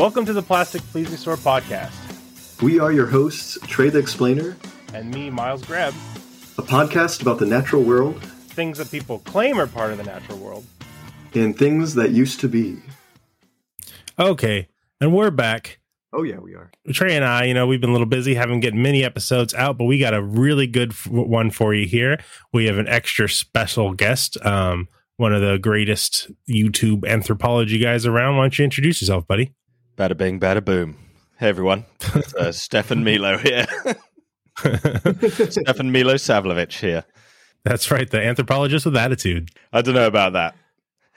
Welcome to the Plastic Pleasing Store podcast. We are your hosts, Trey the Explainer, and me, Miles Greb. A podcast about the natural world, things that people claim are part of the natural world, and things that used to be. Okay, and we're back. Oh yeah, we are. Trey and I, you know, we've been a little busy, haven't get many episodes out, but we got a really good f- one for you here. We have an extra special guest, um, one of the greatest YouTube anthropology guys around. Why don't you introduce yourself, buddy? Bada bing, bada boom. Hey everyone, uh, Stefan Milo here. Stefan Milo Savlovich here. That's right, the anthropologist with attitude. I don't know about that.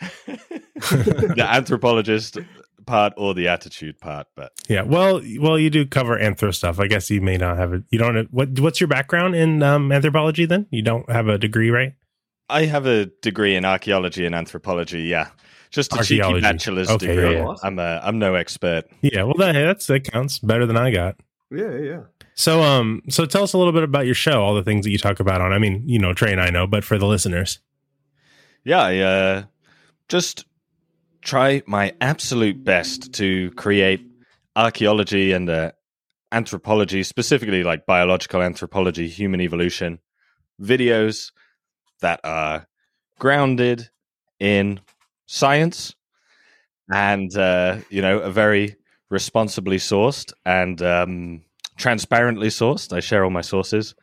the anthropologist part or the attitude part, but yeah. Well, well, you do cover anthro stuff. I guess you may not have it. You don't. Have, what What's your background in um, anthropology? Then you don't have a degree, right? I have a degree in archaeology and anthropology. Yeah, just a cheeky bachelor's okay, degree. Yeah. Awesome. I'm a, I'm no expert. Yeah, well, that that's that counts better than I got. Yeah, yeah. So, um, so tell us a little bit about your show, all the things that you talk about on. I mean, you know, Trey and I know, but for the listeners, yeah, I uh, just try my absolute best to create archaeology and uh, anthropology, specifically like biological anthropology, human evolution videos that are grounded in science and uh, you know a very responsibly sourced and um, transparently sourced. I share all my sources,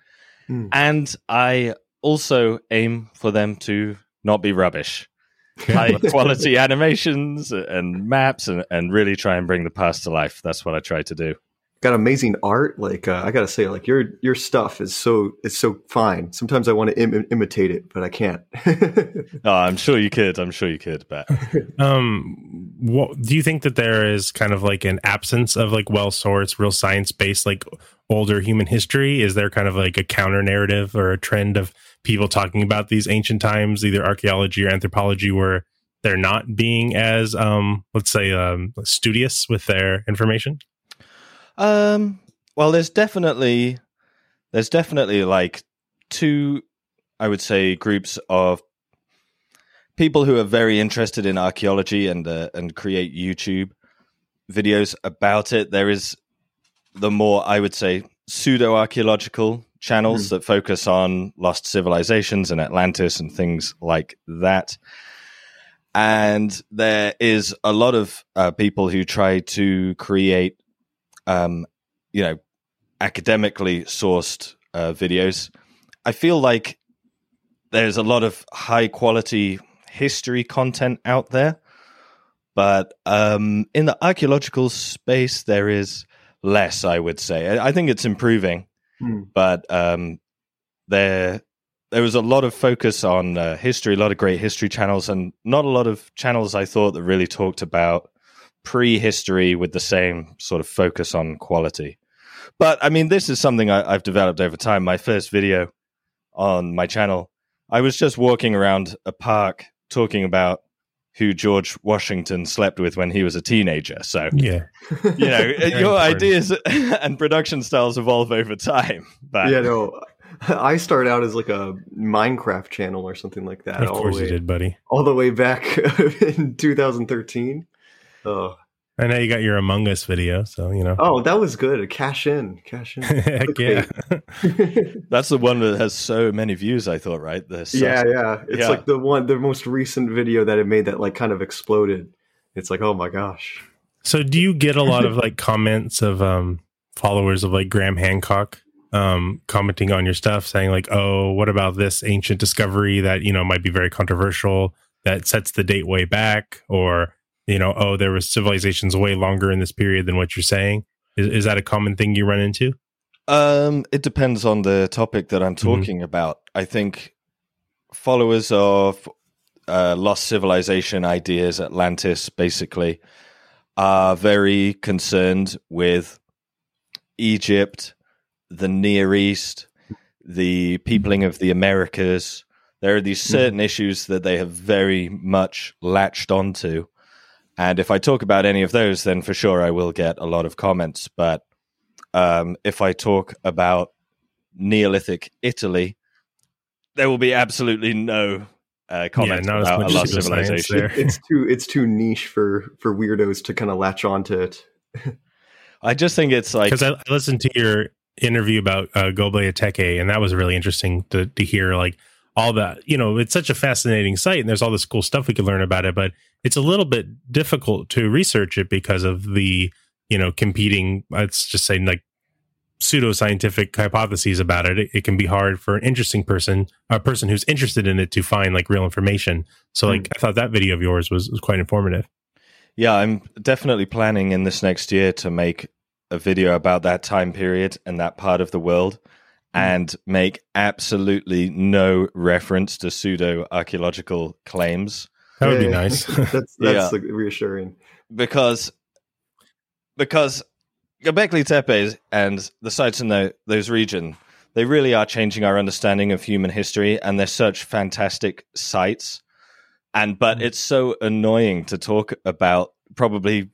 mm. and I also aim for them to not be rubbish. High quality animations and maps, and, and really try and bring the past to life. That's what I try to do got amazing art. Like uh, I gotta say, like your your stuff is so it's so fine. Sometimes I want to Im- imitate it, but I can't. oh, I'm sure you could. I'm sure you could. But um, what do you think that there is kind of like an absence of like well sourced, real science based, like older human history? Is there kind of like a counter narrative or a trend of people talking about these ancient times, either archaeology or anthropology, where they're not being as um, let's say um, studious with their information? Um, well, there's definitely there's definitely like two, I would say, groups of people who are very interested in archaeology and uh, and create YouTube videos about it. There is the more I would say pseudo archaeological channels mm. that focus on lost civilizations and Atlantis and things like that. And there is a lot of uh, people who try to create um, you know, academically sourced uh, videos. I feel like there's a lot of high quality history content out there, but um, in the archaeological space, there is less. I would say. I, I think it's improving, hmm. but um, there there was a lot of focus on uh, history, a lot of great history channels, and not a lot of channels I thought that really talked about prehistory with the same sort of focus on quality. But I mean, this is something I, have developed over time. My first video on my channel, I was just walking around a park talking about who George Washington slept with when he was a teenager. So, yeah, you know, uh, your ideas and production styles evolve over time. But yeah, no, I started out as like a Minecraft channel or something like that. Of course, way, you did, buddy. All the way back in 2013. Oh. I know you got your Among Us video, so you know. Oh, that was good. Cash in, cash in. Heck yeah. That's the one that has so many views. I thought, right? The yeah, yeah. It's yeah. like the one, the most recent video that it made that like kind of exploded. It's like, oh my gosh. So, do you get a lot of like comments of um followers of like Graham Hancock um commenting on your stuff, saying like, "Oh, what about this ancient discovery that you know might be very controversial that sets the date way back?" or you know, oh, there was civilizations way longer in this period than what you're saying? Is, is that a common thing you run into? Um, it depends on the topic that I'm mm-hmm. talking mm-hmm. about. I think followers of uh, lost civilization ideas, Atlantis, basically, are very concerned with Egypt, the Near East, the peopling of the Americas. There are these mm-hmm. certain mm-hmm. issues that they have very much latched onto. And if I talk about any of those, then for sure I will get a lot of comments. But um, if I talk about Neolithic Italy, there will be absolutely no uh, comments not as about a lost pseudoscience civilization. there. it's too it's too niche for for weirdos to kind of latch onto it. I just think it's like because I, I listened to your interview about uh, Göbekli Tepe, and that was really interesting to to hear like all that. You know, it's such a fascinating site, and there's all this cool stuff we could learn about it, but it's a little bit difficult to research it because of the you know competing. Let's just say like pseudoscientific hypotheses about it. it. It can be hard for an interesting person, a person who's interested in it, to find like real information. So, like, hmm. I thought that video of yours was, was quite informative. Yeah, I'm definitely planning in this next year to make a video about that time period and that part of the world Mm. and make absolutely no reference to pseudo archaeological claims That would be nice. that's that's Yeah. reassuring. because because Göbekli Tepe and the sites in the, those region they really are changing our understanding of human history and they're such fantastic sites and but mm. it's so annoying to talk about probably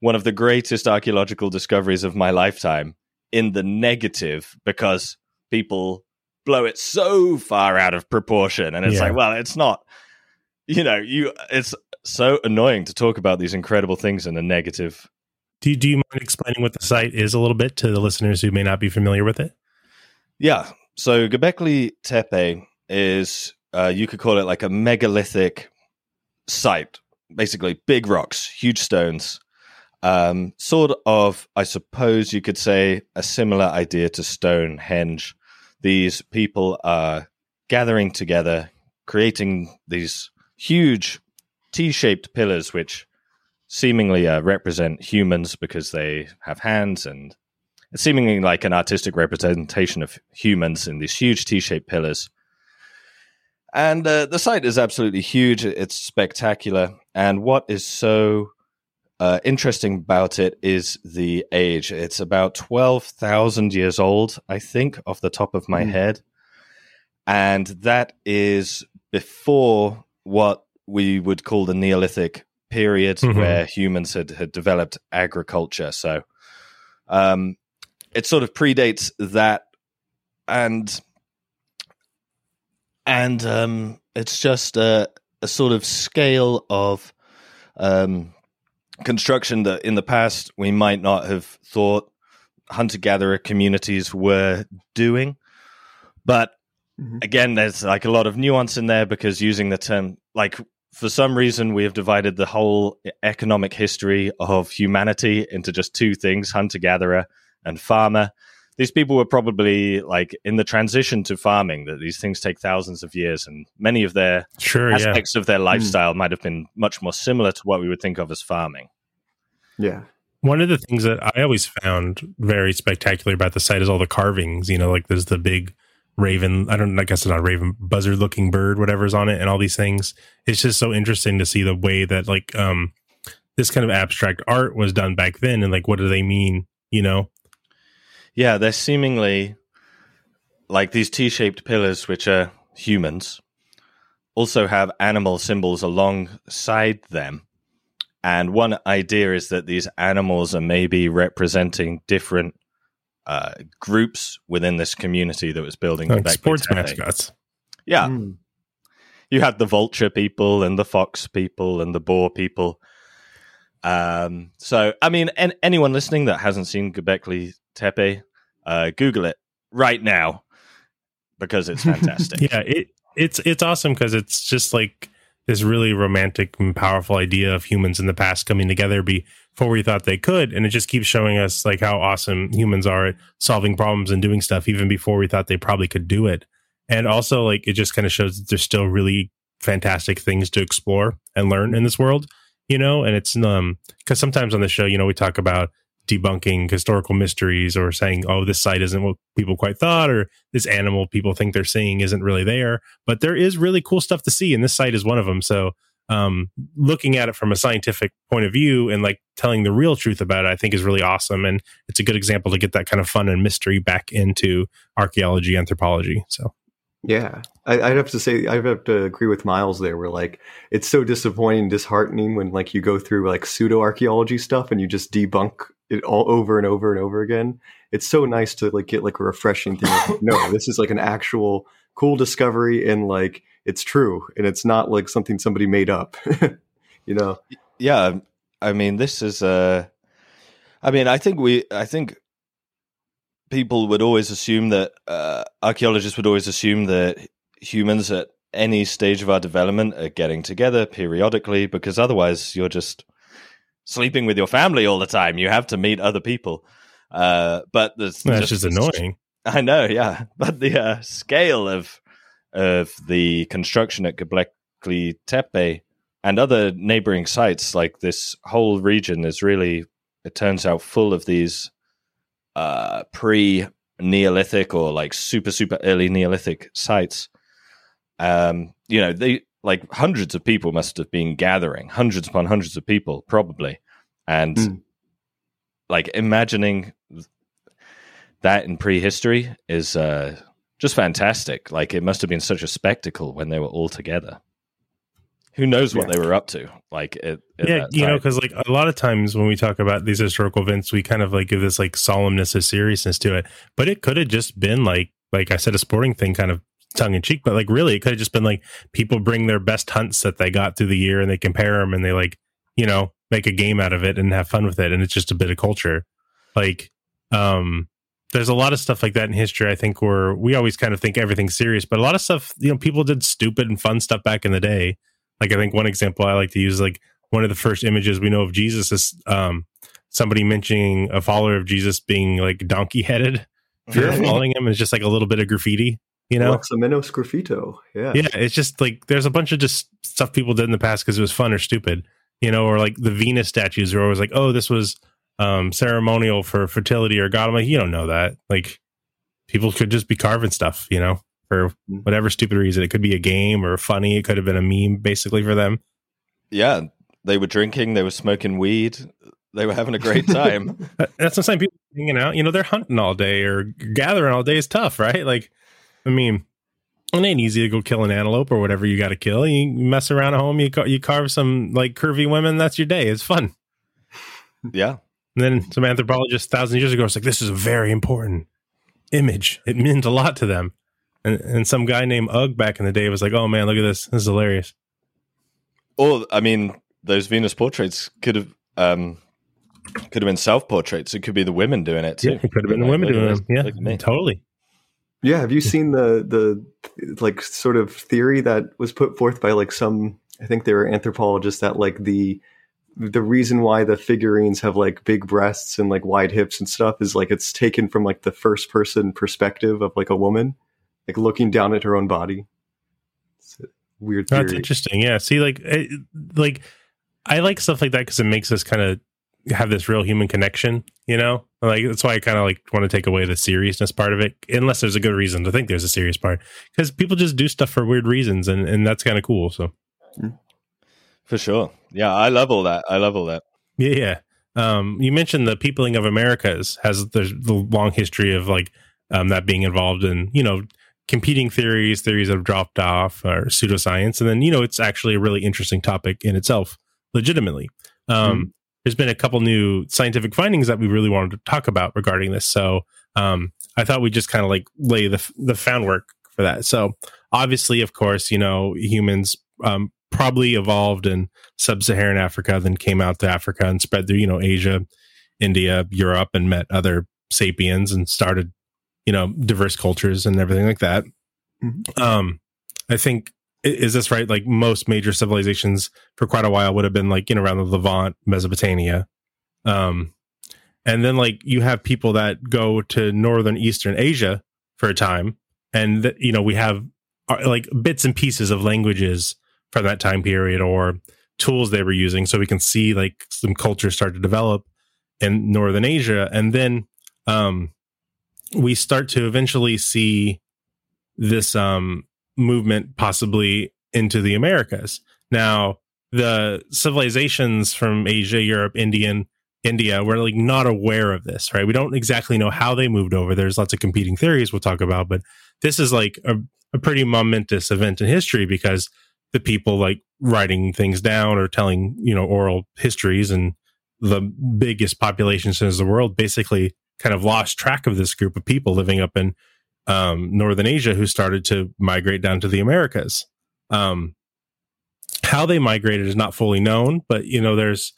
one of the greatest archaeological discoveries of my lifetime in the negative because people blow it so far out of proportion and it's Yeah. like well it's not you know you it's so annoying to talk about these incredible things in a negative do, you- do you mind explaining what the site is a little bit to the listeners who may not be familiar with it? Yeah. So Göbekli Tepe is, uh, you could call it like a megalithic site, basically big rocks, huge stones. Um, sort of, I suppose you could say, a similar idea to Stonehenge. These people are gathering together, creating these huge T shaped pillars, which seemingly uh, represent humans because they have hands and it's seemingly like an artistic representation of humans in these huge T-shaped pillars. And uh, the site is absolutely huge. It's spectacular. And what is so uh, interesting about it is the age. It's about 12,000 years old, I think, off the top of my Hmm. head. And that is before what we would call the Neolithic period, Mhm. where humans had, had developed agriculture. So, um, it sort of predates that and and um it's just a, a sort of scale of um construction that in the past we might not have thought hunter gatherer communities were doing but Mhm. again there's like a lot of nuance in there because using the term like for some reason we have divided the whole economic history of humanity into just two things hunter gatherer and farmer these people were probably like in the transition to farming that these things take thousands of years and many of their Sure, yeah. aspects of their lifestyle might have been much more similar to what we would think of as farming Yeah. One of the things that I always found very spectacular about the site is all the carvings. You know, like there's the big raven. I don't. I guess it's not a raven, buzzard looking bird, whatever's on it, and all these things. It's just so interesting to see the way that like um this kind of abstract art was done back then, and like what do they mean? You know, yeah they're seemingly like these t-shaped pillars which are humans also have animal symbols alongside them and one idea is that these animals are maybe representing different uh, groups within this community that was building like Göbekli sports Tepe. mascots. yeah Mm. you had the vulture people and the fox people and the boar people. Um, so, I mean, an- anyone listening that hasn't seen Göbekli Tepe, uh, Google it right now because it's fantastic. Yeah, it it's it's awesome because it's just like this really romantic and powerful idea of humans in the past coming together before we thought they could, and it just keeps showing us like how awesome humans are at solving problems and doing stuff even before we thought they probably could do it. And also, like it just kind of shows that there's still really fantastic things to explore and learn in this world, you know. And it's um because sometimes on the show, you know, we talk about debunking historical mysteries or saying, oh, this site isn't what people quite thought, or this animal people think they're seeing isn't really there. But there is really cool stuff to see, and this site is one of them. So, um, looking at it from a scientific point of view and like telling the real truth about it, I think is really awesome. And it's a good example to get that kind of fun and mystery back into archaeology, anthropology. So, Yeah, I, I'd have to say I'd have to agree with Miles there. Where like it's so disappointing, disheartening when like you go through like pseudo archaeology stuff and you just debunk it all over and over and over again. It's so nice to like get like a refreshing thing. Like, no, this is like an actual cool discovery, and like it's true and it's not like something somebody made up. you know. Yeah, I mean, this is. Uh, I mean, I think we. I think people would always assume that uh, archaeologists would always assume that humans at any stage of our development are getting together periodically because otherwise you're just sleeping with your family all the time. You have to meet other people. Uh, but that's just, just annoying. I know, yeah. But the uh, scale of of the construction at Göbekli Tepe and other neighboring sites, like this whole region, is really it turns out full of these uh, pre Neolithic or like super super early Neolithic sites. Um, you know, they like hundreds of people must have been gathering, hundreds upon hundreds of people, probably, and mm. like imagining that in prehistory is uh, just fantastic. Like it must have been such a spectacle when they were all together. Who knows what yeah. they were up to? Like, it, yeah, you know, because like a lot of times when we talk about these historical events, we kind of like give this like solemnness or seriousness to it, but it could have just been like, like I said, a sporting thing, kind of tongue in cheek. But like, really, it could have just been like people bring their best hunts that they got through the year and they compare them and they like, you know, make a game out of it and have fun with it, and it's just a bit of culture. Like, um, there's a lot of stuff like that in history. I think where we always kind of think everything's serious, but a lot of stuff, you know, people did stupid and fun stuff back in the day. Like I think one example I like to use, like one of the first images we know of Jesus is um, somebody mentioning a follower of Jesus being like donkey headed. If you're following him, it's just like a little bit of graffiti, you know? Menos graffito. Yeah. Yeah. It's just like there's a bunch of just stuff people did in the past because it was fun or stupid, you know, or like the Venus statues are always like, oh, this was um, ceremonial for fertility or God. I'm like, you don't know that. Like, people could just be carving stuff, you know, for mm-hmm. whatever stupid reason. It could be a game or funny. It could have been a meme, basically, for them. Yeah, they were drinking. They were smoking weed. They were having a great time. That's the I'm. People hanging out. You know, they're hunting all day or gathering all day is tough, right? Like, I mean, it ain't easy to go kill an antelope or whatever you got to kill. You mess around at home. You you carve some like curvy women. That's your day. It's fun. Yeah, and then some anthropologists thousands years ago was like, this is a very important image. It meant a lot to them. And, and some guy named Ugg back in the day was like, oh man, look at this. This is hilarious. Or, I mean, those Venus portraits could have um, could have been self portraits. It could be the women doing it too. Yeah, it could have been the women doing it. Yeah, totally. Yeah, have you seen the the like sort of theory that was put forth by like some I think they were anthropologists that like the the reason why the figurines have like big breasts and like wide hips and stuff is like it's taken from like the first person perspective of like a woman, like looking down at her own body. It's a weird. Theory. That's interesting. Yeah. See, like, it, like I like stuff like that because it makes us kind of have this real human connection. You know, like that's why I kind of like want to take away the seriousness part of it, unless there's a good reason to think there's a serious part, because people just do stuff for weird reasons, and and that's kind of cool. So. Mm. For sure. Yeah, I love all that. I love all that. Yeah, yeah. Um, you mentioned the peopling of Americas has the, the long history of like um, that being involved in you know competing theories, theories that have dropped off, or pseudoscience, and then you know it's actually a really interesting topic in itself, legitimately. Um, mm. There's been a couple new scientific findings that we really wanted to talk about regarding this, so um, I thought we'd just kind of like lay the the found work for that. So obviously, of course, you know humans um, probably evolved in sub-Saharan Africa, then came out to Africa and spread through, you know, Asia, India, Europe, and met other sapiens and started, you know, diverse cultures and everything like that. Mm-hmm. Um, I think is this right? Like most major civilizations for quite a while would have been like you know around the Levant, Mesopotamia, um, and then like you have people that go to northern Eastern Asia for a time, and th- you know we have uh, like bits and pieces of languages from that time period or tools they were using so we can see like some culture start to develop in northern asia and then um, we start to eventually see this um, movement possibly into the americas. Now the civilizations from asia europe indian india were like not aware of this right? We don't exactly know how they moved over. There's lots of competing theories we'll talk about but this is like a, a pretty momentous event in history because the people like writing things down or telling, you know, oral histories and the biggest population centers of the world basically kind of lost track of this group of people living up in um, northern Asia who started to migrate down to the Americas. Um, how they migrated is not fully known, but you know, there's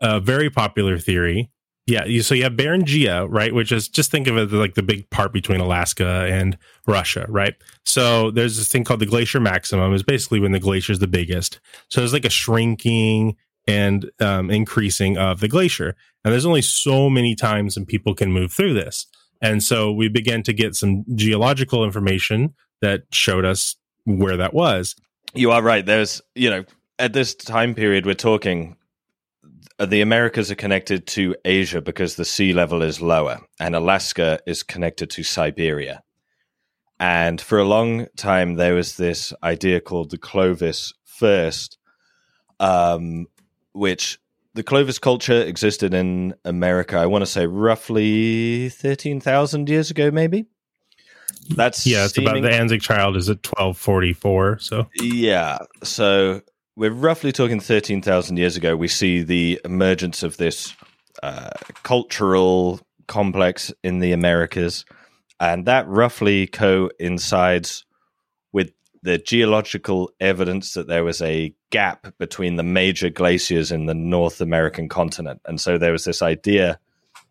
a very popular theory. Yeah, you, so you have Beringia, right, which is just think of it like the big part between Alaska and Russia, right? So there's this thing called the glacier maximum, is basically when the glacier is the biggest. So there's like a shrinking and um, increasing of the glacier, and there's only so many times and people can move through this. And so we began to get some geological information that showed us where that was. You are right. There's, you know, at this time period we're talking, uh, the Americas are connected to Asia because the sea level is lower, and Alaska is connected to Siberia. And for a long time, there was this idea called the Clovis First, um, which the Clovis culture existed in America, I want to say roughly 13,000 years ago, maybe. That's yeah, it's seeming- about the Anzick child is at 1244. So, yeah. So we're roughly talking 13,000 years ago. We see the emergence of this uh, cultural complex in the Americas. And that roughly coincides the geological evidence that there was a gap between the major glaciers in the North American continent. And so there was this idea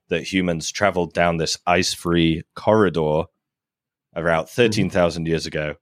that humans traveled down this ice free corridor about 13,000 years ago.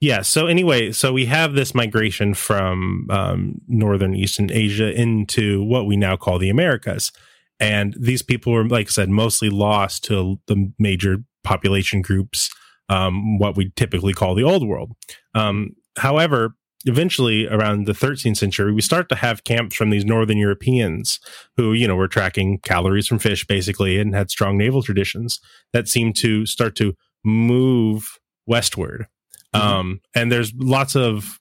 Yeah. So anyway, so we have this migration from um, northern Eastern Asia into what we now call the Americas, and these people were, like I said, mostly lost to the major population groups, um, what we typically call the Old World. Um, however, eventually around the 13th century we start to have camps from these northern europeans who you know were tracking calories from fish basically and had strong naval traditions that seem to start to move westward mm-hmm. um, and there's lots of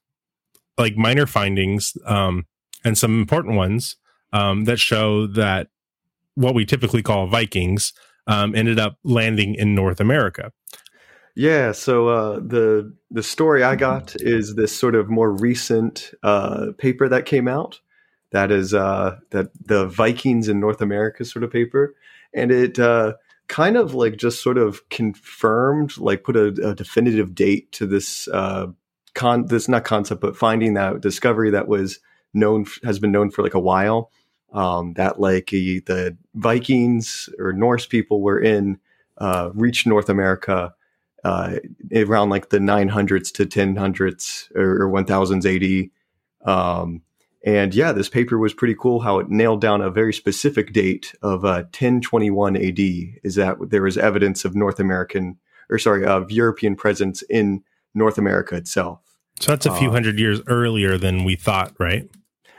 like minor findings um, and some important ones um, that show that what we typically call vikings um, ended up landing in north america yeah, so uh, the the story I got is this sort of more recent uh, paper that came out. That is uh, that the Vikings in North America sort of paper, and it uh, kind of like just sort of confirmed, like put a, a definitive date to this uh, con this not concept, but finding that discovery that was known has been known for like a while. Um, that like the Vikings or Norse people were in uh, reached North America uh, around like the 900s to 1000s or, or 1000s AD. Um, and yeah, this paper was pretty cool how it nailed down a very specific date of uh, 1021 AD. Is that there was evidence of North American, or sorry, of European presence in North America itself. So that's a few uh, hundred years earlier than we thought, right?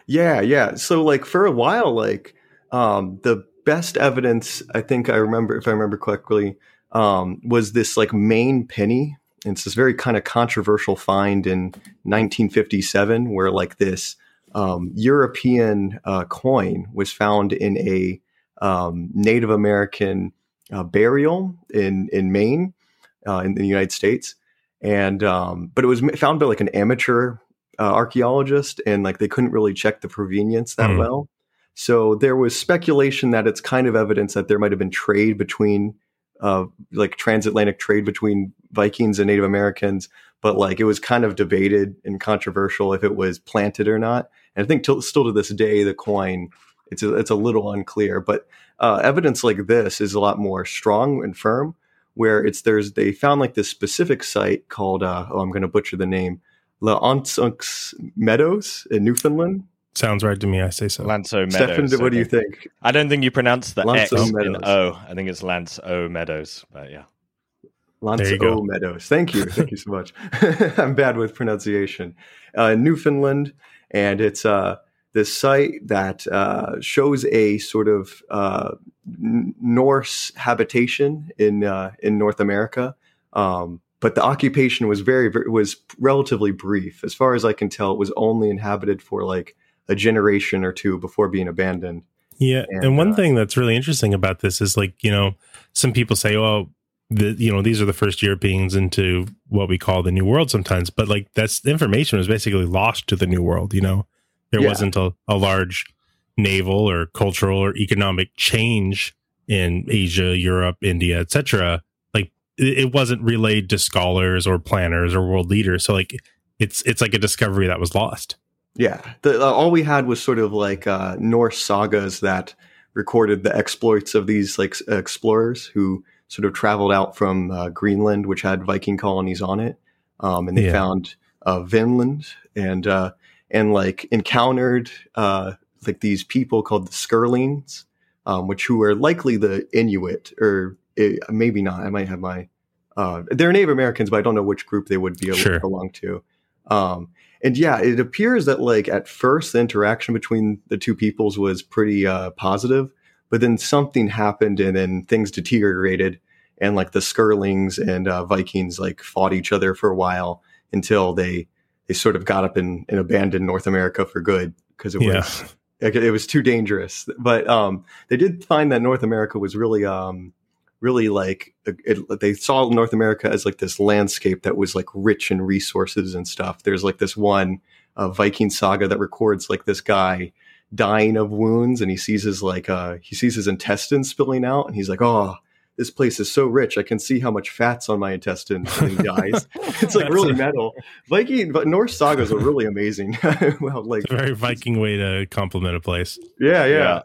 Yeah, yeah. So like for a while, like um, the best evidence, I think I remember, if I remember correctly, um, was this like Maine penny. And it's this very kind of controversial find in 1957 where like this um, European uh, coin was found in a um, Native American uh, burial in in Maine uh, in the United States, and um, but it was found by like an amateur uh, archaeologist, and like they couldn't really check the provenience that mm. well. So there was speculation that it's kind of evidence that there might have been trade between uh, like transatlantic trade between Vikings and Native Americans, but like it was kind of debated and controversial if it was planted or not. And I think till, still to this day, the coin it's a, it's a little unclear. But uh, evidence like this is a lot more strong and firm. Where it's there's they found like this specific site called uh, oh I'm going to butcher the name La L'Anse Meadows in Newfoundland Sounds right to me. I say so. Lanso Meadows. Stefan, what do you think? I don't think you pronounce the X in O. I think it's Lance O Meadows. But yeah. Lance O Meadows. Thank you. Thank you so much. I'm bad with pronunciation. Uh, Newfoundland, and it's uh, this site that uh, shows a sort of uh, Norse habitation in uh, in North America. Um, but the occupation was very, very was relatively brief, as far as I can tell. It was only inhabited for like a generation or two before being abandoned. Yeah, and, and one uh, thing that's really interesting about this is like you know some people say, "Oh, the you know these are the first Europeans into what we call the New World." Sometimes, but like that's information was basically lost to the New World. You know, there yeah. wasn't a, a large naval or cultural or economic change in Asia, Europe, India, etc. Like it, it wasn't relayed to scholars or planners or world leaders. So like it's it's like a discovery that was lost. Yeah, the, uh, all we had was sort of like uh, Norse sagas that recorded the exploits of these like explorers who sort of traveled out from uh, Greenland, which had Viking colonies on it, um, and they Yeah. found uh, Vinland and uh, and like encountered uh, like these people called the Skraelings, um, which who are likely the Inuit or eh, maybe not. I might have my uh, they're Native Americans, but I don't know which group they would be Sure. belong to. Um, and yeah, it appears that like at first the interaction between the two peoples was pretty uh, positive, but then something happened and then things deteriorated, and like the Skraelings and uh, Vikings like fought each other for a while until they they sort of got up and, and abandoned North America for good because it Yeah. was it was too dangerous. But um, they did find that North America was really um, really like it, they saw North America as like this landscape that was like rich in resources and stuff. There's like this one uh, Viking saga that records like this guy dying of wounds, and he sees his like uh, he sees his intestines spilling out, and he's like, "Oh, this place is so rich. I can see how much fat's on my intestines." And he dies. it's like really metal. Viking, but Norse sagas are really amazing. well, like It's a very Viking way to compliment a place. yeah, yeah. Yeah.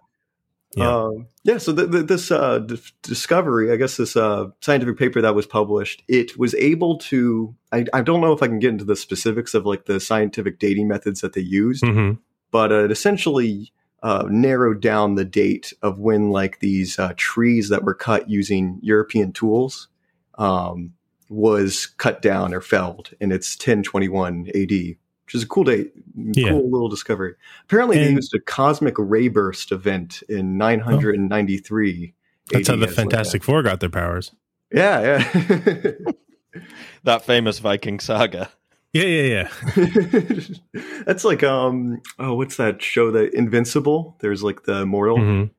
Yeah. Um, yeah. So th th this uh, d- discovery, I guess, this uh, scientific paper that was published, it was able to. I, I don't know if I can get into the specifics of like the scientific dating methods that they used, hmm but uh, it essentially uh, narrowed down the date of when like these uh, trees that were cut using European tools um, was cut down or felled, and it's 1021 AD, which is a cool date, Yeah. cool little discovery. Apparently, they And- used a cosmic ray burst event in 993. That's how the as, like, a- Fantastic Four got their powers. yeah, yeah. That famous Viking saga. Yeah, yeah, yeah. That's like um oh what's that show The Invincible? There's like the immortal Mhm.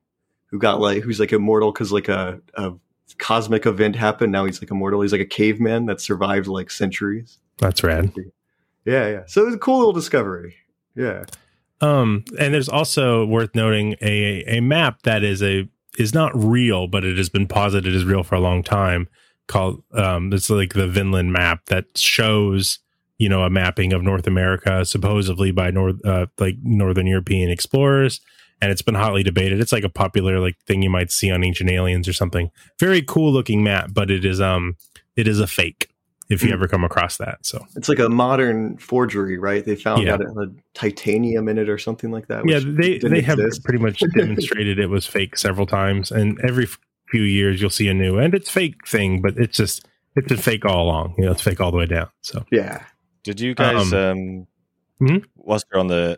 who got like who's like immortal because like a, a cosmic event happened. Now he's like immortal. He's like a caveman that survived like centuries. That's rad. Yeah, yeah. So it was a cool little discovery. Yeah. Um, and there's also worth noting a a map that is a is not real, but it has been posited as real for a long time. Called um, it's like the Vinland map that shows you know a mapping of North America supposedly by North uh, like Northern European explorers, and it's been hotly debated. It's like a popular like thing you might see on Ancient Aliens or something. Very cool looking map, but it is um it is a fake if you Hmm. ever come across that. So It's like a modern forgery, right? They found Yeah. out it had titanium in it or something like that. yeah which they didn't they have exist. pretty much demonstrated it was fake several times and every few years you'll see a new and it's fake thing but it's just it's been fake all along you know it's fake all the way down so Yeah. Did you guys, Um, um, Mhm. whilst you're on the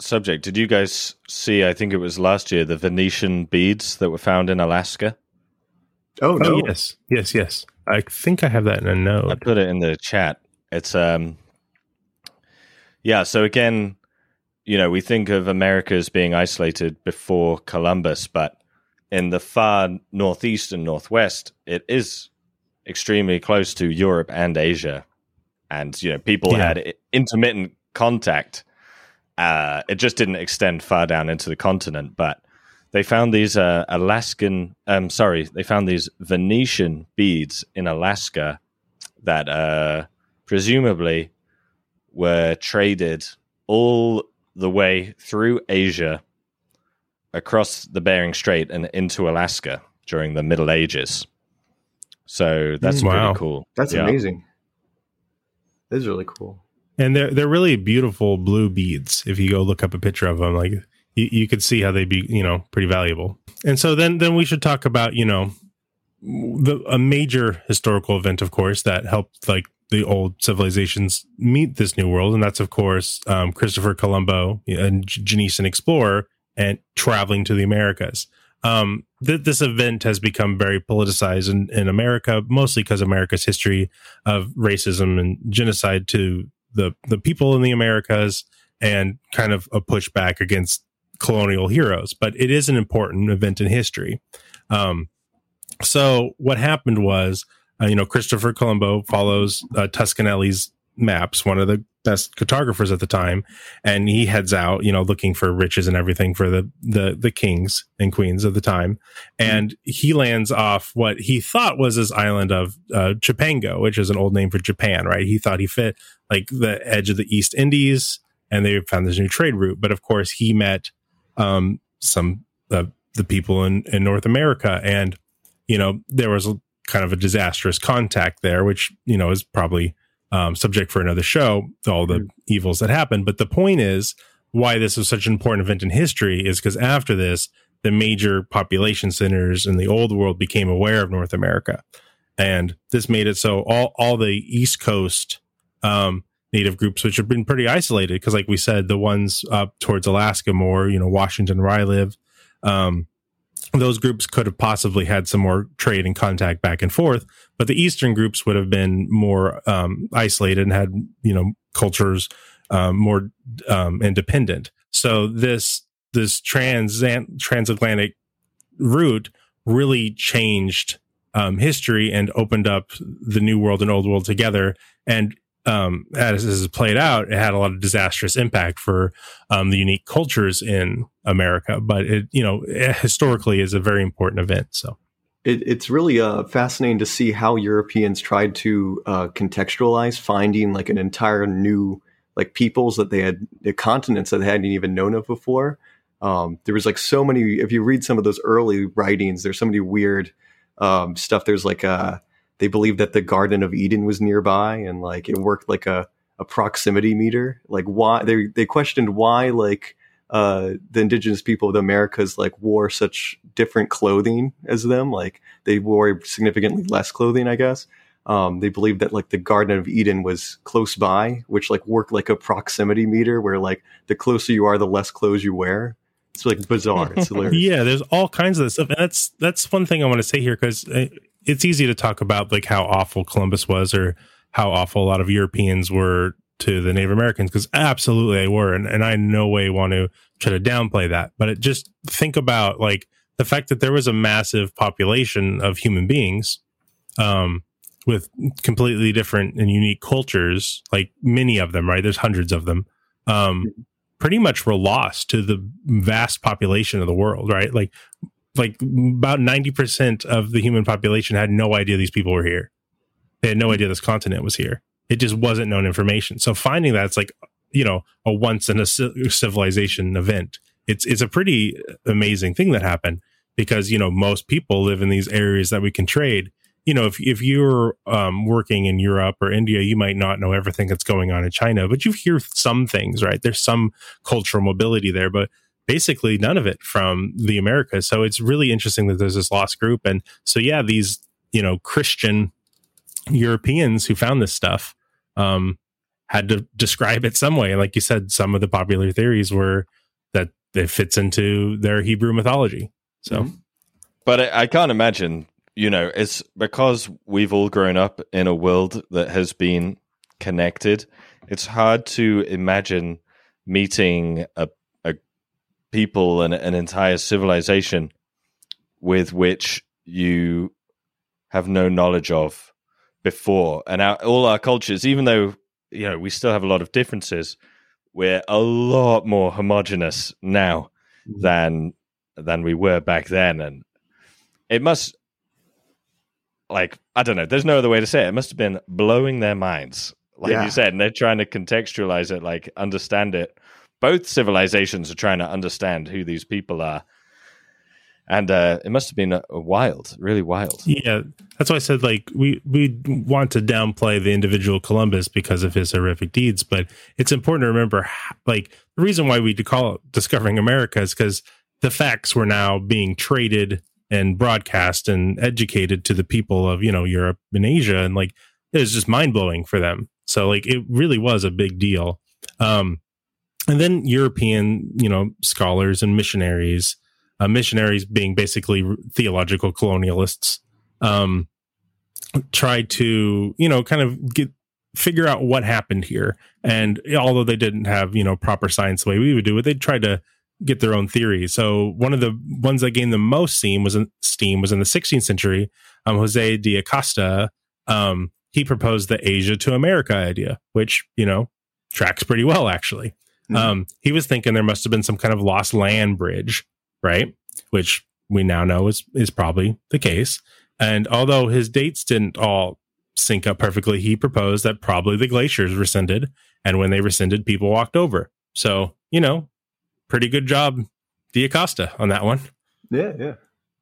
subject, did you guys see, I think it was last year, the Venetian beads that were found in Alaska? Oh no. oh yes yes yes i think i have that in a note I put it in the chat. It's, um, yeah, so again, you know, we think of America as being isolated before Columbus, but in the far northeast and northwest, it is extremely close to Europe and Asia. And, you know, people Yeah. had intermittent contact. Uh, it just didn't extend far down into the continent, but they found these uh, Alaskan, um, sorry, they found these Venetian beads in Alaska that uh, presumably were traded all the way through Asia, across the Bering Strait, and into Alaska during the Middle Ages. So that's Mm, wow. pretty cool. That's Yeah. amazing. That is really cool. and they're they're really beautiful blue beads if you go look up a picture of them like you, you could see how they'd be you know pretty valuable. And so then then we should talk about you know the a major historical event of course that helped like the old civilizations meet this new world. And that's of course um, christopher colombo and Genesian explorer and traveling to the americas. Um, th- this event has become very politicized in, in america mostly because america's history of racism and genocide to the the people in the Americas and kind of a pushback against colonial heroes. But it is an important event in history. Um, so what happened was, uh, you know, Christopher Colombo follows uh, Toscanelli's maps, one of the best cartographers at the time, and he heads out, you know, looking for riches and everything for the the the kings and queens of the time, and he lands off what he thought was his island of uh, Cipangu, which is an old name for Japan, right? He thought he fit like the edge of the East Indies, and they found this new trade route, but of course he met um, some uh, the people in in North America, and you know there was a, kind of a disastrous contact there, which you know is probably um, subject for another show, all the mm. evils that happened. But the point is why this was such an important event in history is because after this, the major population centers in the old world became aware of North America. And this made it so all, all the East Coast um, native groups, which have been pretty isolated, because like we said, the ones up towards Alaska more, you know, Washington where I live, um, those groups could have possibly had some more trade and contact back and forth, but the Eastern groups would have been more um, isolated and had you know cultures um, more um, independent. So this this trans transatlantic route really changed um, history and opened up the new world and old world together. And um, as this has played out, it had a lot of disastrous impact for um, the unique cultures in America. But it, you know, it historically is a very important event. So it, it's really uh, fascinating to see how Europeans tried to uh, contextualize finding like an entire new like peoples that they had, the continents that they hadn't even known of before. Um, there was like so many. If you read some of those early writings, there's so many weird um, stuff. There's like a uh, they believed that the Garden of Eden was nearby and like it worked like a, a proximity meter. Like why they they questioned why like uh, the indigenous people of the Americas like wore such different clothing as them. Like they wore significantly less clothing, I guess. Um, they believed that like the Garden of Eden was close by, which like worked like a proximity meter, where like the closer you are, the less clothes you wear. It's like bizarre. It's hilarious. yeah, there's all kinds of stuff. And that's that's one thing I want to say here because uh, it's easy to talk about like how awful Columbus was or how awful a lot of Europeans were to the Native Americans because absolutely they were, and, and I no way want to try to downplay that. But it, just think about like the fact that there was a massive population of human beings, um, with completely different and unique cultures, like many of them, right? There's hundreds of them. Um, pretty much were lost to the vast population of the world, right? Like like about 90% of the human population had no idea these people were here. They had no idea this continent was here. It just wasn't known information. So finding that's like, you know, a once in a civilization event. It's, it's a pretty amazing thing that happened because, you know, most people live in these areas that we can trade. You know, if, if you're um, working in Europe or India, you might not know everything that's going on in China, but you hear some things, right? There's some cultural mobility there, but basically none of it from the Americas. So it's really interesting that there's this lost group. And so, yeah, these, you know, Christian Europeans who found this stuff um, had to describe it some way. Like you said, some of the popular theories were that it fits into their Hebrew mythology. So, mm-hmm. but I, I can't imagine, you know, it's because we've all grown up in a world that has been connected. It's hard to imagine meeting a people and an entire civilization with which you have no knowledge of before. And our, all our cultures, even though you know we still have a lot of differences, we're a lot more homogenous now mm-hmm. than than we were back then. And it must, like, I don't know. There's no other way to say it. It must have been blowing their minds, like yeah. you said. And they're trying to contextualize it, like understand it both civilizations are trying to understand who these people are. And uh, it must have been a wild, really wild. Yeah, that's why I said like we we want to downplay the individual Columbus because of his horrific deeds, but it's important to remember like the reason why we call it discovering America is because the facts were now being traded and broadcast and educated to the people of you know Europe and Asia, and like it was just mind blowing for them. So like it really was a big deal. Um, and then European, you know, scholars and missionaries, uh, missionaries being basically theological colonialists, um, tried to, you know, kind of get figure out what happened here. And although they didn't have, you know, proper science the way we would do it, they tried to get their own theories. So one of the ones that gained the most steam was in, steam was in the 16th century. Um, Jose de Acosta um, he proposed the Asia to America idea, which, you know, tracks pretty well, actually. Mhm. Um, he was thinking there must have been some kind of lost land bridge, right? Which we now know is, is probably the case. And although his dates didn't all sync up perfectly, he proposed that probably the glaciers rescinded. And when they rescinded, people walked over. So, you know, pretty good job, D'Acosta, on that one. Yeah, yeah.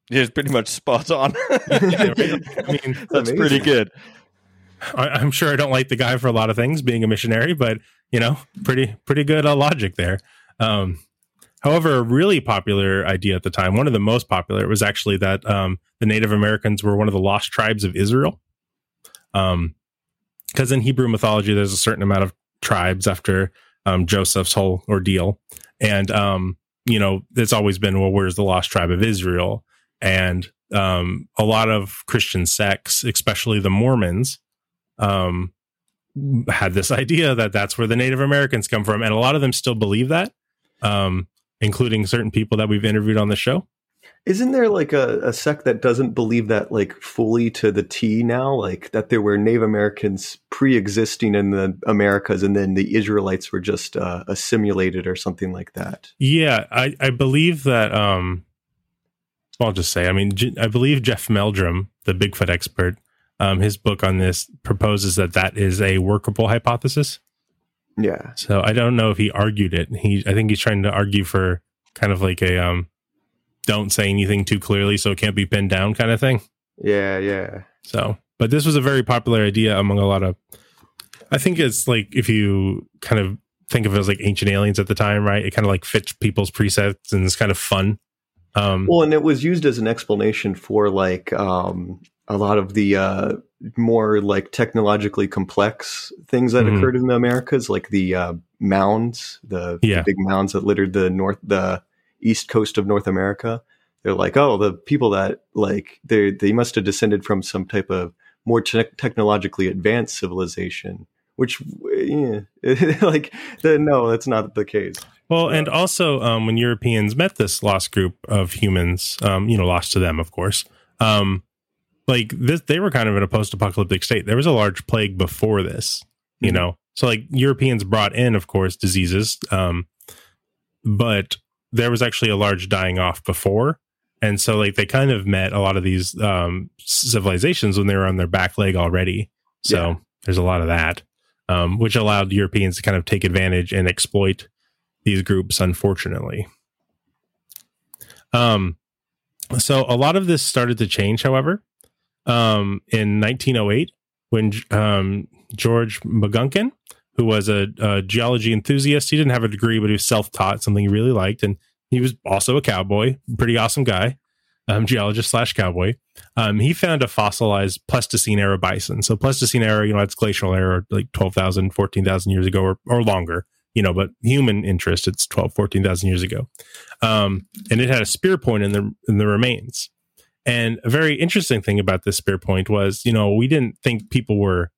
Yeah, it's pretty much spot on. Yeah, right. I mean, That's amazing. pretty good. I, I'm sure I don't like the guy for a lot of things, being a missionary, but you know, pretty pretty good uh, logic there. Um, however, a really popular idea at the time, one of the most popular, was actually that um, the Native Americans were one of the lost tribes of Israel. Um, because in Hebrew mythology, there's a certain amount of tribes after um, Joseph's whole ordeal, and um, you know, it's always been, well, where's the lost tribe of Israel? And um, a lot of Christian sects, especially the Mormons, um, had this idea that that's where the Native Americans come from, and a lot of them still believe that, um, including certain people that we've interviewed on the show. Isn't there like a, a sect that doesn't believe that like fully to the T now? Like that there were Native Americans pre-existing in the Americas, and then the Israelites were just uh, assimilated or something like that. Yeah, I, I believe that. Um, I'll just say, I mean, I believe Jeff Meldrum, the Bigfoot expert, um, his book on this proposes that that is a workable hypothesis. Yeah, So I don't know if he argued it. He, I think he's trying to argue for kind of like a um, don't say anything too clearly, so it can't be pinned down kind of thing. yeah, yeah. So, but this was a very popular idea among a lot of. I think it's like if you kind of think of it as like ancient aliens at the time, right? It kind of like fits people's presets and it's kind of fun. Um, Well, and it was used as an explanation for like um, a lot of the uh, more like technologically complex things that Mhm. occurred in the Americas, like the uh, mounds, the, the big mounds that littered the north, the east coast of North America. They're like, oh, the people that like they they must have descended from some type of more te- technologically advanced civilization. Which, yeah, like, the, no, that's not the case. Well, and also um, when Europeans met this lost group of humans, um, you know, lost to them, of course. Um, like this, they were kind of in a post-apocalyptic state. There was a large plague before this, you Mhm. know. So like Europeans brought in, of course, diseases, um, but there was actually a large dying off before, and so like they kind of met a lot of these um, civilizations when they were on their back leg already. So Yeah. there's a lot of that, um, which allowed Europeans to kind of take advantage and exploit these groups, unfortunately. Um, so a lot of this started to change, however, um, in 1908 when um, George McJunkin, who was a, a geology enthusiast, he didn't have a degree, but he was self-taught, something he really liked, and he was also a cowboy, pretty awesome guy, um, geologist slash cowboy. Um, he found a fossilized Pleistocene era bison. So Pleistocene era, you know, it's glacial era, like 12,000, 14,000 years ago or, or longer you know, but human interest, it's 12, 14,000 years ago. Um, and it had a spear point in the, in the remains. And a very interesting thing about this spear point was, you know, we didn't think people were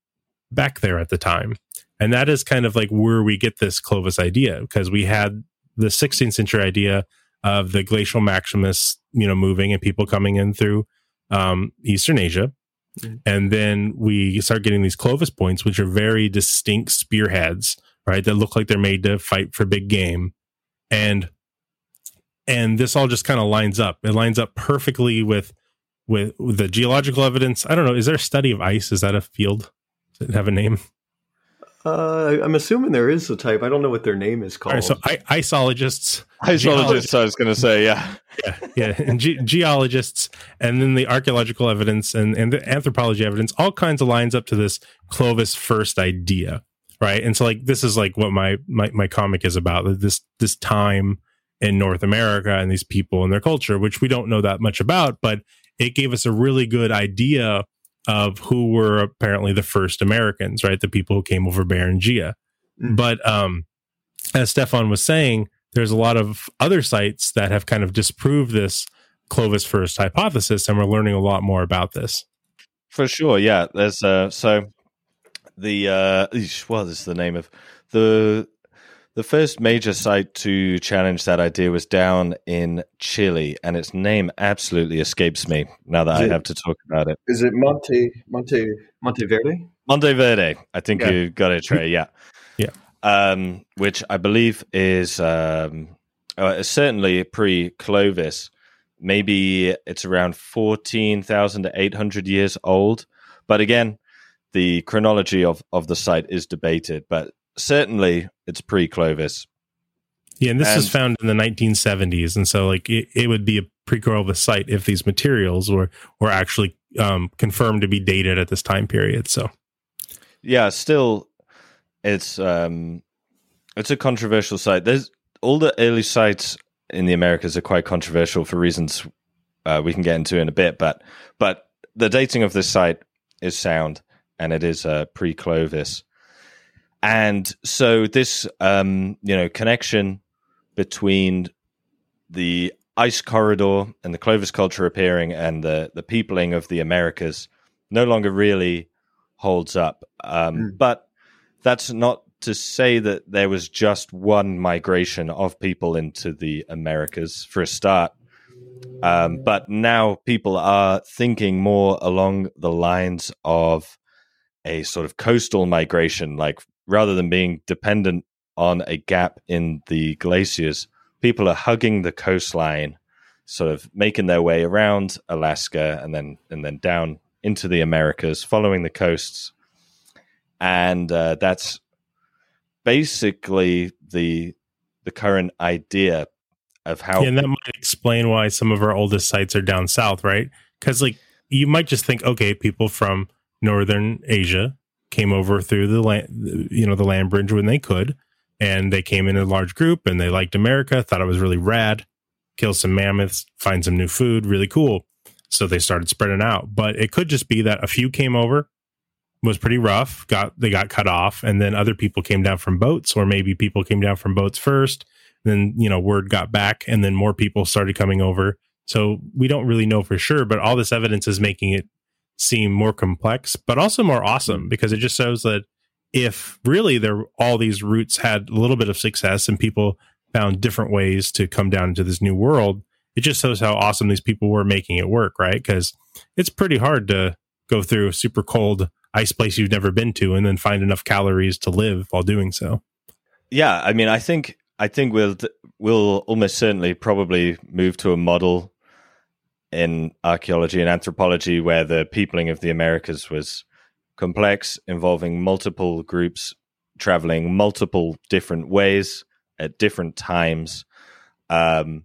back there at the time. And that is kind of like where we get this Clovis idea, because we had the 16th century idea of the glacial maximus, you know, moving and people coming in through um, Eastern Asia. Mhm. And then we start getting these Clovis points, which are very distinct spearheads right that look like they're made to fight for big game and and this all just kind of lines up it lines up perfectly with, with with the geological evidence. I don't know. Is there a study of ice? Is that a field? Does it have a name? Uh, I'm assuming there is a type. I don't know what their name is called. right so I, iceologists. Hydrologists, I was going to say, yeah. yeah yeah and ge- geologists and then the archaeological evidence and, and the anthropology evidence all kinds of lines up to this clovis first idea right? And so like this is like what my my, my comic is about this this time in north america and these people and their culture which we don't know that much about but it gave us a really good idea of who were apparently the first americans right the people who came over Beringia. Mm. but um as stefan was saying there's a lot of other sites that have kind of disproved this Clovis first hypothesis, and we're learning a lot more about this. For sure, yeah. There's uh so the uh eesh, what is the name of the the first major site to challenge that idea was down in Chile, and its name absolutely escapes me now that Is I it- have to talk about it. Is it Monte Monte Monteverde? Monte Verde. I think Yeah. you got it, Trey. Yeah. Yeah. Um, which I believe is um, uh, certainly pre Clovis. Maybe it's around 14,000 to 800 years old. But again, the chronology of, of the site is debated, but certainly it's pre Clovis. Yeah, and this is found in the 1970s, and so like it, it would be a pre-Clovis site if these materials were were actually um, confirmed to be dated at this time period. So yeah, still, it's um, it's a controversial site. There's all the early sites in the Americas are quite controversial for reasons uh, we can get into in a bit. But but the dating of this site is sound, and it is uh, pre-Clovis, and so this um, you know connection between the ice corridor and the Clovis culture appearing and the the peopling of the Americas no longer really holds up. Um, Mm. But that's not to say that there was just one migration of people into the Americas for a start. Um, but now people are thinking more along the lines of a sort of coastal migration, like rather than being dependent on a gap in the glaciers, people are hugging the coastline, sort of making their way around Alaska and then and then down into the Americas, following the coasts, and uh, that's basically the the current idea of how yeah, and that might explain why some of our oldest sites are down south, right? Because like you might just think, okay, people from northern Asia came over through the land, you know, the land bridge when they could, and they came in a large group and they liked America, thought it was really rad, kill some mammoths, find some new food, really cool. So they started spreading out. But it could just be that a few came over, was pretty rough, got they got cut off, and then other people came down from boats, or maybe people came down from boats first. Then you know word got back, and then more people started coming over. So we don't really know for sure, but all this evidence is making it seem more complex, but also more awesome mm-hmm. because it just shows that if really there all these routes had a little bit of success and people found different ways to come down into this new world, it just shows how awesome these people were making it work, right? Because it's pretty hard to go through a super cold ice place you've never been to and then find enough calories to live while doing so. yeah i mean i think i think we'll we'll almost certainly probably move to a model in archaeology and anthropology where the peopling of the americas was complex involving multiple groups traveling multiple different ways at different times. Um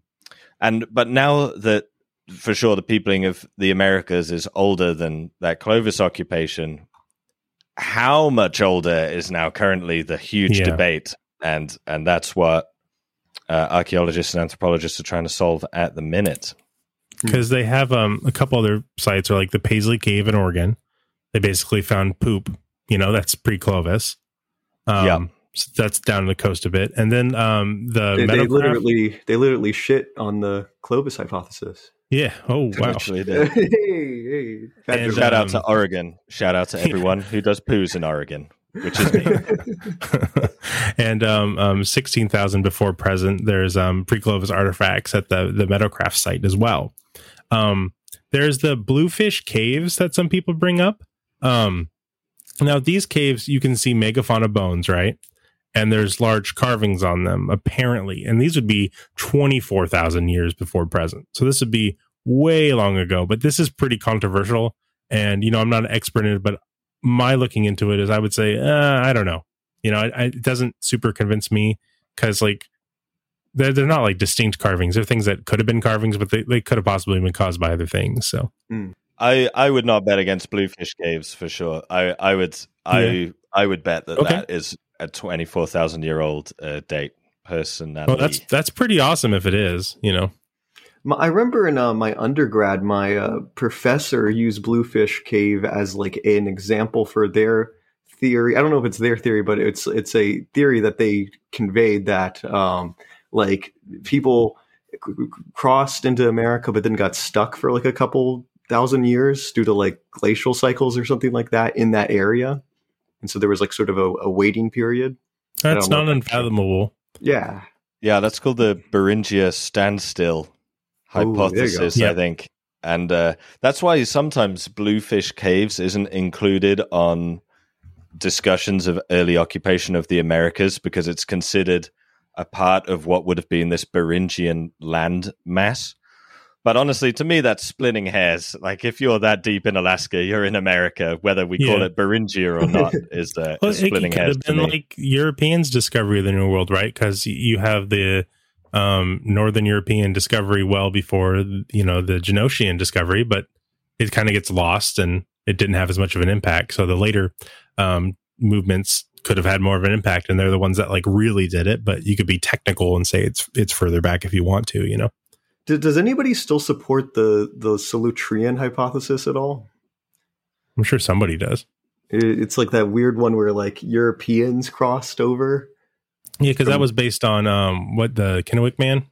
and but now that for sure the peopling of the americas is older than that clovis occupation how much older is now currently the huge Yeah. debate? And and that's what uh, archaeologists and anthropologists are trying to solve at the minute because they have um a couple other sites are like the Paisley Cave in Oregon. They basically found poop. You know, that's pre Clovis. Um, Yeah. so that's down the coast a bit, and then um the They, they literally they literally shit on the Clovis hypothesis. yeah. Oh wow. Hey, hey, And, joke. shout out um, to oregon shout out to everyone who does poos in oregon which is me and um, um, 16,000 before present, there's um, pre Clovis artifacts at the, the Meadowcroft site as well. Um, there's the Bluefish caves that some people bring up. Um, now, these caves, you can see megafauna bones, right? And there's large carvings on them, apparently. And these would be 24,000 years before present. So this would be way long ago, but this is pretty controversial. And, you know, I'm not an expert in it, but my looking into it is I would say, uh, I don't know. You know, I, I, it doesn't super convince me because, like, they're, they're not like distinct carvings. They're things that could have been carvings, but they, they could have possibly been caused by other things. So, I, I would not bet against bluefish caves for sure. I, I would I Yeah. I would bet that Okay. that is a twenty four thousand year old uh, date personality. well, that's that's pretty awesome if it is. You know, My, I remember in uh, my undergrad, my uh, professor used Bluefish Cave as like an example for their theory. I don't know if it's their theory, but it's it's a theory that they conveyed that um, like people c- c- crossed into America, but then got stuck for like a couple thousand years due to like glacial cycles or something like that in that area, and so there was like sort of a, a waiting period. that's don't know not if that's true. unfathomable. Yeah, yeah, that's called the Beringia standstill Ooh, there you go. hypothesis, I Yeah. think. And uh, that's why sometimes Bluefish Caves isn't included on discussions of early occupation of the Americas because it's considered a part of what would have been this Beringian land mass. But honestly, to me, that's splitting hairs. Like, if you're that deep in Alaska, you're in America. Whether we call it Beringia or not is, uh, Well, is it, splitting could hairs have been like Europeans' discovery of the New World, right? Because you have the um, Northern European discovery well before you know the Genosian discovery, but it kind of gets lost and it didn't have as much of an impact. So the later um, movements could have had more of an impact, and they're the ones that like really did it. But you could be technical and say it's it's further back if you want to, you know. D- does anybody still support the the Solutrean hypothesis at all? I'm sure somebody does. It- It's like that weird one where like Europeans crossed over. Yeah, because that was based on um, what the Kennewick man.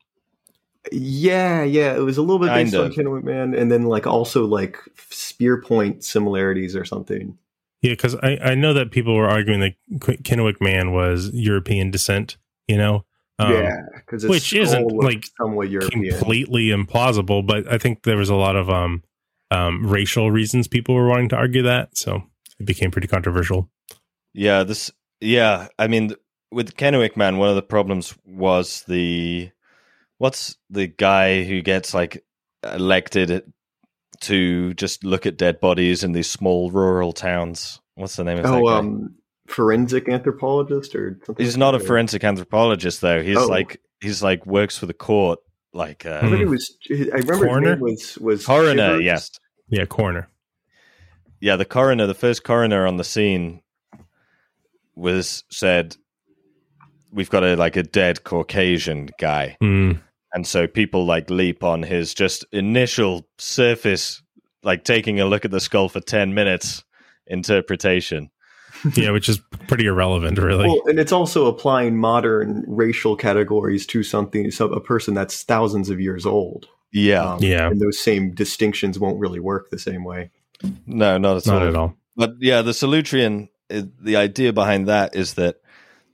Yeah, yeah, it was a little bit based Kind on of. Kennewick Man, and then like also like spear point similarities or something. Yeah, because I, I know that people were arguing that Qu- Kennewick man was European descent, you know, um, yeah, because which isn't, like, somewhat European. completely implausible. But I think there was a lot of um, um, racial reasons people were wanting to argue that, so it became pretty controversial. Yeah, this. Yeah, I mean, with Kennewick Man, one of the problems was the what's the guy who gets like elected to just look at dead bodies in these small rural towns. What's the name of that Oh, guy? um, forensic anthropologist or something. he's like not a that? forensic anthropologist though. He's Oh. like he's like works for the court, like I uh, thought he was. I remember Coroner? his name was was coroner. Shivers. Yes, Yeah, coroner. yeah. The coroner, the first coroner on the scene, was said, "We've got a like a dead Caucasian guy." Mm. And so people like leap on his just initial surface like taking a look at the skull for 10 minutes interpretation Yeah, which is pretty irrelevant, really. Well, and it's also applying modern racial categories to something, so a person that's thousands of years old. yeah Um, Yeah. and those same distinctions won't really work the same way. no not at not all at all. but yeah the solutrean the idea behind that is that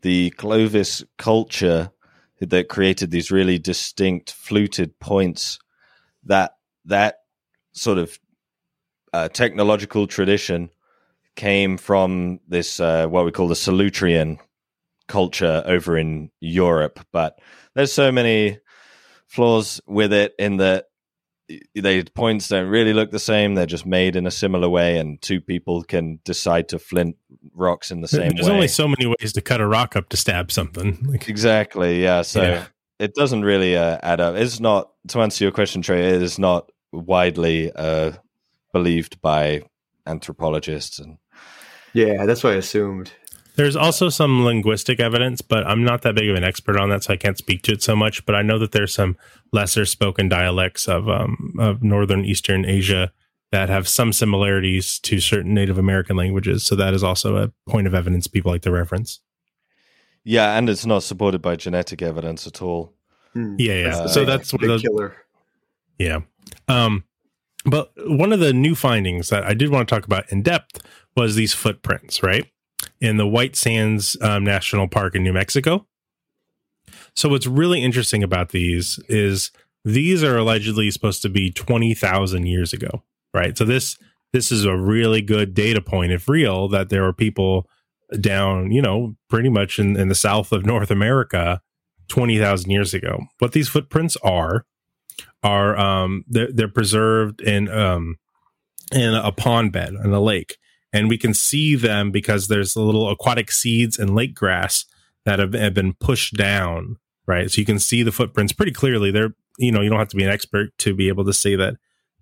the clovis culture that created these really distinct fluted points that that sort of uh, technological tradition came from this uh, what we call the solutrean culture over in Europe. But there's so many flaws with it in that they points don't really look the same they're just made in a similar way and two people can decide to flint rocks in the same There's way only so many ways to cut a rock up to stab something. Like, Exactly. Yeah. So Yeah. it doesn't really uh, add up. It's not to answer your question, Trey. It is not widely uh, believed by anthropologists and Yeah, that's what I assumed. There's also some linguistic evidence, but I'm not that big of an expert on that, so I can't speak to it so much. But I know that there's some lesser spoken dialects of um, of northern Eastern Asia that have some similarities to certain Native American languages. So that is also a point of evidence people like to reference. yeah, and it's not supported by genetic evidence at all. Hmm. Yeah, yeah. Uh, so that's one of those. killer. Yeah. Um, but one of the new findings that I did want to talk about in depth was these footprints, right? In the White Sands um, National Park in New Mexico. So, what's really interesting about these is these are allegedly supposed to be 20,000 years ago, right? So, this this is a really good data point, if real, that there were people down, you know, pretty much in, in the south of North America 20,000 years ago. What these footprints are, are um they're, they're preserved in um in a pond bed in a lake and we can see them because there's the little aquatic seeds and lake grass that have, have been pushed down right? So you can see the footprints pretty clearly. They're you know you don't have to be an expert to be able to say that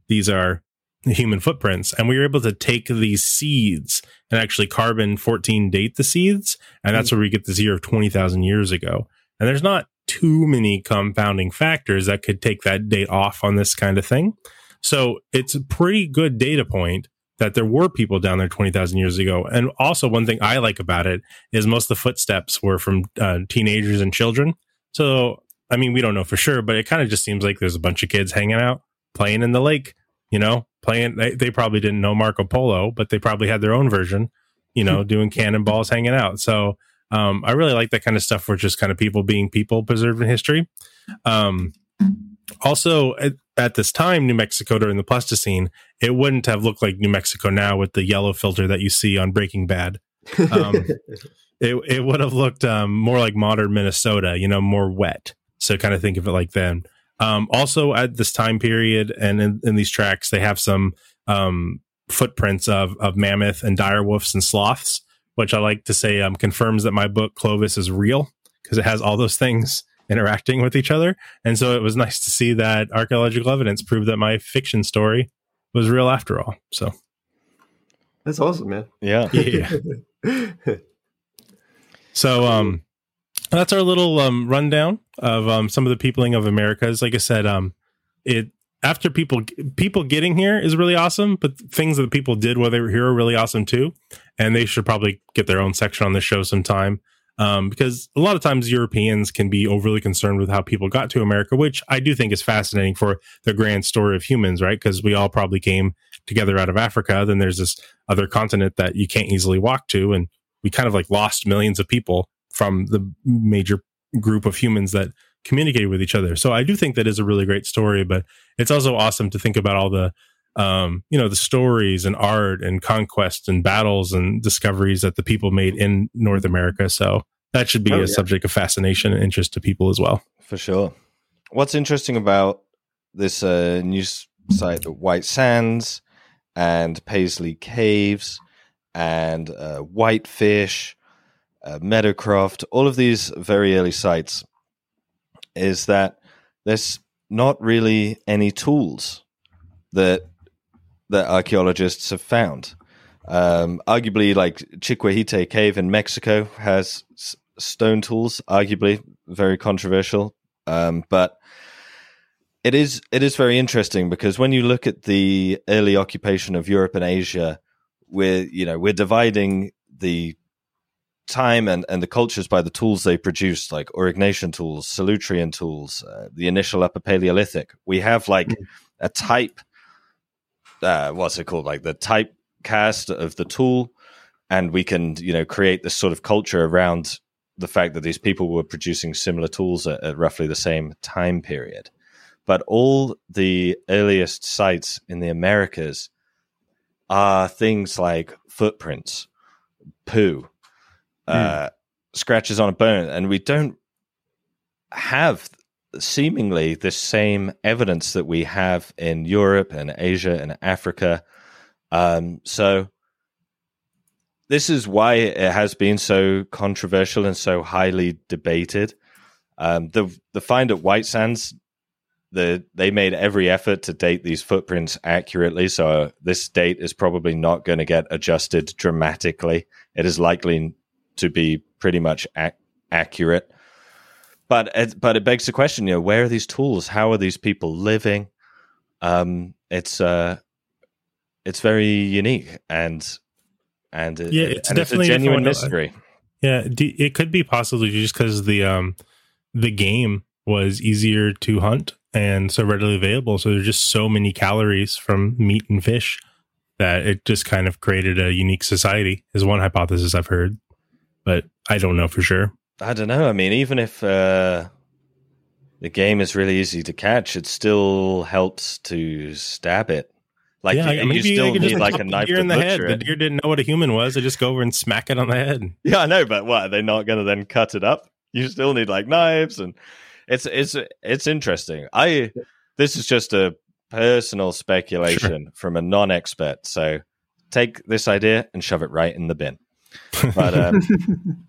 these are human footprints. And we were able to take these seeds and actually carbon 14 date the seeds. And that's hmm. where we get this year of 20,000 years ago. And there's not too many compounding factors that could take that date off on this kind of thing. So it's a pretty good data point that there were people down there 20,000 years ago. And also, one thing I like about it is most of the footsteps were from uh, teenagers and children. So, I mean, we don't know for sure, but it kind of just seems like there's a bunch of kids hanging out, playing in the lake, you know, playing. They, they probably didn't know Marco Polo, but they probably had their own version, you know, doing cannonballs, hanging out. So, um, I really like that kind of stuff where just kind of people being people preserved in history. Um, also, at, this time, New Mexico during the Pleistocene, it wouldn't have looked like New Mexico now with the yellow filter that you see on Breaking Bad. Um, it it would have looked um, more like modern Minnesota, you know, more wet. So kind of think of it like then. Um, also, at this time period and in, in these tracks, they have some um, footprints of of mammoth and dire wolves and sloths, which I like to say um, confirms that my book Clovis is real because it has all those things interacting with each other. And so it was nice to see that archaeological evidence proved that my fiction story was real after all. So That's awesome, man. Yeah. yeah. So um that's our little um rundown of um some of the peopling of Americas. Like I said, um it after people people getting here is really awesome, but things that people did while they were here are really awesome too. And they should probably get their own section on the show sometime. Um, because a lot of times Europeans can be overly concerned with how people got to America, which I do think is fascinating for the grand story of humans, right? Because we all probably came together out of Africa. Then there's this other continent that you can't easily walk to, and we kind of like lost millions of people from the major group of humans that communicated with each other. So I do think that is a really great story, but it's also awesome to think about all the um, you know, the stories and art and conquest and battles and discoveries that the people made in North America. So that should be Oh, a yeah. subject of fascination and interest to people as well. For sure. What's interesting about this uh, news site, the White Sands and Paisley Caves and uh, Whitefish, uh, Meadowcroft, all of these very early sites, is that there's not really any tools that that archaeologists have found. Um, arguably, like Chiquihuite Cave in Mexico has s- stone tools, arguably very controversial. Um, but it is it is very interesting because when you look at the early occupation of Europe and Asia, we're you know we're dividing the time and, and the cultures by the tools they produced, like Aurignacian tools, Solutrean tools, uh, the initial Upper Paleolithic. We have like a type, uh, what's it called, like the type cast of the tool, and we can you know create this sort of culture around the fact that these people were producing similar tools at, at roughly the same time period. But all the earliest sites in the Americas are things like footprints, poo, uh, scratches on a bone, and we don't have seemingly the same evidence that we have in Europe and Asia and Africa. Um, so this is why it has been so controversial and so highly debated. Um, the the find at White Sands, the they made every effort to date these footprints accurately. So this date is probably not going to get adjusted dramatically. It is likely to be pretty much ac- accurate. But it, but it begs the question, you know, where are these tools? How are these people living? Um, it's uh, it's very unique and and it, Yeah, it's and it's a genuine everyone- mystery. Yeah, d- it could be possibly just because the um the game was easier to hunt and so readily available. So there's just so many calories from meat and fish that it just kind of created a unique society. Is one hypothesis I've heard, but I don't know for sure. I don't know. I mean, even if uh, the game is really easy to catch, it still helps to stab it. Like yeah, you, you maybe still need just like a knife deer to in the head. butcher The deer didn't know what a human was. They just go over and smack it on the head. Yeah, I know, but what? Are they not going to then cut it up? You still need like knives, and it's it's it's interesting. I this is just a personal speculation from a non-expert, so take this idea and shove it right in the bin. But um,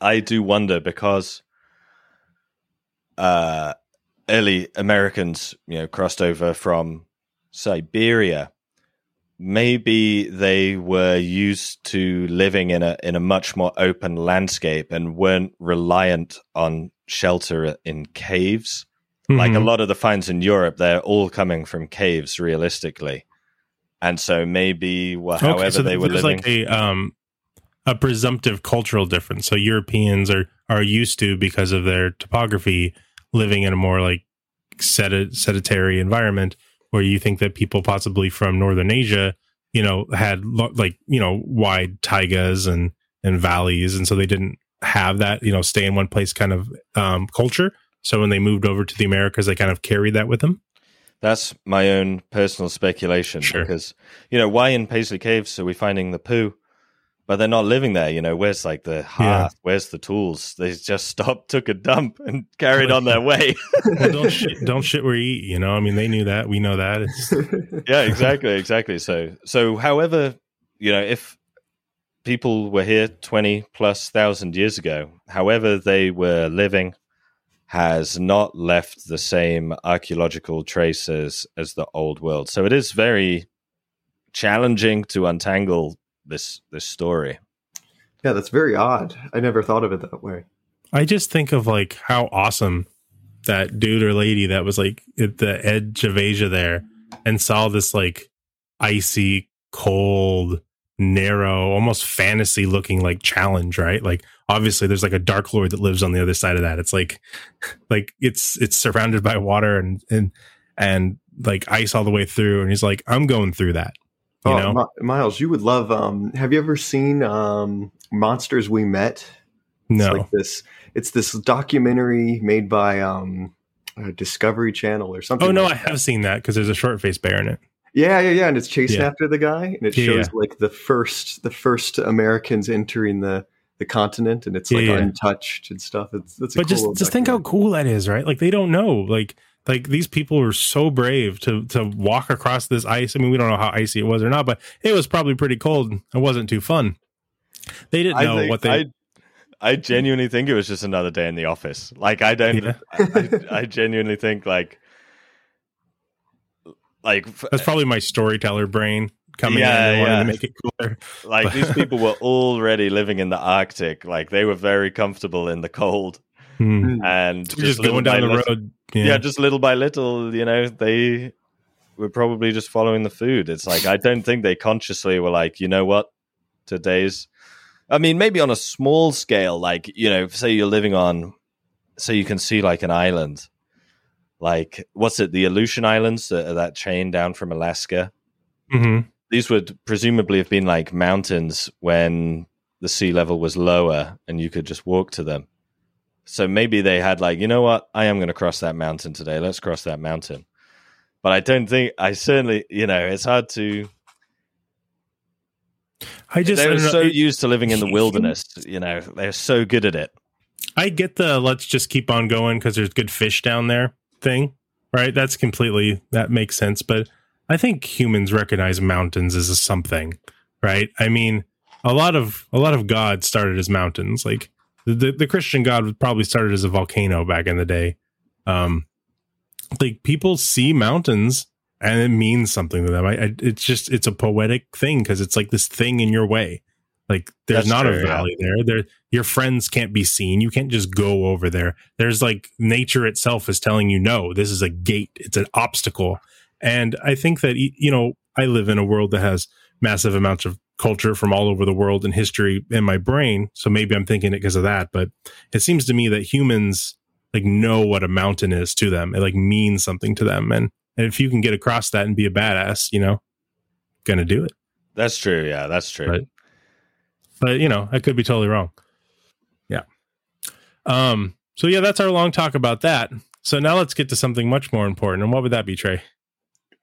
I do wonder because uh, early Americans, you know, crossed over from Siberia. Maybe they were used to living in a in a much more open landscape and weren't reliant on shelter in caves. Like a Mhm. lot of the finds in Europe, they're all coming from caves, realistically. And so maybe, well, Okay, however so they were living, like a um a presumptive cultural difference. So Europeans are are used to because of their topography living in a more like sed- sedentary environment where you think that people possibly from northern Asia, you know, had lo- like, you know, wide taigas and and valleys and so they didn't have that, you know, stay in one place kind of um culture. So when they moved over to the Americas, they kind of carried that with them. That's my own personal speculation Sure. because you know why in Paisley Caves are we finding the poo? But they're not living there. You know, where's like the hearth? Where's the tools? They just stopped, took a dump, and carried on their way. well, don't shit, don't shit where you eat. You know, I mean, they knew that. We know that. It's, yeah, exactly, exactly. So, so however, you know, if people were here twenty plus thousand years ago, however they were living, has not left the same archaeological traces as the old world. So it is very challenging to untangle this this story. Yeah, that's very odd. I never thought of it that way. I just think of like how awesome that dude or lady that was like at the edge of Asia there and saw this like icy, cold, narrow, almost fantasy looking like challenge, right? Like obviously there's like a dark lord that lives on the other side of that. It's like like it's it's surrounded by water and and and like ice all the way through and he's like I'm going through that. You oh, know? Mi- Miles, you would love um have you ever seen um Monsters We Met? It's No. like this it's this documentary made by um Discovery Channel or something. oh no, like I have seen that because there's a short face bear in it. Yeah, yeah, yeah, and it's chasing Yeah. after the guy, and it Yeah, shows yeah. like the first, the first Americans entering the the continent, and it's like untouched and stuff. It's that's but cool just just think how cool that is, right? Like they don't know, like like these people were so brave to to walk across this ice. I mean, we don't know how icy it was or not, but it was probably pretty cold. It wasn't too fun. They didn't know think, what they. I, I genuinely think it was just another day in the office. Like I don't. Yeah. I, I, I genuinely think like like that's probably my storyteller brain coming Yeah, in yeah. to make it cooler. like these people were already living in the Arctic. Like they were very comfortable in the cold, Hmm. and Just, just going down the little- road. Yeah. Yeah. just little by little, you know, they were probably just following the food. It's like I don't think they consciously were like, you know what, today's. I mean, maybe on a small scale, like you know, say you're living on, so you can see like an island, like what's it, the Aleutian Islands, uh, that chain down from Alaska. hmm These would presumably have been like mountains when the sea level was lower, and you could just walk to them. So maybe they had like, you know what, I am going to cross that mountain today. Let's cross that mountain. But I don't think I certainly, you know, it's hard to. I just They're know, so used to living in the wilderness, you know, they're so good at it. I get the let's just keep on going because there's good fish down there thing, right? That's completely that makes sense. But I think humans recognize mountains as a something, right? I mean, a lot of a lot of gods started as mountains. Like the the, Christian God probably started as a volcano back in the day. Um, like people see mountains and it means something to them. I, I it's just it's a poetic thing because it's like this thing in your way. Like there's That's not true, a yeah. valley there. There your friends can't be seen. You can't just go over there. There's like nature itself is telling you no, this is a gate. It's an obstacle. And I think that you know, I live in a world that has massive amounts of culture from all over the world and history in my brain. So maybe I'm thinking it because of that, but it seems to me that humans like know what a mountain is to them. It like means something to them. And, and if you can get across that and be a badass, you know, gonna do it. That's true. Yeah, that's true. Right. But you know, I could be totally wrong. Yeah. Um, so yeah, that's our long talk about that. So now let's get to something much more important. And what would that be, Trey?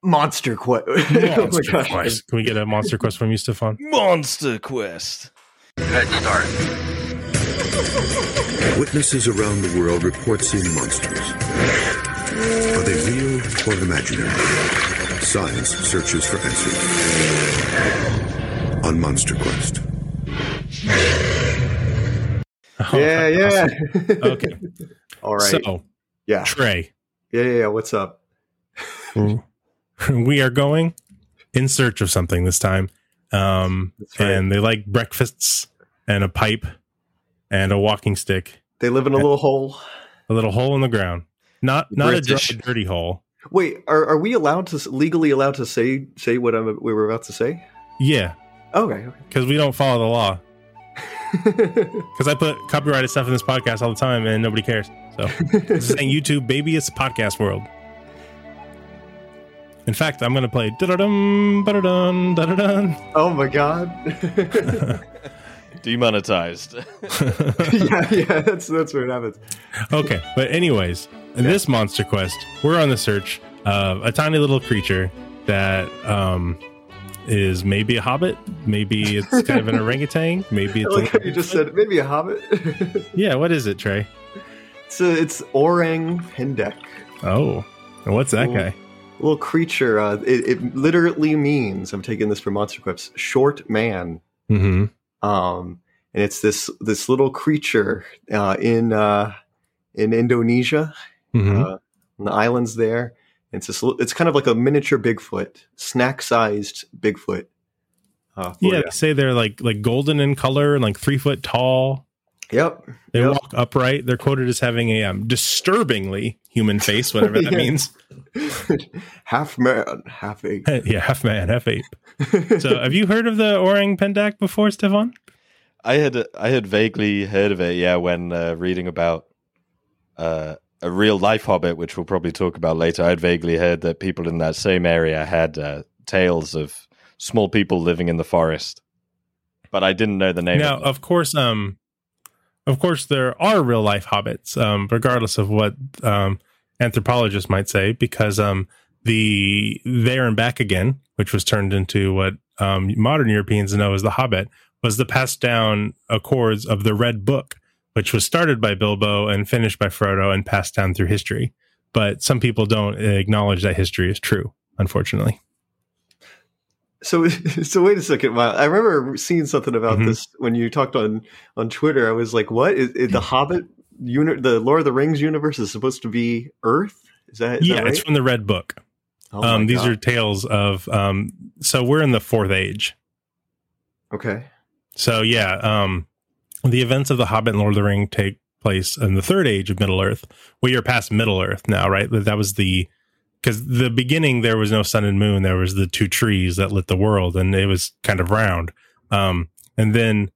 Monster Quest. oh Monster gosh. Quest. Can we get a monster quest from you, Stefan? Monster Quest. Head start. Witnesses around the world report seeing monsters. Are they real or imaginary? Science searches for answers. On Monster Quest. Oh, yeah, yeah. Okay. All right. So yeah. Trey, Yeah, yeah, yeah. What's up? we are going in search of something this time. Um, right. and they like breakfasts and a pipe and a walking stick, They live in a little hole. a little hole in the ground. Not not a British. dirty hole. Wait, are, are we allowed to legally allowed to say say what I'm, we were about to say? Yeah, Okay. because we don't follow the law. Because I put copyrighted stuff in this podcast all the time and nobody cares. So this is saying YouTube, baby, it's podcast world. In fact, I'm going to play da-da-dum, ba-da-dun, da-da-dun. oh my god. Demonetized. yeah, yeah. That's that's what happens. Okay, but anyways, in this monster quest, we're on the search of a tiny little creature that um is maybe a hobbit, maybe it's kind of an orangutan, maybe I it's like how a, you just said maybe a hobbit. yeah. What is it, Trey? so it's Orang Pendek. Oh, what's that Cool. guy? Little creature. Uh, it, it literally means I'm taking this from Monster Quips. Short man. hmm Um, and it's this this little creature uh, in uh, in Indonesia, hmm uh, on the islands there. It's this. It's kind of like a miniature Bigfoot, snack sized Bigfoot. Uh, yeah, they say they're like like golden in color and like three foot tall. Yep. They Yep. walk upright. They're quoted as having a um, disturbingly human face, whatever that means. half man, half ape. yeah, half man, half ape. So, have you heard of the orang pendek before, Stefan? I had I had vaguely heard of it, yeah, when uh, reading about uh, a real life hobbit, which we'll probably talk about later. I had vaguely heard that people in that same area had uh, tales of small people living in the forest, but I didn't know the name. Now, of of course, um, of course, there are real life hobbits, um, regardless of what um, anthropologists might say, because um, the There and Back Again, which was turned into what um, modern Europeans know as the Hobbit, was the passed down accords of the Red Book, which was started by Bilbo and finished by Frodo and passed down through history. But some people don't acknowledge that history is true, unfortunately. So, so wait a second. Wow, I remember seeing something about Mhm. this when you talked on on Twitter. I was like, "What is, is the Hobbit uni- the Lord of the Rings universe is supposed to be Earth? Is that is yeah, that right? it's from the Red Book. Oh um, these God. are tales of. Um, so we're in the Fourth Age. okay. So yeah, um, the events of the Hobbit and Lord of the Ring take place in the third age of Middle Earth. We are past Middle Earth now, right? That was the because the beginning there was no sun and moon. There was the two trees that lit the world, and it was kind of round. Um, and then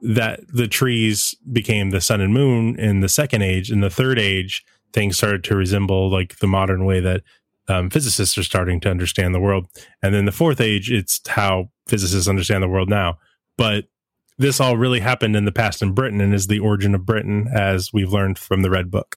that the trees became the sun and moon in the second age. In the third age, things started to resemble like the modern way that um, physicists are starting to understand the world. And then the fourth age, it's how physicists understand the world now. But this all really happened in the past in Britain and is the origin of Britain, as we've learned from the Red Book.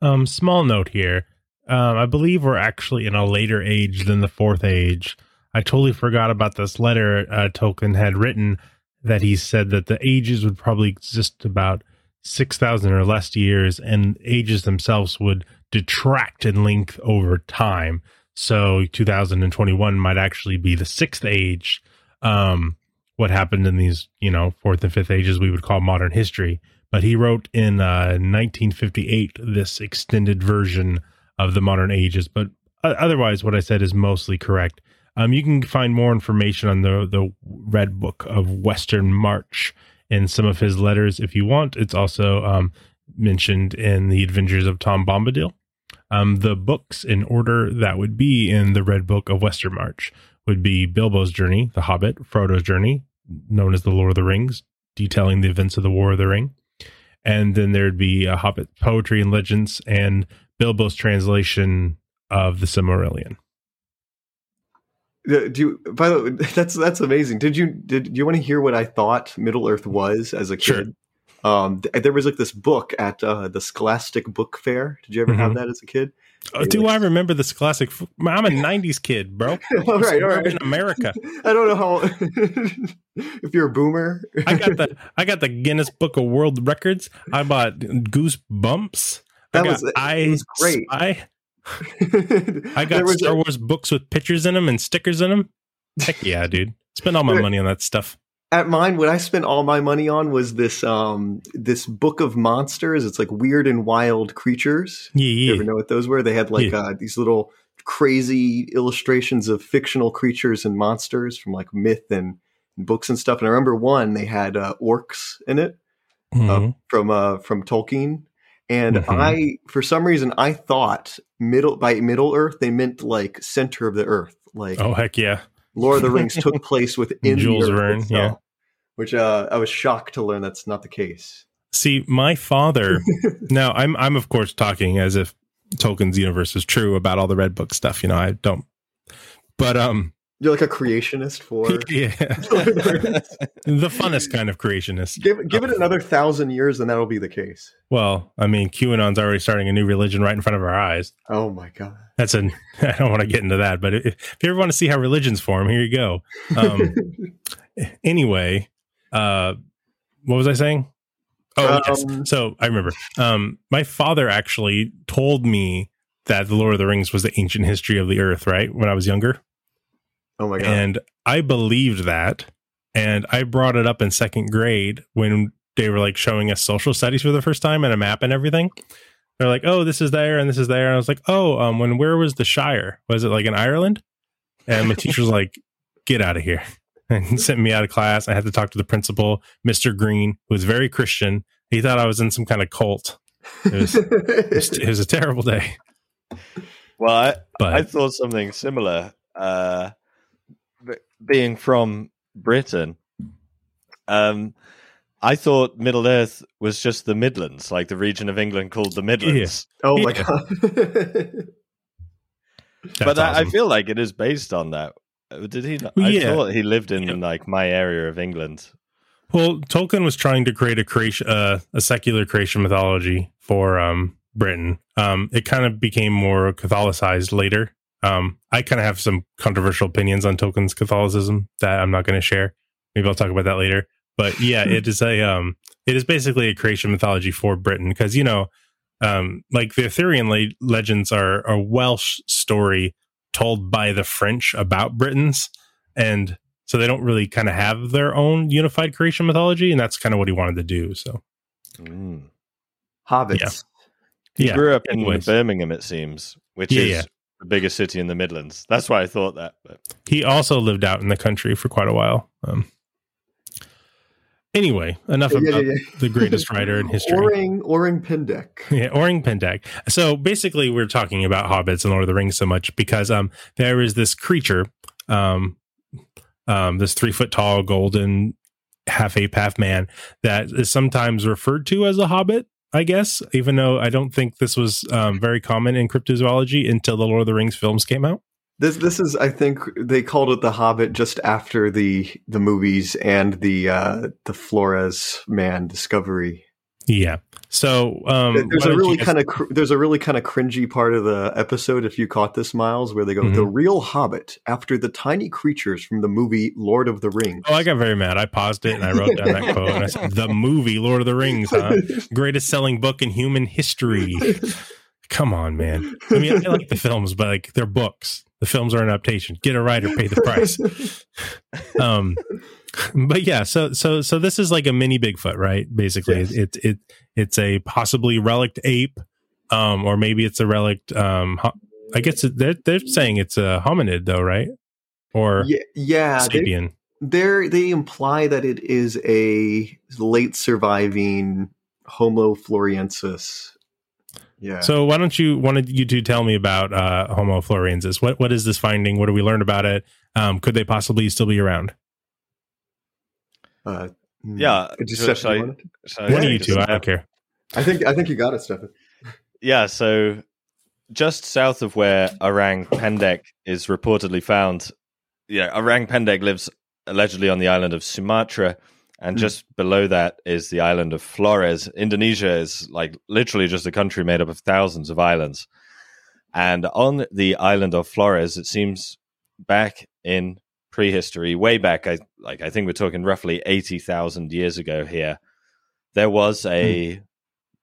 Um, small note here. Um, I believe we're actually in a later age than the fourth age. I totally forgot about this letter uh, Tolkien had written that he said that the ages would probably exist about 6,000 or less years, and ages themselves would detract in length over time. So 2021 might actually be the sixth age. Um, what happened in these, you know, fourth and fifth ages we would call modern history. But he wrote in uh, 1958 this extended version of the modern ages. But uh, otherwise, what I said is mostly correct. Um, you can find more information on the the Red Book of Western March in some of his letters if you want. It's also um, mentioned in the Adventures of Tom Bombadil. Um, the books in order that would be in the Red Book of Western March would be Bilbo's journey, The Hobbit, Frodo's journey, known as the Lord of the Rings, detailing the events of the War of the Ring. And then there'd be a Hobbit poetry and legends and Bilbo's translation of the Silmarillion. Do you, by the way, that's that's amazing. Did you did do you want to hear what I thought Middle Earth was as a kid? Sure. Um, th- there was like this book at uh, the Scholastic Book Fair. Did you ever have Mhm. that as a kid? Uh, do I remember this classic? f- I'm a '90s kid, bro. all right, all right. In America, I don't know how. if you're a boomer, I got the I got the Guinness Book of World Records. I bought Goosebumps. I That got was- I was great. Spy. I got Star a- Wars books with pictures in them and stickers in them. Heck yeah, dude! Spend all my money on that stuff. at mine what i spent all my money on was this um this book of monsters it's like weird and wild creatures Yeah, you ever know what those were they had like Yeah. uh, these little crazy illustrations of fictional creatures and monsters from like myth and, and books and stuff and i remember one they had uh, orcs in it Mhm. from uh from tolkien and Mhm. i for some reason i thought middle by middle earth they meant like center of the earth like Oh heck yeah! Lord of the Rings took place within Jules Verne, itself, yeah. Which uh, I was shocked to learn that's not the case. See, my father. now, I'm I'm of course talking as if Tolkien's universe is true about all the Red Book stuff. You know, I don't. But um, You're like a creationist for. yeah, the funnest kind of creationist. give give it another thousand years, and that'll be the case. Well, I mean, QAnon's already starting a new religion right in front of our eyes. Oh my god. That's an. I don't want to get into that, but if, if you ever want to see how religions form, here you go. Um, anyway, uh, what was I saying? Oh, yes. Um, So I remember. Um, my father actually told me that the Lord of the Rings was the ancient history of the Earth, right? When I was younger, oh my god. and I believed that, and I brought it up in second grade when they were like showing us social studies for the first time and a map and everything. They're like, "Oh, this is there and this is there," and I was like, "Oh, um, when where was the Shire? Was it like in Ireland?" And my teacher was like, "Get out of here." And sent me out of class. I had to talk to the principal, Mr. Green, who was very Christian. He thought I was in some kind of cult. It was, it was, it was a terrible day. Well, I, But I thought something similar. Uh, b- being from Britain, um, I thought Middle Earth was just the Midlands, like the region of England called the Midlands. oh my Yeah. god. but I, I feel like it is based on that. Uh, Did he? Not? Well, I yeah. thought he lived in Yeah. like my area of England. Well, Tolkien was trying to create a creation, uh, a secular creation mythology for um, Britain. Um, it kind of became more Catholicized later. Um, I kind of have some controversial opinions on Tolkien's Catholicism that I'm not going to share. Maybe I'll talk about that later. But yeah, it is a um, it is basically a creation mythology for Britain because you know, um, like the Arthurian le- legends are a Welsh story told by the French about Britons, and so they don't really kind of have their own unified creation mythology, and that's kind of what he wanted to do. So Mm. Hobbits. He yeah, grew up in anyways. Birmingham, it seems, which Yeah, is yeah. The biggest city in the Midlands. That's why I thought that. But he also lived out in the country for quite a while. Um, anyway, enough Yeah, yeah, about yeah, yeah. the greatest writer in history. Orang Orang Pendek. Yeah, Orang Pendek. So basically, we're talking about hobbits and Lord of the Rings so much because um, there is this creature, um, um, this three foot tall, golden, half ape, half man that is sometimes referred to as a hobbit. I guess, even though I don't think this was um, very common in cryptozoology until the Lord of the Rings films came out. This this is I think they called it the Hobbit just after the the movies and the uh the Flores man discovery. Yeah. So um, there's a really kind of cr- there's a really kind of cringy part of the episode if you caught this Miles where they go Mhm. the real Hobbit after the tiny creatures from the movie Lord of the Rings. Oh, I got very mad. I paused it and I wrote down that quote and I said, "The movie Lord of the Rings, huh? Greatest selling book in human history." Come on, man. I mean, I like the films, but like they're books. The films are an adaptation. Get a writer, pay the price. Um, but yeah, so so so this is like a mini Bigfoot, right? Basically, Yes. it it it's a possibly relict ape, um, or maybe it's a relict. Um, ho- I guess they're they're saying it's a hominid, though, right? Or yeah, yeah they, sapien. they're, they imply that it is a late surviving Homo floresiensis. Yeah. So why don't you wanted you to tell me about uh, Homo floresiensis? What what is this finding? What do we learn about it? Um, could they possibly still be around? Uh. Yeah, Could you should- should I- you want it? So One of you two, I don't care. I think I think you got it, Stefan. Yeah, so just south of where Orang Pendek is reportedly found, yeah, Orang Pendek lives allegedly on the island of Sumatra, and Hmm. just below that is the island of Flores. Indonesia is like literally just a country made up of thousands of islands. And on the island of Flores, it seems back in prehistory, way back, I like I think we're talking roughly eighty thousand years ago here, there was a hmm.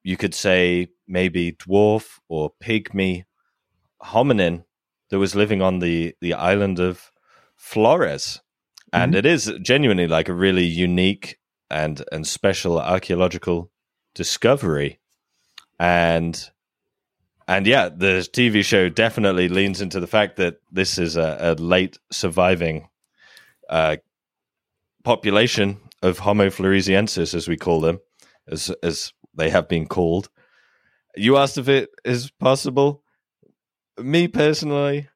you could say maybe dwarf or pygmy hominin that was living on the the island of Flores, and mm-hmm. it is genuinely like a really unique and and special archaeological discovery, and and yeah, the TV show definitely leans into the fact that this is a, a late surviving uh, population of Homo floresiensis, as we call them, as as they have been called. You asked if it is possible. Me personally,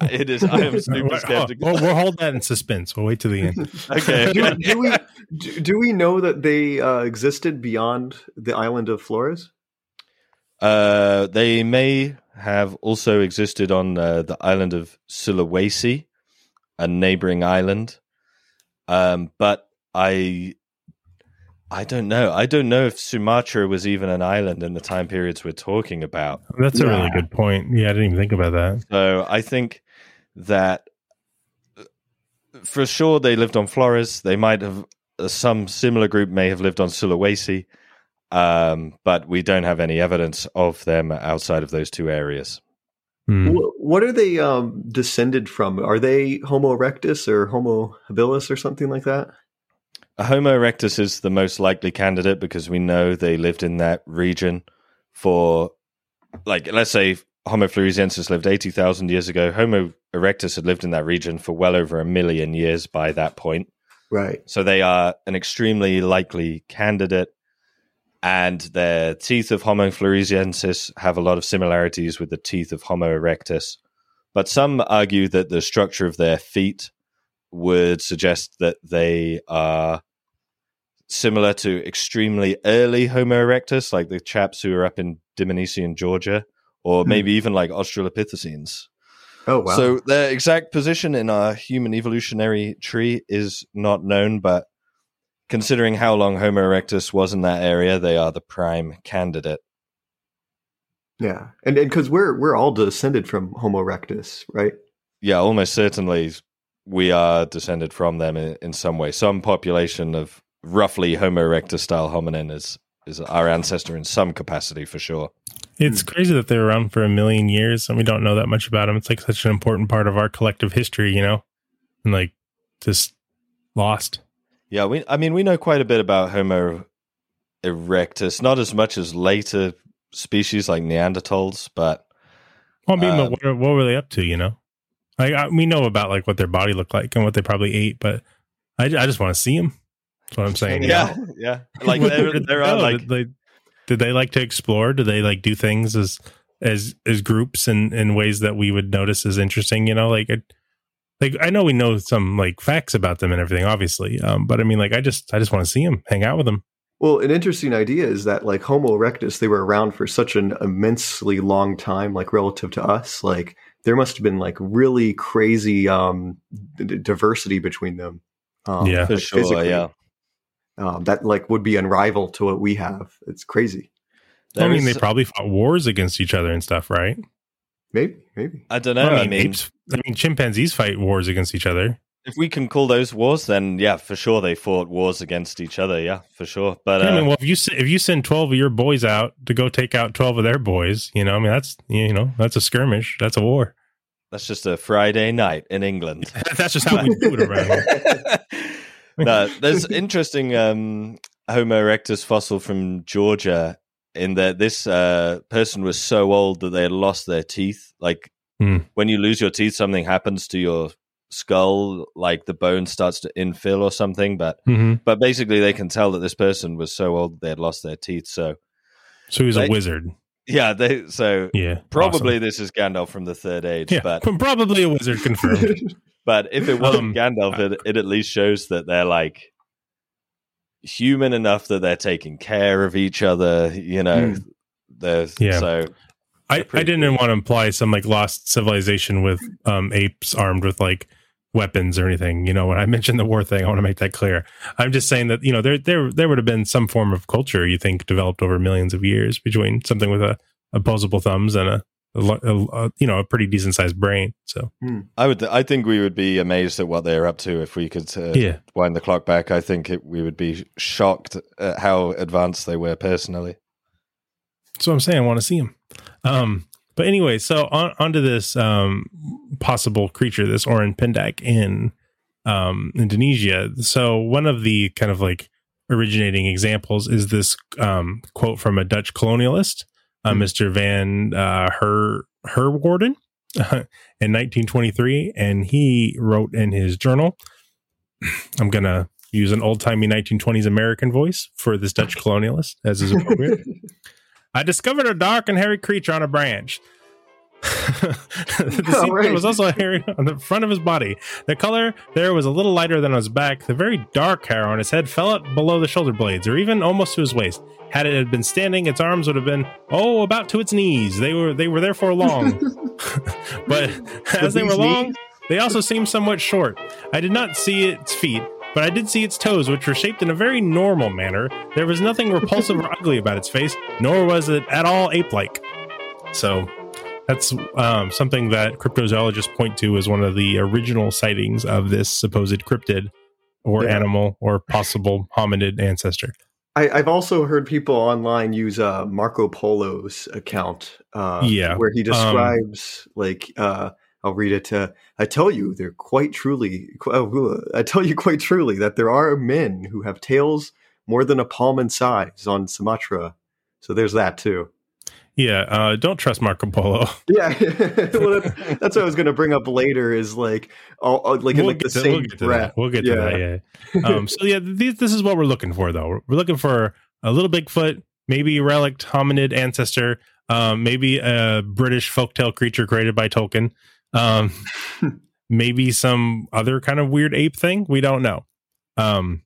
it is. I am super skeptical. We'll, we'll hold that in suspense. We'll wait to the end. Okay. do, do we do, do we know that they uh, existed beyond the island of Flores? Uh, they may have also existed on uh, the island of Sulawesi, a neighboring island. Um, but I I don't know. I don't know if Sumatra was even an island in the time periods we're talking about. That's a really good point. Yeah, I didn't even think about that. So I think that uh, for sure they lived on Flores. They might have uh, some similar group may have lived on Sulawesi, um, but we don't have any evidence of them outside of those two areas. Hmm. What are they um, descended from? Are they Homo erectus or Homo habilis or something like that? A Homo erectus is the most likely candidate because we know they lived in that region for, like, let's say Homo floresiensis lived 80,000 years ago. Homo erectus had lived in that region for well over a million years by that point. Right. So they are an extremely likely candidate. And the teeth of Homo floresiensis have a lot of similarities with the teeth of Homo erectus. But some argue that the structure of their feet would suggest that they are similar to extremely early Homo erectus, like the chaps who are up in Dmanisi Georgia, or Hmm. maybe even like Australopithecines. Oh wow. So their exact position in our human evolutionary tree is not known, but considering how long Homo erectus was in that area, they are the prime candidate. yeah, and and because we're we're all descended from Homo erectus, right? Yeah, almost certainly we are descended from them in, in some way. Some population of roughly Homo erectus style hominin is is our ancestor in some capacity for sure. It's hmm. crazy that they're around for a million years and we don't know that much about them. It's like such an important part of our collective history, you know, and like just lost. Yeah, we I mean we know quite a bit about Homo erectus, not as much as later species like Neanderthals, but Well, I mean, Um, but what, what were they up to? You know, like I, we know about like what their body looked like and what they probably ate, but I, I just want to see them. That's what I'm saying. yeah, yeah. Like there, there they are like did they, did they like to explore? Do they like do things as as as groups and in ways that we would notice as interesting? You know, like it, like I know we know some like facts about them and everything, obviously. Um, but I mean, like I just I just want to see them, hang out with them. Well, an interesting idea is that like Homo erectus, they were around for such an immensely long time, like relative to us. Like there must have been like really crazy um, d- d- diversity between them. Um, Yeah. for like, sure, physically. yeah. Um, that like would be unrivaled to what we have. It's crazy. I mean, they probably fought wars against each other and stuff, right? Maybe, maybe. I don't know. I mean, apes, I mean, chimpanzees fight wars against each other. if we can call those wars, then yeah, for sure they fought wars against each other. Yeah, for sure. But I mean, uh, well, if you if you send twelve of your boys out to go take out twelve of their boys, you know, I mean, that's you know, that's a skirmish, that's a war. that's just a Friday night in England. that's just how we do it around here. no, there's interesting um, Homo erectus fossil from Georgia in that this uh, person was so old that they had lost their teeth. Like Hmm. when you lose your teeth, something happens to your skull, like the bone starts to infill or something. But hmm but basically, they can tell that this person was so old they had lost their teeth. So So he's They- a wizard. yeah, they so Yeah, probably awesome. this is Gandalf from the Third Age. Yeah, But probably a wizard confirmed. But if it wasn't Um, Gandalf, it, it at least shows that they're like human enough that they're taking care of each other. You know, they're Yeah. so I, I didn't want to imply some like lost civilization with um, apes armed with like weapons or anything. You know, when I mentioned the war thing, I want to make that clear. I'm just saying that you know there there there would have been some form of culture you think developed over millions of years between something with a opposable thumbs and a, a, a, a you know a pretty decent sized brain. So I would. I think we would be amazed at what they're up to if we could uh, yeah, wind the clock back. I think it, we would be shocked at how advanced they were personally. so I'm saying I want to see them. Um, but anyway, so on onto this um, possible creature, this Orang Pendek in um, Indonesia. So one of the kind of like originating examples is this um, quote from a Dutch colonialist, uh, Hmm. Mr. Van uh, Her Herwaarden, in 1923, and he wrote in his journal. I'm gonna use an old timey 1920s American voice for this Dutch colonialist, as is appropriate. I discovered a dark and hairy creature on a branch. the Oh, right. was also hairy on the front of his body. The color there was a little lighter than on his back. The very dark hair on his head fell out below the shoulder blades, or even almost to his waist. Had it had been standing, its arms would have been oh about to its knees. They were they were therefore long, but as they were long, They also seemed somewhat short. I did not see its feet, but I did see its toes, which were shaped in a very normal manner. There was nothing repulsive or ugly about its face, nor was it at all ape like. So that's um, something that cryptozoologists point to as one of the original sightings of this supposed cryptid or Yeah. animal or possible hominid ancestor. I, I've also heard people online use uh, Marco Polo's account, uh, Yeah, where he um, describes like uh, I'll read it. Uh, I tell you, they're quite truly. uh, I tell you quite truly that there are men who have tails more than a palm in size on Sumatra. So there's that too. Yeah, uh, don't trust Marco Polo. Yeah, well, that's, that's what I was going to bring up later. Is like, all, all- like in like the to, same we'll get to breath. that. We'll get to that. Yeah. Um, so yeah, th- this is what we're looking for, though. We're looking for a little Bigfoot, maybe relict hominid ancestor, um, maybe a British folktale creature created by Tolkien, um, maybe some other kind of weird ape thing. We don't know. Um,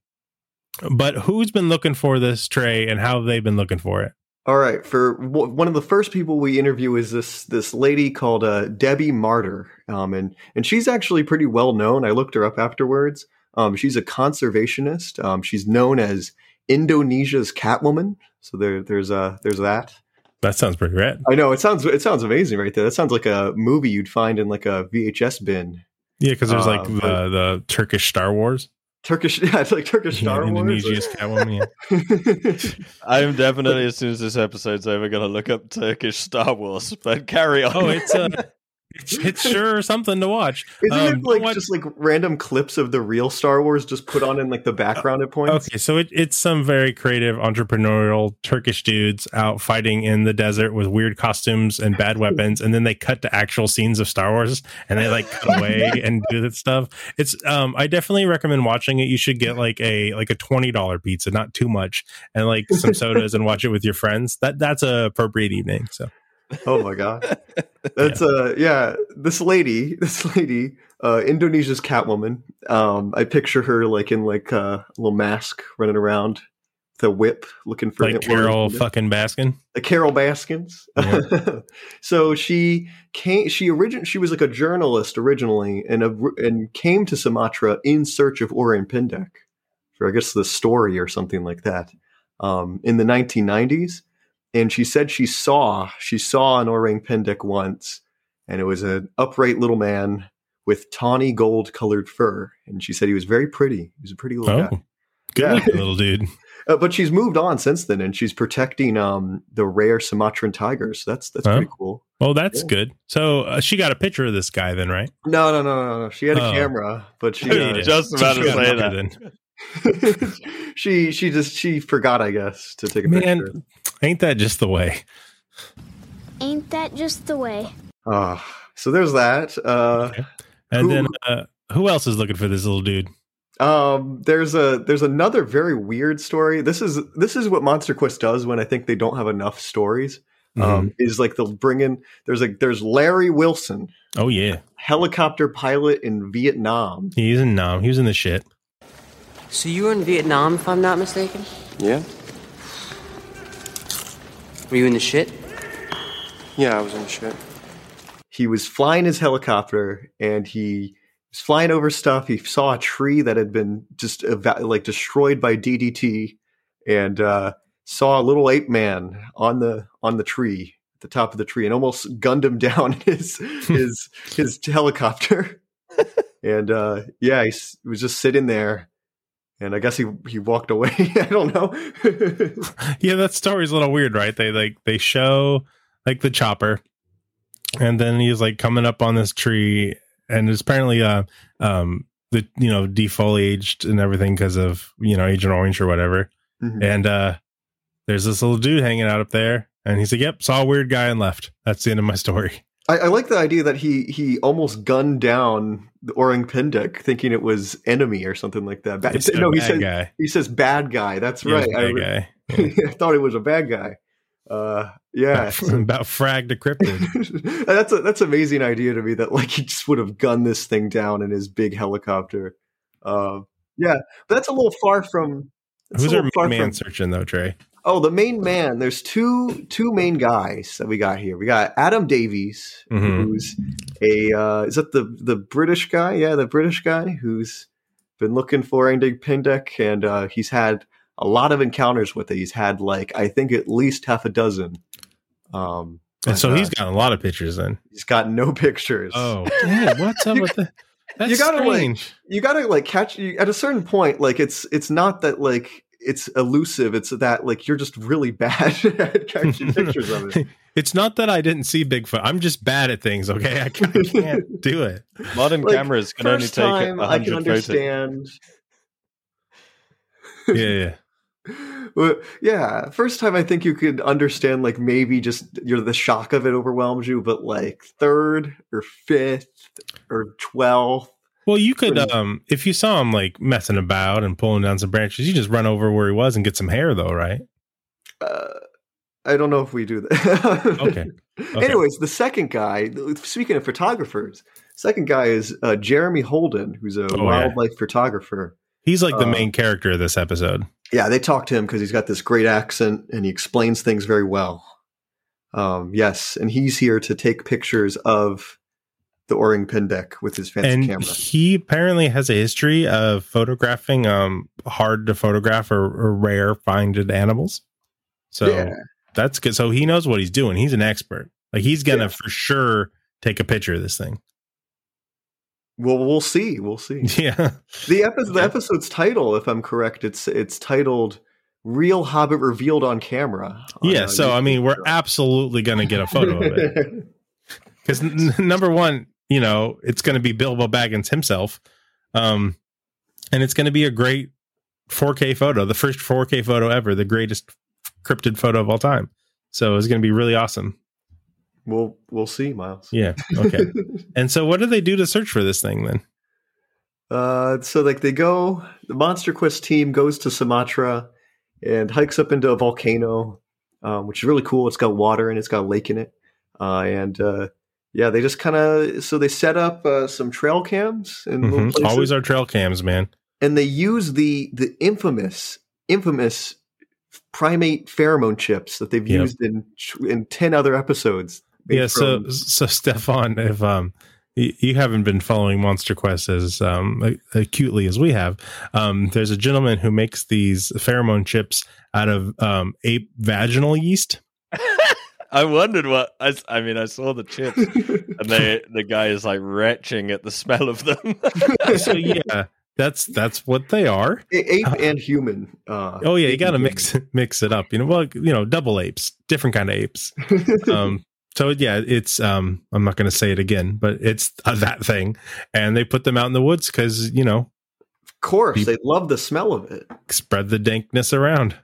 but who's been looking for this tray, and how have they been looking for it? All right, for w- one of the first people we interview is this this lady called uh, Debbie Martyr, um, and and she's actually pretty well known. I looked her up afterwards. Um, she's a conservationist. Um, she's known as Indonesia's Catwoman. So there, there's uh, there's that. That sounds pretty rad. I know it sounds it sounds amazing right there. That sounds like a movie you'd find in like a VHS bin. Yeah, because there's Uh, like the but- the Turkish Star Wars, Turkish, yeah, it's like Turkish Star yeah, Wars. Indonesia's Catwoman. Yeah. I am definitely, as soon as this episode's over, going to look up Turkish Star Wars. But carry on. Oh, it's uh, it's, it's sure something to watch. Isn't Um, it like just like random clips of the real Star Wars just put on in like the background at points? Okay, so it, it's some very creative, entrepreneurial Turkish dudes out fighting in the desert with weird costumes and bad weapons, and then they cut to actual scenes of Star Wars, and they like cut away and do that stuff. It's um, I definitely recommend watching it. You should get like a like a twenty dollar pizza, not too much, and like some sodas, and watch it with your friends. That that's a appropriate evening. So Oh my god. That's uh yeah, this lady, this lady, uh Indonesia's Catwoman. Um I picture her like in like uh, a little mask running around with a whip looking for like Carol fucking Baskin. uh, Carol Baskins. so she came she origin she was like a journalist originally and a, and came to Sumatra in search of Orang Pendek for I guess the story or something like that. Um, in the 1990s and she said she saw she saw an orang pendek once and it was an upright little man with tawny gold colored fur and she said he was very pretty he was a pretty little Oh, guy good Yeah. little dude. uh, but she's moved on since then and she's protecting um the rare sumatran tigers that's that's Oh. pretty cool Well, that's Yeah. good. So uh, she got a picture of this guy, then, right? no no no no no she had a Oh. camera but she uh, just about She to say that. she she just she forgot i guess to take a Man, picture ain't that just the way? Ain't that just the way? uh, so there's that uh Okay. And Who- then uh, who else is looking for this little dude? Um, there's a there's another very weird story. This is this is what Monster Quest does when I think they don't have enough stories. Mm-hmm. Um, is like they'll bring in there's like there's Larry Wilson, Oh yeah, helicopter pilot in Vietnam. he's in Nam. He was in the shit. So you were in Vietnam, if I'm not mistaken? Yeah? Were you in the shit? Yeah, I was in the shit. He was flying his helicopter and he was flying over stuff. He saw a tree that had been just eva- like destroyed by DDT, and uh, saw a little ape man on the on the tree at the top of the tree, and almost gunned him down in his his his helicopter. and uh, yeah, he was just sitting there. And I guess he he walked away. I don't know. Yeah, that story's a little weird, right? They like they show like the chopper, and then he's like coming up on this tree, and it's apparently uh um the you know defoliaged and everything because of you know Agent Orange or whatever. Mhm. And uh there's this little dude hanging out up there, and he's like, "Yep, saw a weird guy and left." That's the end of my story. I, I like the idea that he he almost gunned down the Orang Pendek, thinking it was enemy or something like that. Bad, It's no, he says guy. he says bad guy. That's He right. I, guy. I thought it was a bad guy. Uh, yeah, about frag decrypted. that's a that's an amazing idea to me. That like he just would have gunned this thing down in his big helicopter. Uh, yeah, but that's a little far from. Who's our far man from- searching though, Trey? Oh, the main man. There's two two main guys that we got here. We got Adam Davies, Mhm. who's a uh, is that the the British guy? Yeah, the British guy who's been looking for Andy Pindek, and uh, he's had a lot of encounters with it. He's had like I think at least half a dozen. Um, And so but, he's uh, got a lot of pictures then. he's got no pictures. Oh, yeah, what's up with that? That's you gotta strange. like you gotta like catch you at a certain point like it's it's not that like it's elusive it's that like you're just really bad at catching pictures of it It's not that I didn't see Bigfoot. I'm just bad at things. Okay, I can't, I can't do it. Modern Like, cameras can only take time a i can hundred photos. understand Yeah, yeah. Well, yeah first time i think you could understand like maybe just you're the shock of it overwhelms you but like third or fifth or 12th Well, you could, um, if you saw him like messing about and pulling down some branches, you just run over where he was and get some hair, though, right? uh, i don't know if we do that Okay. Okay. Anyways, the second guy, speaking of photographers, second guy is uh, Jeremy Holden, who's a Oh, yeah. wildlife photographer. He's like the Uh, main character of this episode. Yeah, they talk to him because he's got this great accent and he explains things very well. Um, yes, and he's here to take pictures of the Orang deck with his fancy and camera. he apparently has a history of photographing um hard to photograph or, or rare finded animals. So Yeah. that's good. So he knows what he's doing. He's an expert. Like he's gonna Yeah. for sure take a picture of this thing. Well, we'll see. We'll see. Yeah. The episode, the episode's title, if I'm correct, it's it's titled "Real Hobbit Revealed on Camera." on, yeah. uh, So I mean, we're YouTube. absolutely gonna get a photo of it. because n- number one, you know, it's going to be Bilbo Baggins himself, um, and it's going to be a great 4K photo, the first 4K photo ever, the greatest cryptid photo of all time. So it's going to be really awesome. we'll we'll see, Miles. Yeah. Okay. and so, what do they do to search for this thing then? Uh, so like they go, the Monster Quest team goes to Sumatra and hikes up into a volcano, um, which is really cool. It's got water and it's got a lake in it. Uh, and uh, yeah, they just kind of so they set up uh, some trail cams little Mhm. Always our trail cams, man. and they use the the infamous infamous primate pheromone chips that they've Yep. used in in ten other episodes. Yeah. So, from- so Stefan, if um, you, you haven't been following Monster Quest as um acutely as we have, um, there's a gentleman who makes these pheromone chips out of um ape vaginal yeast. I wondered what I, I mean. I saw the chips, and they the guy is like retching at the smell of them. so yeah, that's that's what they are. A- ape and human. Uh, Oh yeah, you got to mix mix it up. You know, well, you know, double apes, different kind of apes. Um, so yeah, it's um, I'm not going to say it again, but it's uh, that thing, and they put them out in the woods because you know Of course, People- they love the smell of it. spread the dankness around.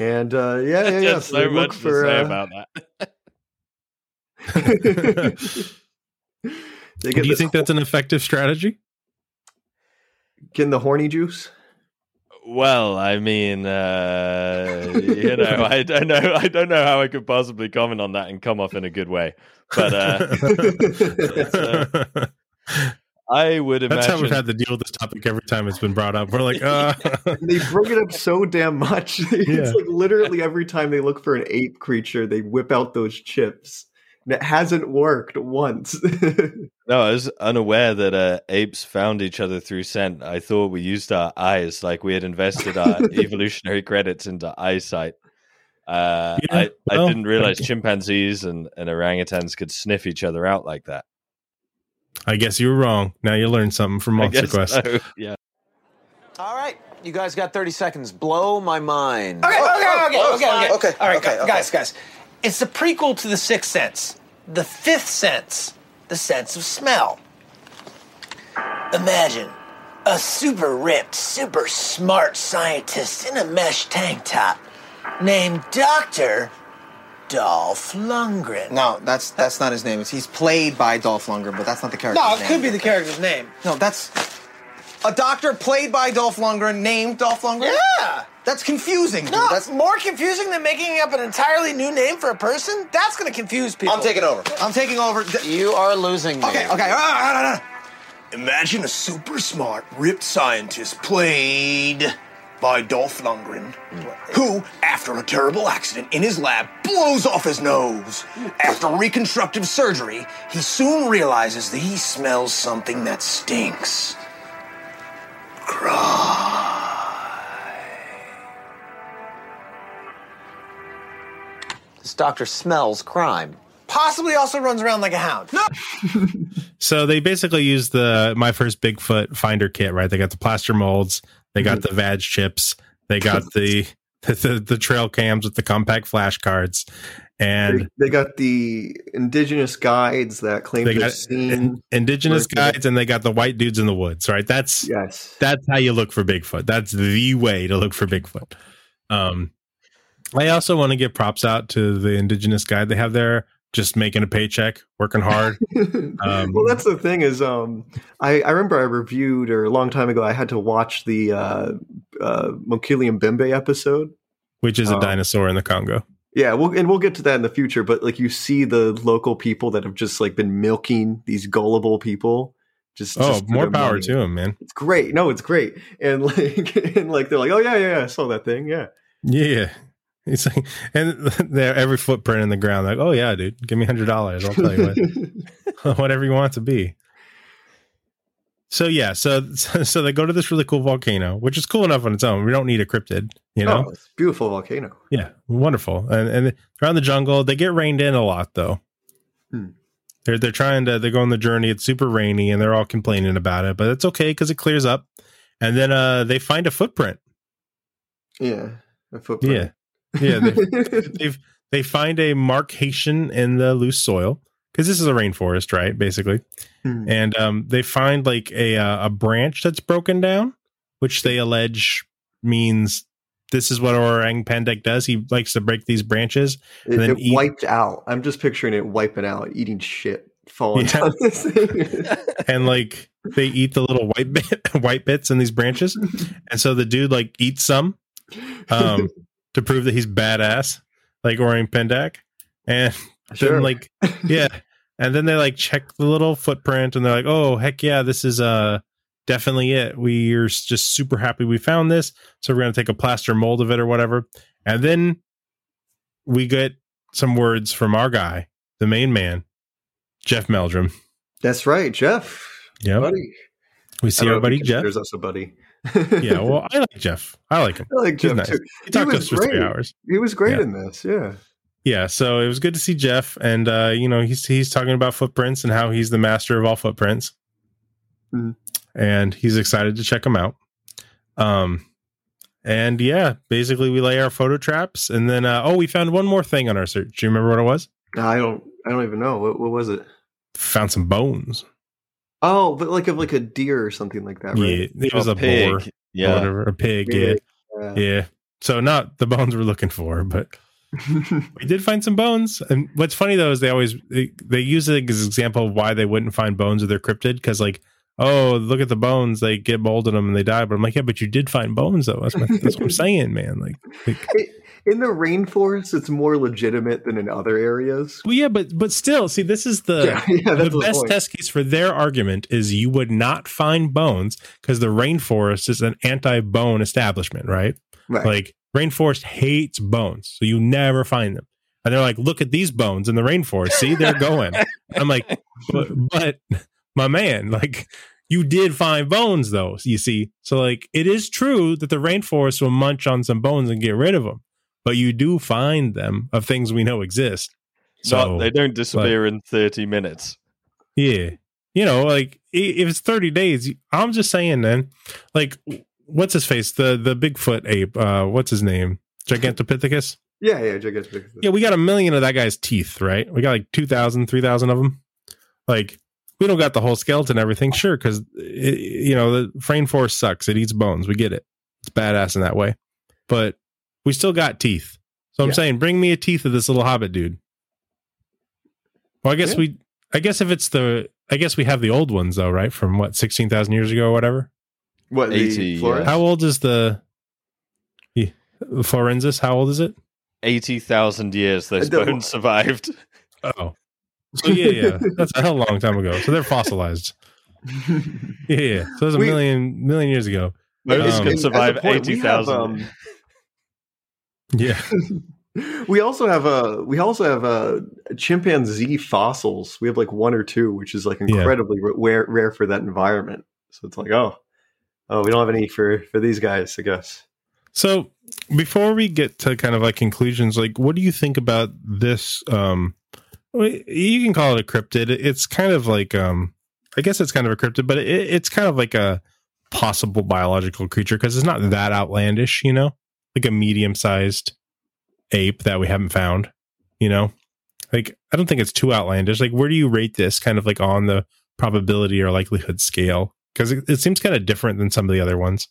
And uh, yeah, yeah, yeah. Just So they look much for. to say uh, about that. they Do you this think that's an effective strategy? getting the horny juice? Well, I mean, uh, you know, I don't know. I don't know how I could possibly comment on that and come off in a good way. But uh, uh, I would imagine That's how we've had to deal with this topic every time it's been brought up. We're like, uh, they bring it up so damn much. Yeah. it's like literally every time they look for an ape creature, they whip out those chips. And it hasn't worked once. No, I was unaware that uh, apes found each other through scent. I thought we used our eyes, like we had invested our evolutionary credits into eyesight. Uh, Yeah, I, well, I didn't realize thank chimpanzees and, and orangutans could sniff each other out like that. I guess you were wrong. Now you learned something from I Monster guess Quest. so, Yeah. All right, you guys got 30 seconds. Blow my mind. Okay, oh, okay, okay, oh, okay, okay, Okay, All right, okay, gu- guys, guys. It's the prequel to the Sixth Sense, the fifth sense, the sense of smell. Imagine a super ripped, super smart scientist in a mesh tank top named Doctor Dolph Lundgren. No, that's that's not his name. It's, he's played by Dolph Lundgren, but that's not the character. No, it could be the character's name. No, that's a doctor played by Dolph Lundgren, named Dolph Lundgren. Yeah. That's confusing. Dude. No, That's that's more confusing than making up an entirely new name for a person. That's going to confuse people. I'm taking over. I'm taking over. You are losing me. Okay, okay. ah, ah, ah. Imagine a super smart, ripped scientist played by Dolph Lundgren, who, after a terrible accident in his lab, blows off his nose. After reconstructive surgery, he soon realizes that he smells something that stinks. This doctor smells crime. Possibly also runs around like a hound. No! So they basically use the my first Bigfoot finder kit, right? They got the plaster molds, they got the vag chips, they got the the, the, the trail cams with the compact flashcards, and They, they got the indigenous guides that claim they to got seen. in- indigenous guides and they got the white dudes in the woods, right? That's Yes. that's how you look for Bigfoot. That's the way to look for Bigfoot. Um, I also want to give props out to the indigenous guide they have there, just making a paycheck, working hard. Um, well, that's the thing is, um, I, I remember I reviewed or a long time ago. I had to watch the uh, uh, Mokele-mbembe episode. which is a Um, dinosaur in the Congo. Yeah, we'll, and we'll get to that in the future. But like, you see the local people that have just like been milking these gullible people. Just Oh, just more power money. to him, man. It's great. No, it's great. And like, and like they're like, oh yeah, yeah, yeah, I saw that thing. Yeah. Yeah. It's like, and they're every footprint in the ground, like, oh yeah, dude, give me hundred dollars. I'll tell you what, whatever you want it to be. So yeah, so so they go to this really cool volcano, which is cool enough on its own. We don't need a cryptid, you know. Oh, it's beautiful volcano. Yeah, wonderful. And and they're on the jungle. They get rained in a lot though. Hmm. They're they're trying to they go on the journey. It's super rainy, and they're all complaining about it, but it's okay because it clears up. And then uh they find a footprint. Yeah. A footprint. Yeah, yeah. They, they've they find a markation in the loose soil because this is a rainforest, right? Basically, Hmm. and um, they find like a uh, a branch that's broken down, which they allege means this is what orang pendek does. He likes to break these branches It, and then it eat. wiped out. I'm just picturing it wiping out, eating shit, falling Yeah. down this thing. and like they eat the little white bit white bits in these branches and so the dude like eats some um to prove that he's badass like orang pendek and Sure. then like yeah and then they like check the little footprint and they're like oh heck yeah this is uh definitely it we're just super happy we found this so we're gonna take a plaster mold of it or whatever and then we get some words from our guy the main man jeff meldrum That's right, Jeff. yeah Buddy. we see our buddy jeff considers us a buddy. Yeah, well, I like Jeff. I like him. I like Jeff nice. too. He talked to us for three hours. He was great Yeah. in this. Yeah. Yeah, so it was good to see Jeff, and uh, you know he's he's talking about footprints and how he's the master of all footprints, Mhm. and he's excited to check them out. Um, and yeah, basically we lay our photo traps, and then uh, oh, we found one more thing on our search. Do you remember what it was? I don't. I don't even know what, what was it. Found some bones. Oh, but like of like a deer or something like that, Yeah, right? it was A a, pig. boar, Yeah. or whatever, a pig. Yeah. Yeah. yeah. So not the bones we're looking for, but we did find some bones. And what's funny though is they always they, they use it as an example of why they wouldn't find bones of their cryptid because like oh look at the bones they get mold in them and they die. But I'm like yeah, but you did find bones though. That's, my, that's what I'm saying, man. Like, like It- in the rainforest, it's more legitimate than in other areas. well yeah, but but still, see this is the Yeah, yeah, the best test case for their argument is you would not find bones because the rainforest is an anti-bone establishment, right? Right. Like rainforest hates bones, so you never find them. And they're like, look at these bones in the rainforest. See, they're going. I'm like, but, but my man, like you did find bones though. You see, so like it is true that the rainforest will munch on some bones and get rid of them, but you do find them of things we know exist. So Not- they don't disappear in 30 minutes. yeah. You know, like if it's 30 days, I'm just saying then, like what's his face? The the Bigfoot ape, uh what's his name? Gigantopithecus? Yeah, yeah, gigantic. Yeah, we got a million of that guy's teeth, right? We got like 2,000, 3,000 of them. Like we don't got the whole skeleton everything, sure, cuz you know, the frame force sucks. It eats bones. We get it. It's badass in that way. But we still got teeth. So I'm yeah. saying, bring me a teeth of this little hobbit dude. Well, I guess yeah. we, I guess if it's the, I guess we have the old ones though, right? From what, 16,000 years ago or whatever? What, 80, yeah. How old is the, the How old is it? 80,000 years those bones survived. Oh. So yeah, yeah. That's a hell long time ago. So they're fossilized. yeah, yeah. So it was a we, million million years ago. Bones um, could survive 80,000. Yeah. we also have a we also have a chimpanzee fossils. We have like one or two, which is like Yeah. incredibly rare rare for that environment. So it's like, oh, oh, we don't have any for for these guys, I guess. So before we get to kind of like conclusions, like what do you think about this? Um, you can call it a cryptid. It's kind of like, um, I guess it's kind of a cryptid, but it, it's kind of like a possible biological creature because it's not that outlandish, you know, like a medium sized ape that we haven't found, you know, like I don't think it's too outlandish. Like, where do you rate this kind of like on the probability or likelihood scale? Because it, it seems kind of different than some of the other ones.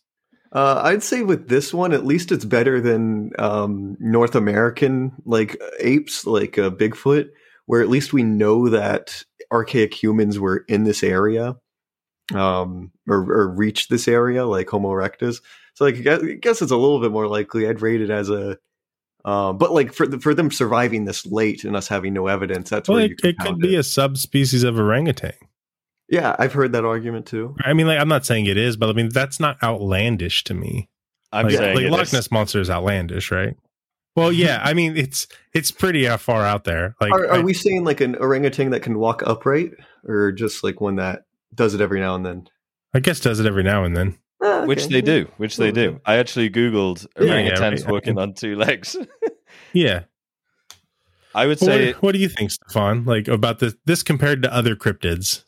Uh, I'd say with this one, at least it's better than um, North American like apes, like uh, Bigfoot, where at least we know that archaic humans were in this area, um, or, or reached this area, like Homo erectus. So, like, I guess, it's a little bit more likely. I'd rate it as a, uh, but like for the, for them surviving this late and us having no evidence, that's Well, where it, you it could count be a subspecies of orangutan. Yeah, I've heard that argument too. I mean, like, I'm not saying it is, but I mean, that's not outlandish to me. I'm like, saying like it Loch is. Ness monster is outlandish, right? Well, yeah. I mean, it's it's pretty uh, far out there. Like, are, are I- we seeing like an orangutan that can walk upright, or just like one that does it every now and then? I guess does it every now and then. Ah, Which they do, which they do. I actually googled Yeah, yeah, orangutans walking on two legs. Yeah. I would say what, what do you think, Stefan? Like about this this compared to other cryptids?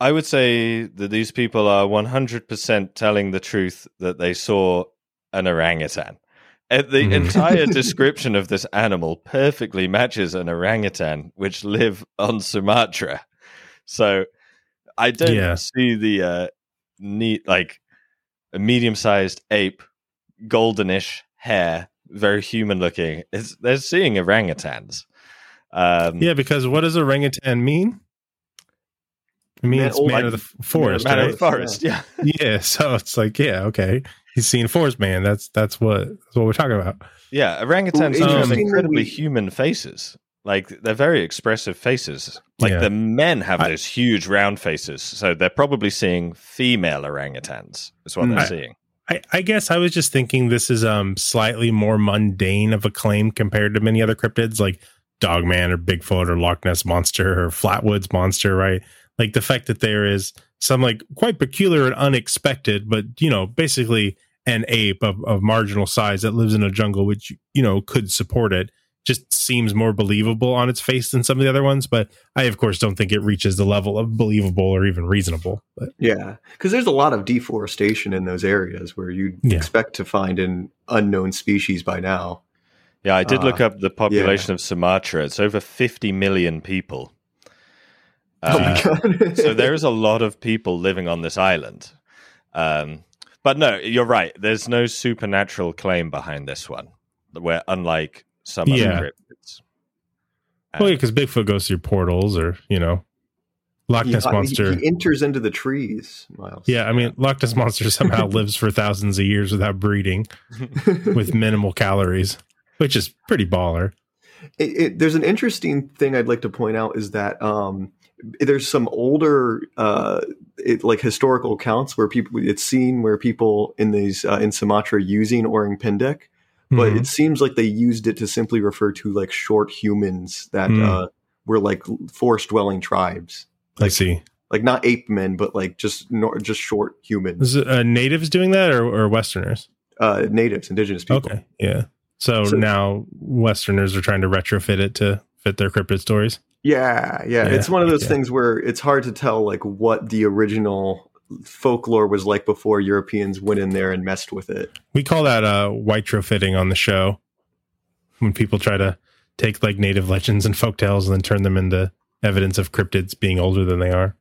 I would say that these people are 100% telling the truth that they saw an orangutan. Uh, The Mhm. entire description of this animal perfectly matches an orangutan, which live on Sumatra. So I don't Yeah. see the uh, neat, like a medium sized ape, goldenish hair, very human looking. It's, they're seeing orangutans. Um, Yeah, because what does orangutan mean? It means Man- man, oh, of the forest, man of the forest, yeah. yeah, so it's like, yeah, okay. He's seeing forest man. That's that's what that's what we're talking about. Yeah, orangutans Well, have incredibly we- human faces. Like they're very expressive faces. Like Yeah. the men have I- those huge round faces, so they're probably seeing female orangutans. Is what Hmm. they're I- seeing. I, I guess I was just thinking this is um slightly more mundane of a claim compared to many other cryptids like Dogman or Bigfoot or Loch Ness Monster or Flatwoods Monster, right? Like the fact that there is some like quite peculiar and unexpected, but you know, basically an ape of, of marginal size that lives in a jungle, which you know could support it, just seems more believable on its face than some of the other ones. But I, of course, don't think it reaches the level of believable or even reasonable. But Yeah, because there's a lot of deforestation in those areas where you'd Yeah. expect to find an unknown species by now. Yeah, I did Uh, look up the population of Sumatra. It's over 50 million people. Oh my Uh, god! so there is a lot of people living on this island. Um, but no, you're right. There's no supernatural claim behind this one. Where unlike some Yeah. other cryptids. well, yeah, because Bigfoot goes through portals, or you know, Loch Ness he- monster. He, enters into the trees, Miles. yeah, I mean, Loch Ness monster somehow lives for thousands of years without breeding, with minimal calories, which is pretty baller. It, it, there's an interesting thing I'd like to point out is that um, there's some older uh, it, like historical accounts where people it's seen where people in these uh, in Sumatra using Orang Pendek, but Mhm. it seems like they used it to simply refer to like short humans that Hmm. uh, were like forest dwelling tribes, I see. like not ape men, but like just nor- just short humans, Is it, uh, natives doing that, or, or Westerners? uh, natives, indigenous people. Okay, yeah. So, So- now Westerners are trying to retrofit it to fit their cryptid stories. Yeah, yeah, Yeah, It's one of those yeah. things where it's hard to tell like what the original folklore was like before Europeans went in there and messed with it. We call that uh, white trofitting on the show when people try to take like native legends and folktales and then turn them into evidence of cryptids being older than they are.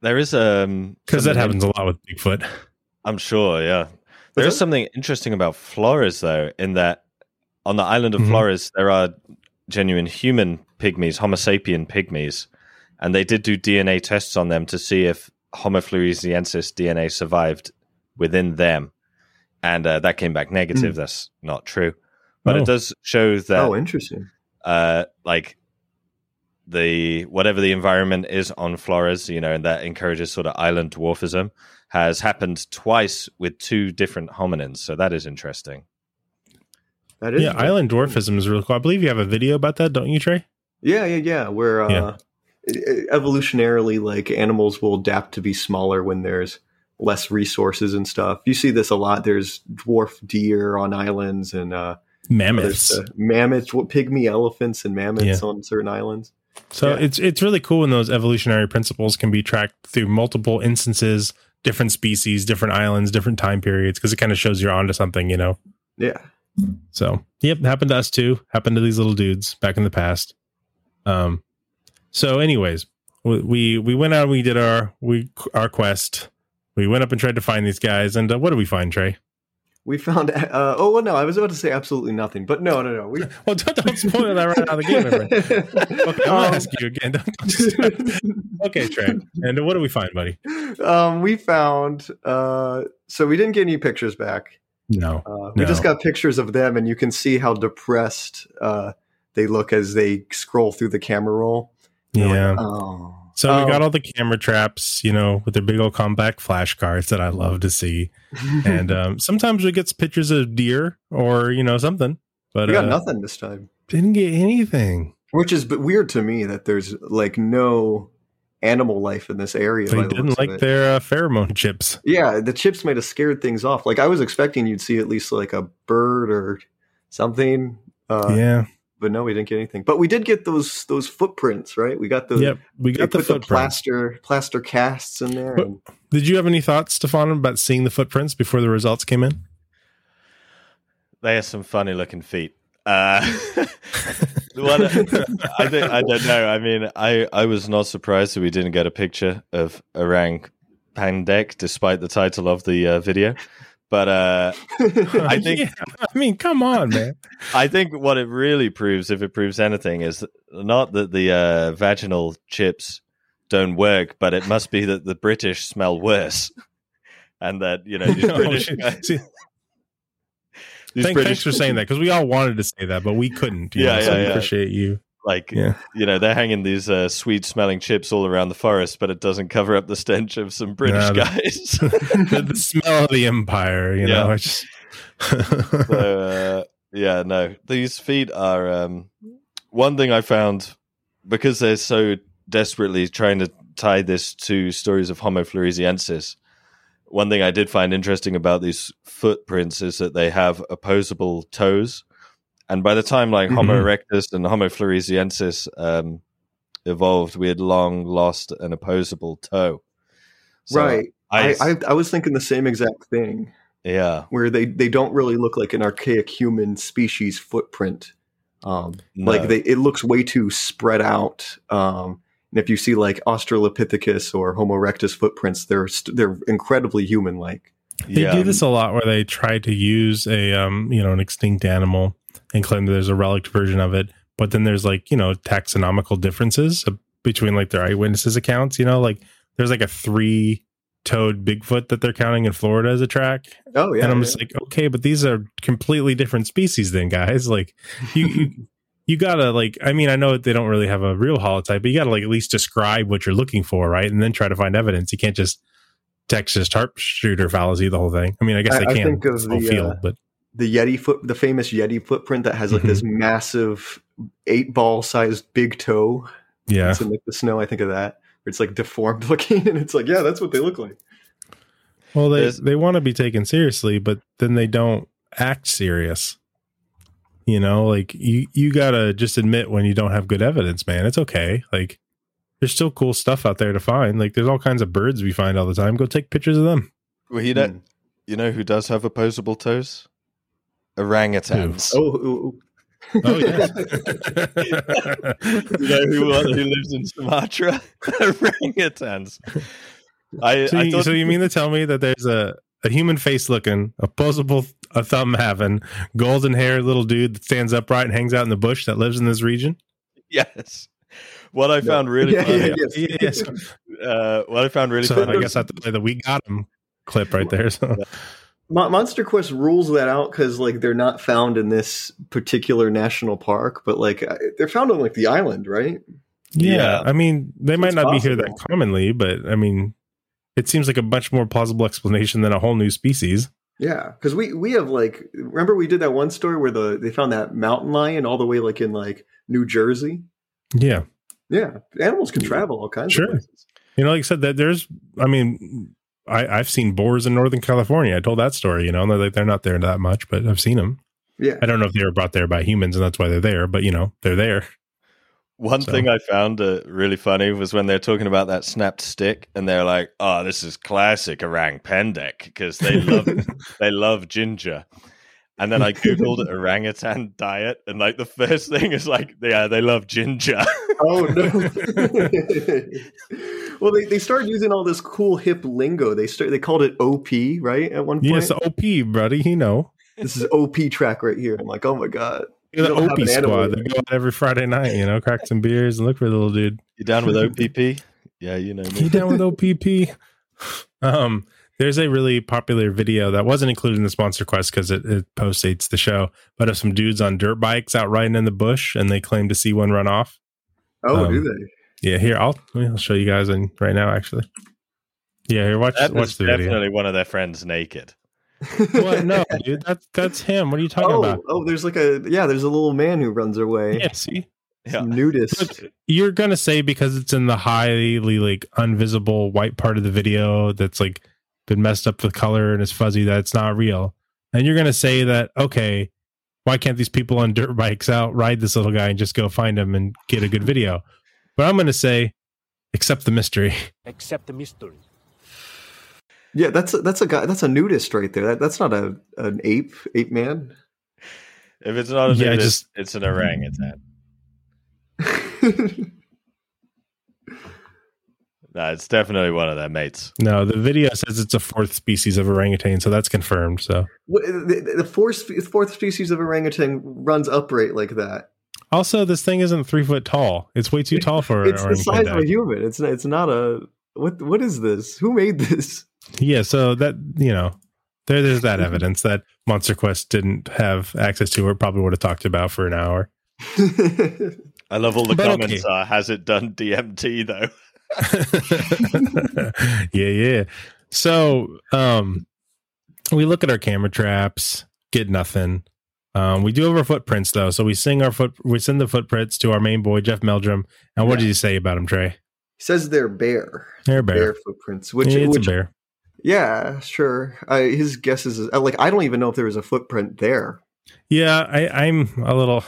There is um Because that something happens a lot with Bigfoot. I'm sure, yeah. There is that- something interesting about Flores, though, in that on the island of Mhm. Flores, there are genuine human pygmies, Homo sapien pygmies, and they did do DNA tests on them to see if Homo floresiensis DNA survived within them, and uh, that came back negative. That's not true, but Oh. it does show that oh, interesting. uh, like the whatever the environment is on Flores, you know, and that encourages sort of island dwarfism, has happened twice with two different hominins. So that is interesting. That is yeah, island dwarfism is really cool. I believe you have a video about that, don't you, Trey? Yeah, yeah, yeah. Where uh, Yeah. Evolutionarily, like animals will adapt to be smaller when there's less resources and stuff. You see this a lot. There's dwarf deer on islands and uh, Mammoths. uh, mammoths, what pygmy elephants and mammoths Yeah. on certain islands. So Yeah. it's it's really cool when those evolutionary principles can be tracked through multiple instances, different species, different islands, different time periods, because it kind of shows you're onto something, you know. Yeah. So yep, happened to us too. Happened to these little dudes back in the past. Um. So, anyways, we we, we went out. We did our we our quest. We went up and tried to find these guys. And uh, what did we find, Trey? We found. Uh, oh well, no, I was about to say absolutely nothing, but no, no, no. We Well, don't, don't spoil that right out of the game, friend. Okay, I'll Um, ask you again. Don't- don't okay, Trey. And what do we find, buddy? um, we found. Uh, so we didn't get any pictures back. No. Uh, we No. just got pictures of them, and you can see how depressed uh, they look as they scroll through the camera roll. Yeah. Oh. So Oh. we got all the camera traps, you know, with their big old compact flash cards that I love to see. And um, sometimes we get pictures of deer or you know something, but we got uh, nothing this time, Didn't get anything. which is but weird to me that there's like no animal life in this area. They didn't looks like their uh, pheromone chips. Yeah, the chips might have scared things off. Like I was expecting you'd see at least like a bird or something. Uh, yeah. But no, we didn't get anything. But we did get those those footprints, right? We got the Yep. We got the put the plaster plaster casts in there. And- Did you have any thoughts, Stefan, about seeing the footprints before the results came in? They are some funny looking feet. Uh, what, I think I don't know. I mean, I I was not surprised that we didn't get a picture of Orang Pendek, despite the title of the uh, video. But uh, I think Yeah, I mean, come on, man. I think what it really proves, if it proves anything, is not that the uh, vaginal chips don't work, but it must be that the British smell worse, and that you know these Oh, British guys. These thank- British thanks for saying that because we all wanted to say that, but we couldn't. you Yeah, know, so yeah, we yeah. appreciate you. Like Yeah. you know, they're hanging these uh, sweet smelling chips all around the forest, but it doesn't cover up the stench of some British the- guys. the, the smell of the empire, you know. Yeah. It's just so uh, yeah, no, these feet are um, one thing I found because they're so desperately trying to tie this to stories of Homo floresiensis. One thing I did find interesting about these footprints is that they have opposable toes, and by the time like Homo Mhm. erectus and Homo floresiensis um, evolved, we had long lost an opposable toe. So right. I, I, I I was thinking the same exact thing. yeah, Where they, they don't really look like an archaic human species footprint. Um, No. Like they, it looks way too spread out. Um, and if you see like Australopithecus or Homo erectus footprints, they're st- they're incredibly human like. They yeah. do this a lot where they try to use a um, you know, an extinct animal and claim that there's a relic version of it, but then there's like, you know, taxonomical differences between like their eyewitnesses accounts, you know, like there's like a three toed Bigfoot that they're counting in Florida as a track. Oh yeah. and I'm yeah. just like, okay, but these are completely different species then, guys. Like you you, you gotta like I mean, I know they don't really have a real holotype, but you gotta like at least describe what you're looking for, right? And then try to find evidence. You can't just Texas sharpshooter fallacy the whole thing. I mean, I guess I- they I can think of the, field, uh, but the Yeti foot, the famous Yeti footprint that has like this Mm-hmm. massive eight ball sized big toe. yeah. It's in like the snow. I think of that. It's like deformed looking, and it's like, yeah, that's what they look like. Well, they There's- they want to be taken seriously, but then they don't act serious. You know, like you you gotta just admit when you don't have good evidence, man. It's okay. Like there's still cool stuff out there to find. Like there's all kinds of birds we find all the time. Go take pictures of them. Well, you know, Hmm. you know who does have opposable toes? Orangutans. Oh, oh, oh. Oh yeah. you know who, who lives in Sumatra? Orangutans. I, so, I you, thought, so you mean to tell me that there's a a human face looking, opposable a thumb having, golden haired little dude that stands upright and hangs out in the bush that lives in this region? yes. What I found really Yeah, funny, yeah, yes. Yes. uh, what I found really So funny, I guess I have to play the "We Got Him" clip right there. So Mon- Monster Quest rules that out because like they're not found in this particular national park, but like they're found on like the island, right? Yeah, Yeah. I mean, they might It's not be here that commonly, but I mean, it seems like a much more plausible explanation than a whole new species. Yeah, because we we have like remember we did that one story where the they found that mountain lion all the way like in like New Jersey. Yeah, Yeah, animals can travel all kinds Sure. of places. you know, like I said, that there's, I mean, I, I've seen boars in Northern California. I told that story. You know, and they're like they're not there that much, but I've seen them. Yeah, I don't know if they were brought there by humans, and that's why they're there. But you know, they're there. One So- thing I found uh, really funny was when they're talking about that snapped stick, and they're like, "Oh, this is classic orang pendek because they love they love ginger." And then I googled orangutan diet, and like the first thing is like, yeah, they love ginger. Oh no! well, they, they started using all this cool hip lingo. They start they called it OP right at one point. Yes, OP, buddy. You know, this is OP track right here. I'm like, oh my god! the OP an animal squad. They go out every Friday night. You know, crack some beers and look for the little dude. you down with OPP? Yeah, you know me. You down with OPP? Um, there's a really popular video that wasn't included in the Monster Quest because it, it postdates the show, but of some dudes on dirt bikes out riding in the bush, and they claim to see one run off. Oh, Um, do they? Yeah, here I'll I'll show you guys in right now. Actually, yeah, here watch That watch was the video. definitely one of their friends naked. What? No, dude, that's that's him. What are you talking oh, about? oh, there's like a yeah, there's a little man who runs away. Yeah, see, Yeah, Nudist. you're gonna say because it's in the highly like unvisible white part of the video that's like been messed up with color and it's fuzzy that it's not real and you're gonna say that okay why can't these people on dirt bikes out ride this little guy and just go find him and get a good video but i'm gonna say accept the mystery Accept the mystery. Yeah, that's a, that's a guy. That's a nudist right there. That, that's not a an ape ape man. if it's not a Yeah, nudist, just- it's an orangutan. No, it's definitely one of their mates. no the video says it's a fourth species of orangutan so that's confirmed so the, the fourth fourth species of orangutan runs upright like that. also this thing isn't three foot tall it's way too tall for an It's the size of a human. It's it's not a what what is this? Who made this? Yeah, so that you know, there there's that evidence that Monster Quest didn't have access to, or probably would have talked about for an hour. I love all the But comments. okay. Are, Has it done DMT though? yeah, yeah. So, um, we look at our camera traps, get nothing. Um, we do have our footprints though, so we sing our foot, we send the footprints to our main boy Jeff Meldrum. And what Yeah. did you say about him, Trey? He says they're bear. They're a bear. footprints. Which, Yeah, it's which a bear. yeah, sure. I, his guess is uh, like I don't even know if there was a footprint there. Yeah, I, I'm a little.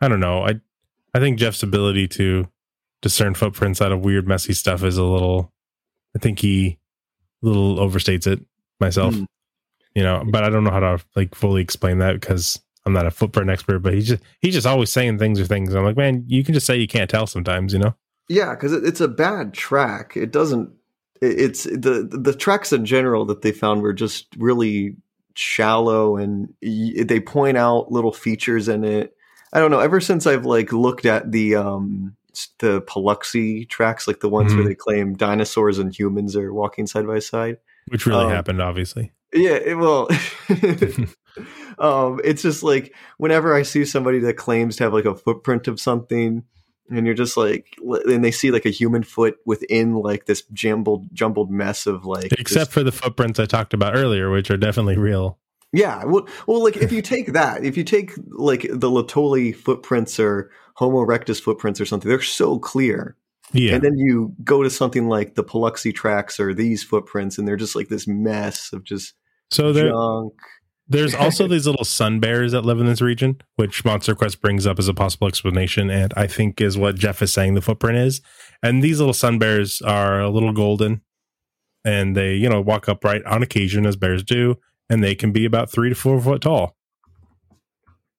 I don't know. I I think Jeff's ability to discern footprints out of weird, messy stuff is a little. I think he a little overstates it myself. Hmm. You know, but I don't know how to like fully explain that because I'm not a footprint expert. But he's just he's just always saying things or things. I'm like, man, you can just say you can't tell sometimes. You know. Yeah, because it's a bad track. It doesn't. It's the the tracks in general that they found were just really shallow, and y- they point out little features in it. I don't know. Ever since I've like looked at the um the Paluxy tracks, like the ones where Mhm. they claim dinosaurs and humans are walking side by side. Which really Um, happened, obviously. Yeah, it, well, um, it's just like whenever I see somebody that claims to have like a footprint of something, and you're just like, and they see like a human foot within like this jumbled, jumbled mess of like, Except this- for the footprints I talked about earlier, which are definitely real. yeah, well, well, like if you take that, if you take like the Laetoli footprints or Homo erectus footprints or something, they're so clear. Yeah. And then you go to something like the Paluxy tracks or these footprints, and they're just like this mess of just So there, junk. There's also these little sun bears that live in this region, which Monster Quest brings up as a possible explanation, and I think is what Jeff is saying the footprint is. And these little sun bears are a little golden, and they, you know, walk upright on occasion as bears do, and they can be about three to four foot tall.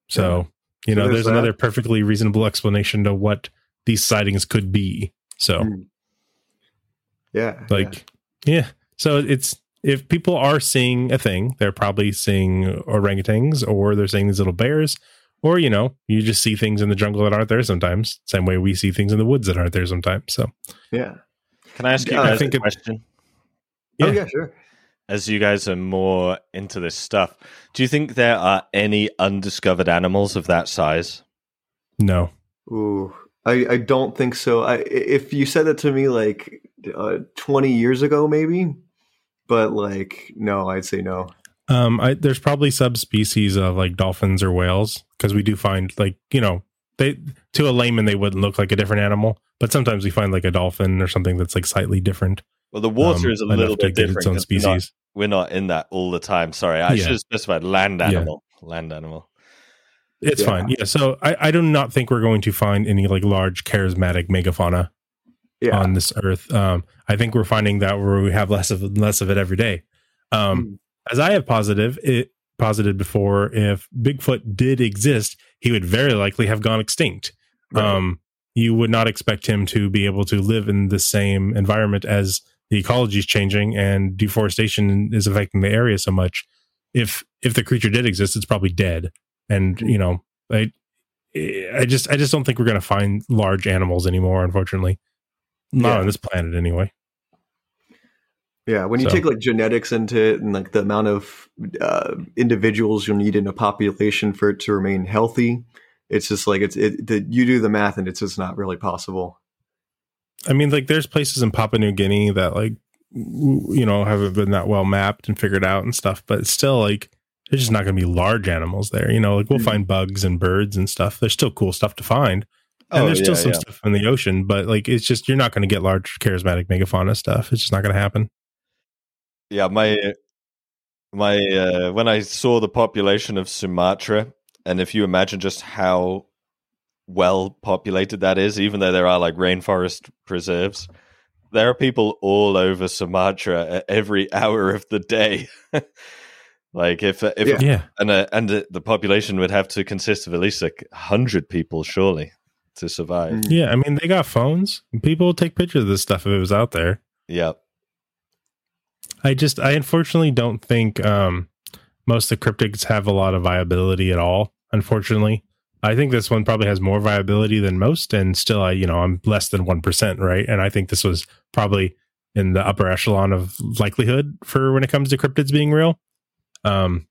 So, you know, there's there's another perfectly reasonable explanation to what these sightings could be. So, Hmm. Yeah, like, yeah. So it's if people are seeing a thing, they're probably seeing orangutans or they're seeing these little bears, or you know, you just see things in the jungle that aren't there sometimes. Same way we see things in the woods that aren't there sometimes. So yeah. Can I ask you Yeah, I guys think a it- question? Oh yeah, sure. As you guys are more into this stuff, do you think there are any undiscovered animals of that size? no, Ooh, I, I don't think so. I, if you said that to me like uh, 20 years ago, maybe, but like, no, I'd say no. Um, I, there's probably subspecies of like dolphins or whales because we do find like you know they to a layman they wouldn't look like a different animal, but sometimes we find like a dolphin or something that's like slightly different. Well, the water um, is a little bit get different. its own 'cause we're species. We're not in that all the time. Sorry, I Yeah. should have specified land Yeah. animal. Land animal. It's Yeah. fine. Yeah. So I, I do not think we're going to find any like large charismatic megafauna Yeah. on this earth. Um, I think we're finding that where we have less of less of it every day. Um, Mm. As I have positive it posited before, if Bigfoot did exist, he would very likely have gone extinct. Right. Um, you would not expect him to be able to live in the same environment as the ecology is changing and deforestation is affecting the area so much. If if the creature did exist, it's probably dead. And you know, I I just I just don't think we're going to find large animals anymore. Unfortunately, not Yeah. on this planet anyway. Yeah, when you So- take like genetics into it and like the amount of uh, individuals you'll need in a population for it to remain healthy, it's just like it's it. The, you do the math and it's just not really possible. I mean, like there's places in Papua New Guinea that like you know haven't been that well mapped and figured out and stuff, but still like there's just not going to be large animals there. You know, like we'll Mhm. find bugs and birds and stuff. There's still cool stuff to find, and Oh, there's still yeah, some yeah. stuff in the ocean, but like it's just you're not going to get large charismatic megafauna stuff. It's just not going to happen. Yeah, my my uh, when I saw the population of Sumatra, and if you imagine just how well populated that is, even though there are like rainforest preserves, there are people all over Sumatra at every hour of the day. like if if Yeah. Yeah. and uh, and the, the population would have to consist of at least like hundred people, surely, to survive. Mm. Yeah, I mean they got phones. People would take pictures of this stuff if it was out there. Yeah, I just I unfortunately don't think um most of the cryptids have a lot of viability at all. Unfortunately, I think this one probably has more viability than most, and still, I you know I'm less than one percent, right? And I think this was probably in the upper echelon of likelihood for when it comes to cryptids being real. Um,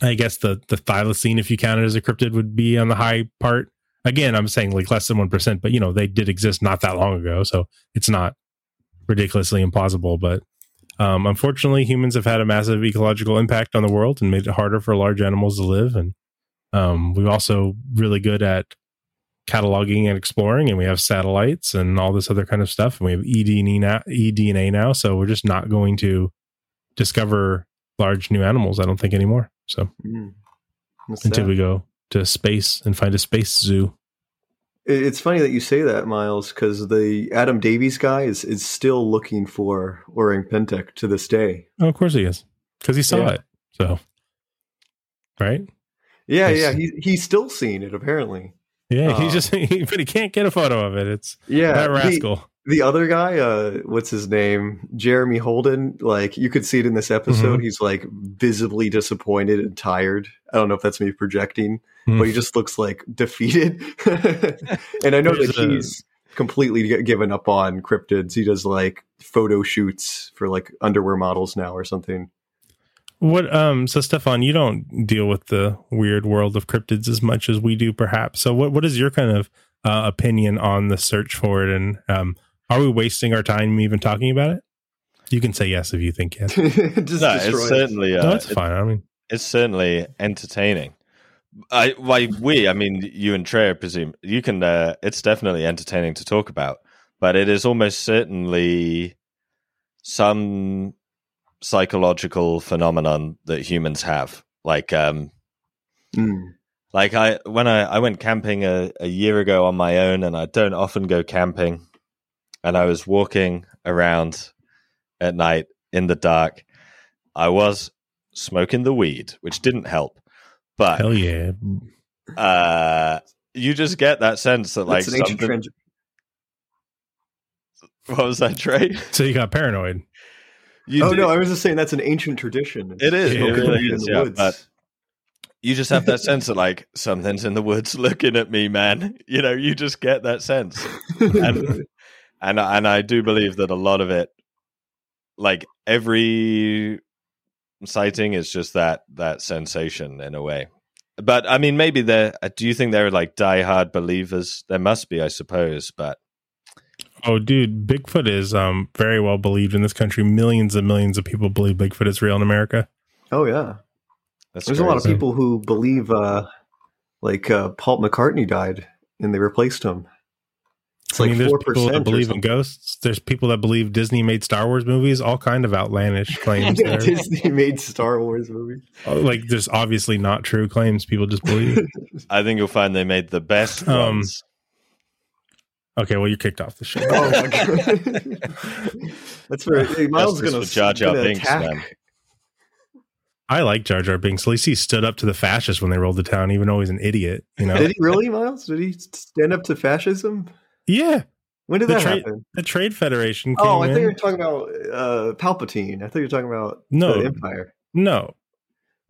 I guess the the thylacine, if you count it as a cryptid, would be on the high part. Again, I'm saying like less than one percent, but you know they did exist not that long ago, so it's not ridiculously implausible. But um, unfortunately, humans have had a massive ecological impact on the world and made it harder for large animals to live. And um, we're also really good at cataloging and exploring, and we have satellites and all this other kind of stuff. And we have eDNA now, eDNA now, so we're just not going to discover large new animals. I don't think anymore. So Mm. Until we go to space and find a space zoo. It's funny that you say that, Miles, because the Adam Davies guy is, is still looking for Orang Pendek to this day. Oh, of course he is, because he saw Yeah. it. So, right? Yeah, yeah, he, he's still seeing it apparently. Yeah, he Oh. just but he can't get a photo of it. It's Yeah, that rascal. The other guy, uh, what's his name? Jeremy Holden. Like you could see it in this episode. Mhm. He's like visibly disappointed and tired. I don't know if that's me projecting, Mm. but he just looks like defeated. and I know There's that a- he's completely given up on cryptids. He does like photo shoots for like underwear models now or something. What um so Stefan, you don't deal with the weird world of cryptids as much as we do perhaps. So what what is your kind of uh, opinion on the search for it and um are we wasting our time even talking about it? You can say yes if you think yes. just no, it's it. certainly uh, no, it's it- fine. I mean, it's certainly entertaining. I why we, I mean you and Trey, I presume you can. Uh, it's definitely entertaining to talk about, but it is almost certainly some psychological phenomenon that humans have. Like, um, Mm. like I when I I went camping a, a year ago on my own, and I don't often go camping, and I was walking around at night in the dark. I was smoking the weed, which didn't help, but hell yeah. uh, you just get that sense that like That's an something. trend. What was that, Trey? So you got paranoid. You oh do- no, I was just saying that's an ancient tradition. It is. Yeah, It it really is. Yeah, but you just have that sense of like something's in the woods looking at me, man. You know, you just get that sense, and and and I do believe that a lot of it, like every sighting, is just that that sensation in a way. But I mean, maybe they're. uh, Do you think they're like diehard believers? There must be, I suppose. But Oh, dude, Bigfoot is um very well believed in this country. Millions and millions of people believe Bigfoot is real in America. Oh yeah, that's there's a lot of people who believe uh, like uh, Paul McCartney died and they replaced him. It's I like mean, there's four people percent. that believe in ghosts. There's people that believe Disney made Star Wars movies. All kind of outlandish claims there. Disney made Star Wars movies. Oh, like, there's obviously not true claims. People just believe. I think you'll find they made the best Um, ones. Okay, well, you're kicked off the show. Oh my god, that's right. Hey, Miles gonna, Jar Jar Binks, attack. man. I like Jar Jar Binks. At least he stood up to the fascists when they rolled to town, even though he's an idiot. You know? Did he really, Miles? Did he stand up to fascism? yeah. When did The that trade, happen? the Trade Federation came Oh, I in. thought you were talking about uh, Palpatine. I thought you were talking about No. the Empire. no,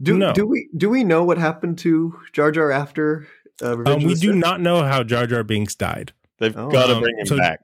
Do No. do we do we know what happened to Jar Jar after? Uh, um, we do not know how Jar Jar Binks died. They've Oh. got to Um, bring him so- back.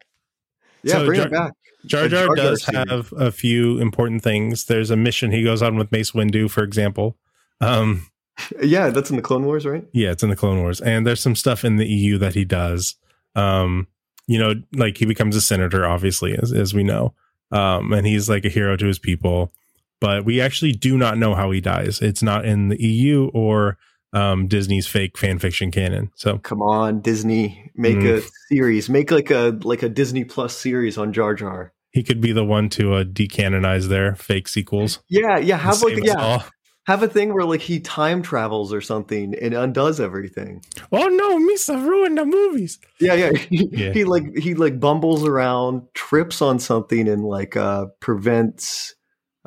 Yeah, so bring Jar- it back. Jar Jar Jar Jar does scene. have a few important things. There's a mission he goes on with Mace Windu, for example. Um, Yeah, that's in the Clone Wars, right? yeah, it's in the Clone Wars, and there's some stuff in the EU that he does. Um, you know, like he becomes a senator, obviously, as as we know, um, and he's like a hero to his people. But we actually do not know how he dies. It's not in the EU or um, Disney's fake fan fiction canon. So Come on, Disney, make Mm. a series. Make like a like a Disney Plus series on Jar Jar. he could be the one to uh, decanonize their fake sequels. Yeah, yeah. Have like yeah, all. have a thing where like he time travels or something and undoes everything. Oh no, Misa ruined the movies. Yeah, yeah. He, Yeah. he like he like bumbles around, trips on something, and like uh prevents.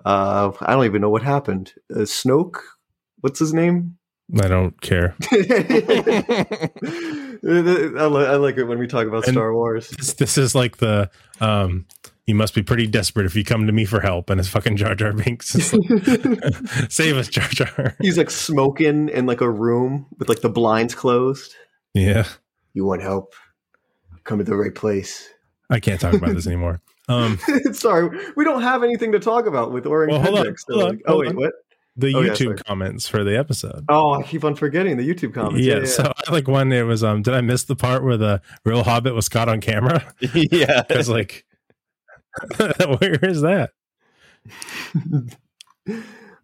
Uh, I don't even know what happened. Uh, Snoke, what's his name? I don't care. I, li- I like it when we talk about And- Star Wars. This, this is like the um you must be pretty desperate if you come to me for help and it's fucking Jar Jar Binks. Like, Save us, Jar Jar. He's like smoking in like a room with like the blinds closed. Yeah. You want help? Come to the right place. I can't talk about this anymore. Um Sorry, we don't have anything to talk about with Orange Well, hold on, Hendrix. so, hold on, like- oh wait, on. what? The Oh, YouTube sorry. comments for the episode. Oh, I keep on forgetting the YouTube comments. yeah, Yeah, yeah, so I like one it was um did I miss the part where the real hobbit was caught on camera? yeah. Because like where is that?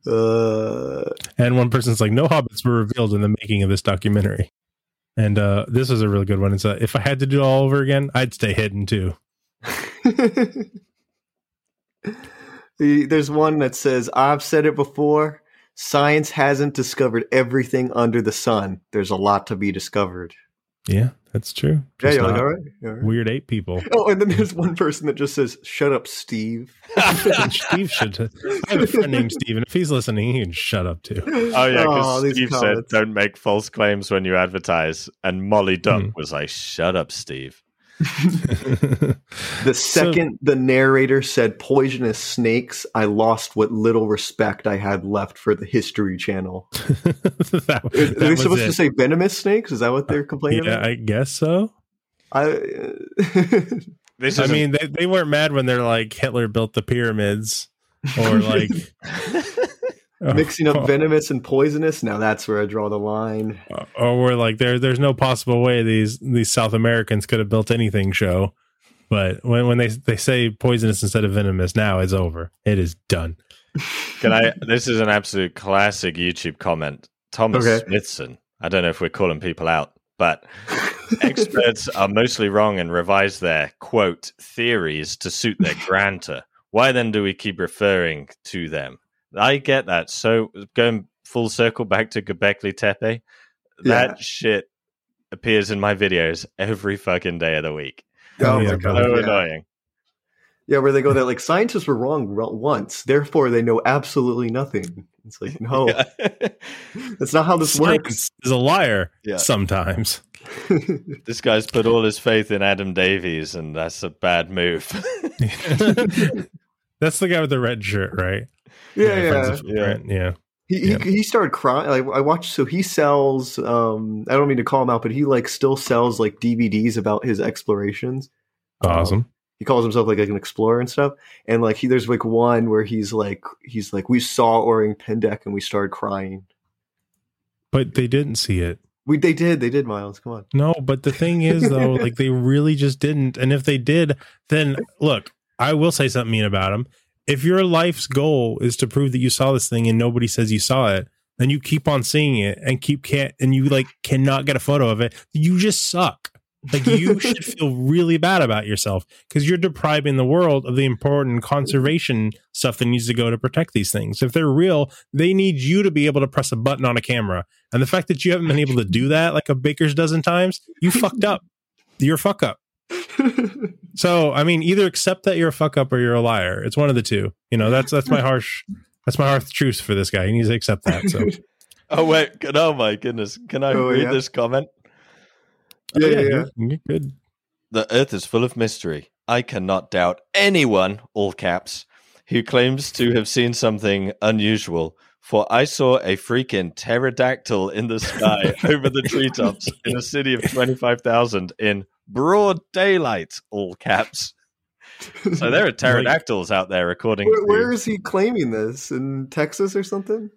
Uh, And one person's like, no hobbits were revealed in the making of this documentary. And uh, this is a really good one. It's uh, if I had to do it all over again, I'd stay hidden too. The, there's one that says, "I've said it before. Science hasn't discovered everything under the sun. There's a lot to be discovered." Yeah, that's true. Yeah, Just you're like, all right, all right. Weird ape people. Oh, and then there's one person that just says, "Shut up, Steve." Steve should. I have a friend named Steve, and if he's listening, he can shut up too. Oh yeah, because these Steve said, "Don't make false claims when you advertise," and Molly Duck Hmm. was like, "Shut up, Steve." The second the narrator said poisonous snakes, I lost what little respect I had left for the History Channel. that, Are that they supposed it. to say venomous snakes? Is that what they're complaining Yeah, about? I guess so. I, uh, This I mean, they, they weren't mad when they're like Hitler built the pyramids, or like mixing up oh. venomous and poisonous. Now that's where I draw the line. Uh, or we're like there there's no possible way these these South Americans could have built anything show. But when when they they say poisonous instead of venomous, now it's over. It is done. Can I? This is an absolute classic YouTube comment. Thomas Okay. Smithson. I don't know if we're calling people out, but experts are mostly wrong and revise their quote theories to suit their grantor. Why then do we keep referring to them? I get that. So going full circle back to Göbekli Tepe, that Yeah. shit appears in my videos every fucking day of the week. Oh, oh yeah, my brother. So! Yeah. annoying. Yeah, where they go that like scientists were wrong once, therefore they know absolutely nothing. It's like no, Yeah. that's not how this works. Science is a liar Yeah. sometimes. this guy's put all his faith in Adam Davies, and that's a bad move. That's the guy with the red shirt, right? yeah, Friends yeah. of Brent, yeah. He, he Yeah. he started crying. Like, I watched. So he sells. Um, I don't mean to call him out, but he like still sells like DVDs about his explorations. Um, Awesome. he calls himself like, an explorer and stuff. And like he, there's like one where he's like, he's like, we saw Orang Pendek and we started crying. But they didn't see it. We they did they did Miles. Come on. No, but the thing is though, like they really just didn't. And if they did, then look, I will say something mean about them. If your life's goal is to prove that you saw this thing and nobody says you saw it, then you keep on seeing it and keep can't and you like cannot get a photo of it. You just suck. Like you should feel really bad about yourself because you're depriving the world of the important conservation stuff that needs to go to protect these things. If they're real, they need you to be able to press a button on a camera. And the fact that you haven't been able to do that like a baker's dozen times, you fucked up. You're a fuck up. so I mean, either accept that you're a fuck up or you're a liar. It's one of the two. You know, that's that's my harsh that's my harsh truth for this guy. He needs to accept that. So Oh wait! can- Oh my goodness! Can I Oh, read yeah. this comment? Yeah, oh, yeah, yeah. you're- you're good. The earth is full of mystery. I cannot doubt anyone, all caps, who claims to have seen something unusual. For I saw a freaking pterodactyl in the sky over the treetops in a city of 25,000 in broad daylight, all caps. So there are pterodactyls out there, according Where, to. where is he claiming this in Texas or something?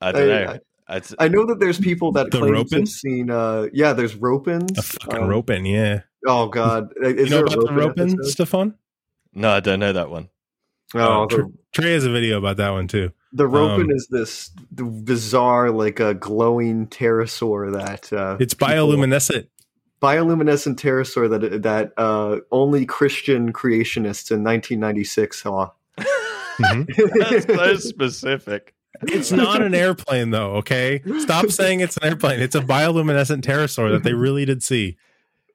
I don't I- know. It's- I know that there's people that The claim to have seen. Uh, yeah, there's Ropens. A fucking Um, ropen, yeah. Oh God, is you know there a about the Ropen ropen. Stefan? no, I don't know that one. Oh, Uh, the, Trey has a video about that one too. the Ropen um, is this bizarre, like a glowing pterosaur that uh, It's bioluminescent. Bioluminescent pterosaur that that uh, only Christian creationists in 1996 saw. That's so specific. It's not an airplane, though. Okay, stop saying it's an airplane. It's a bioluminescent pterosaur that they really did see.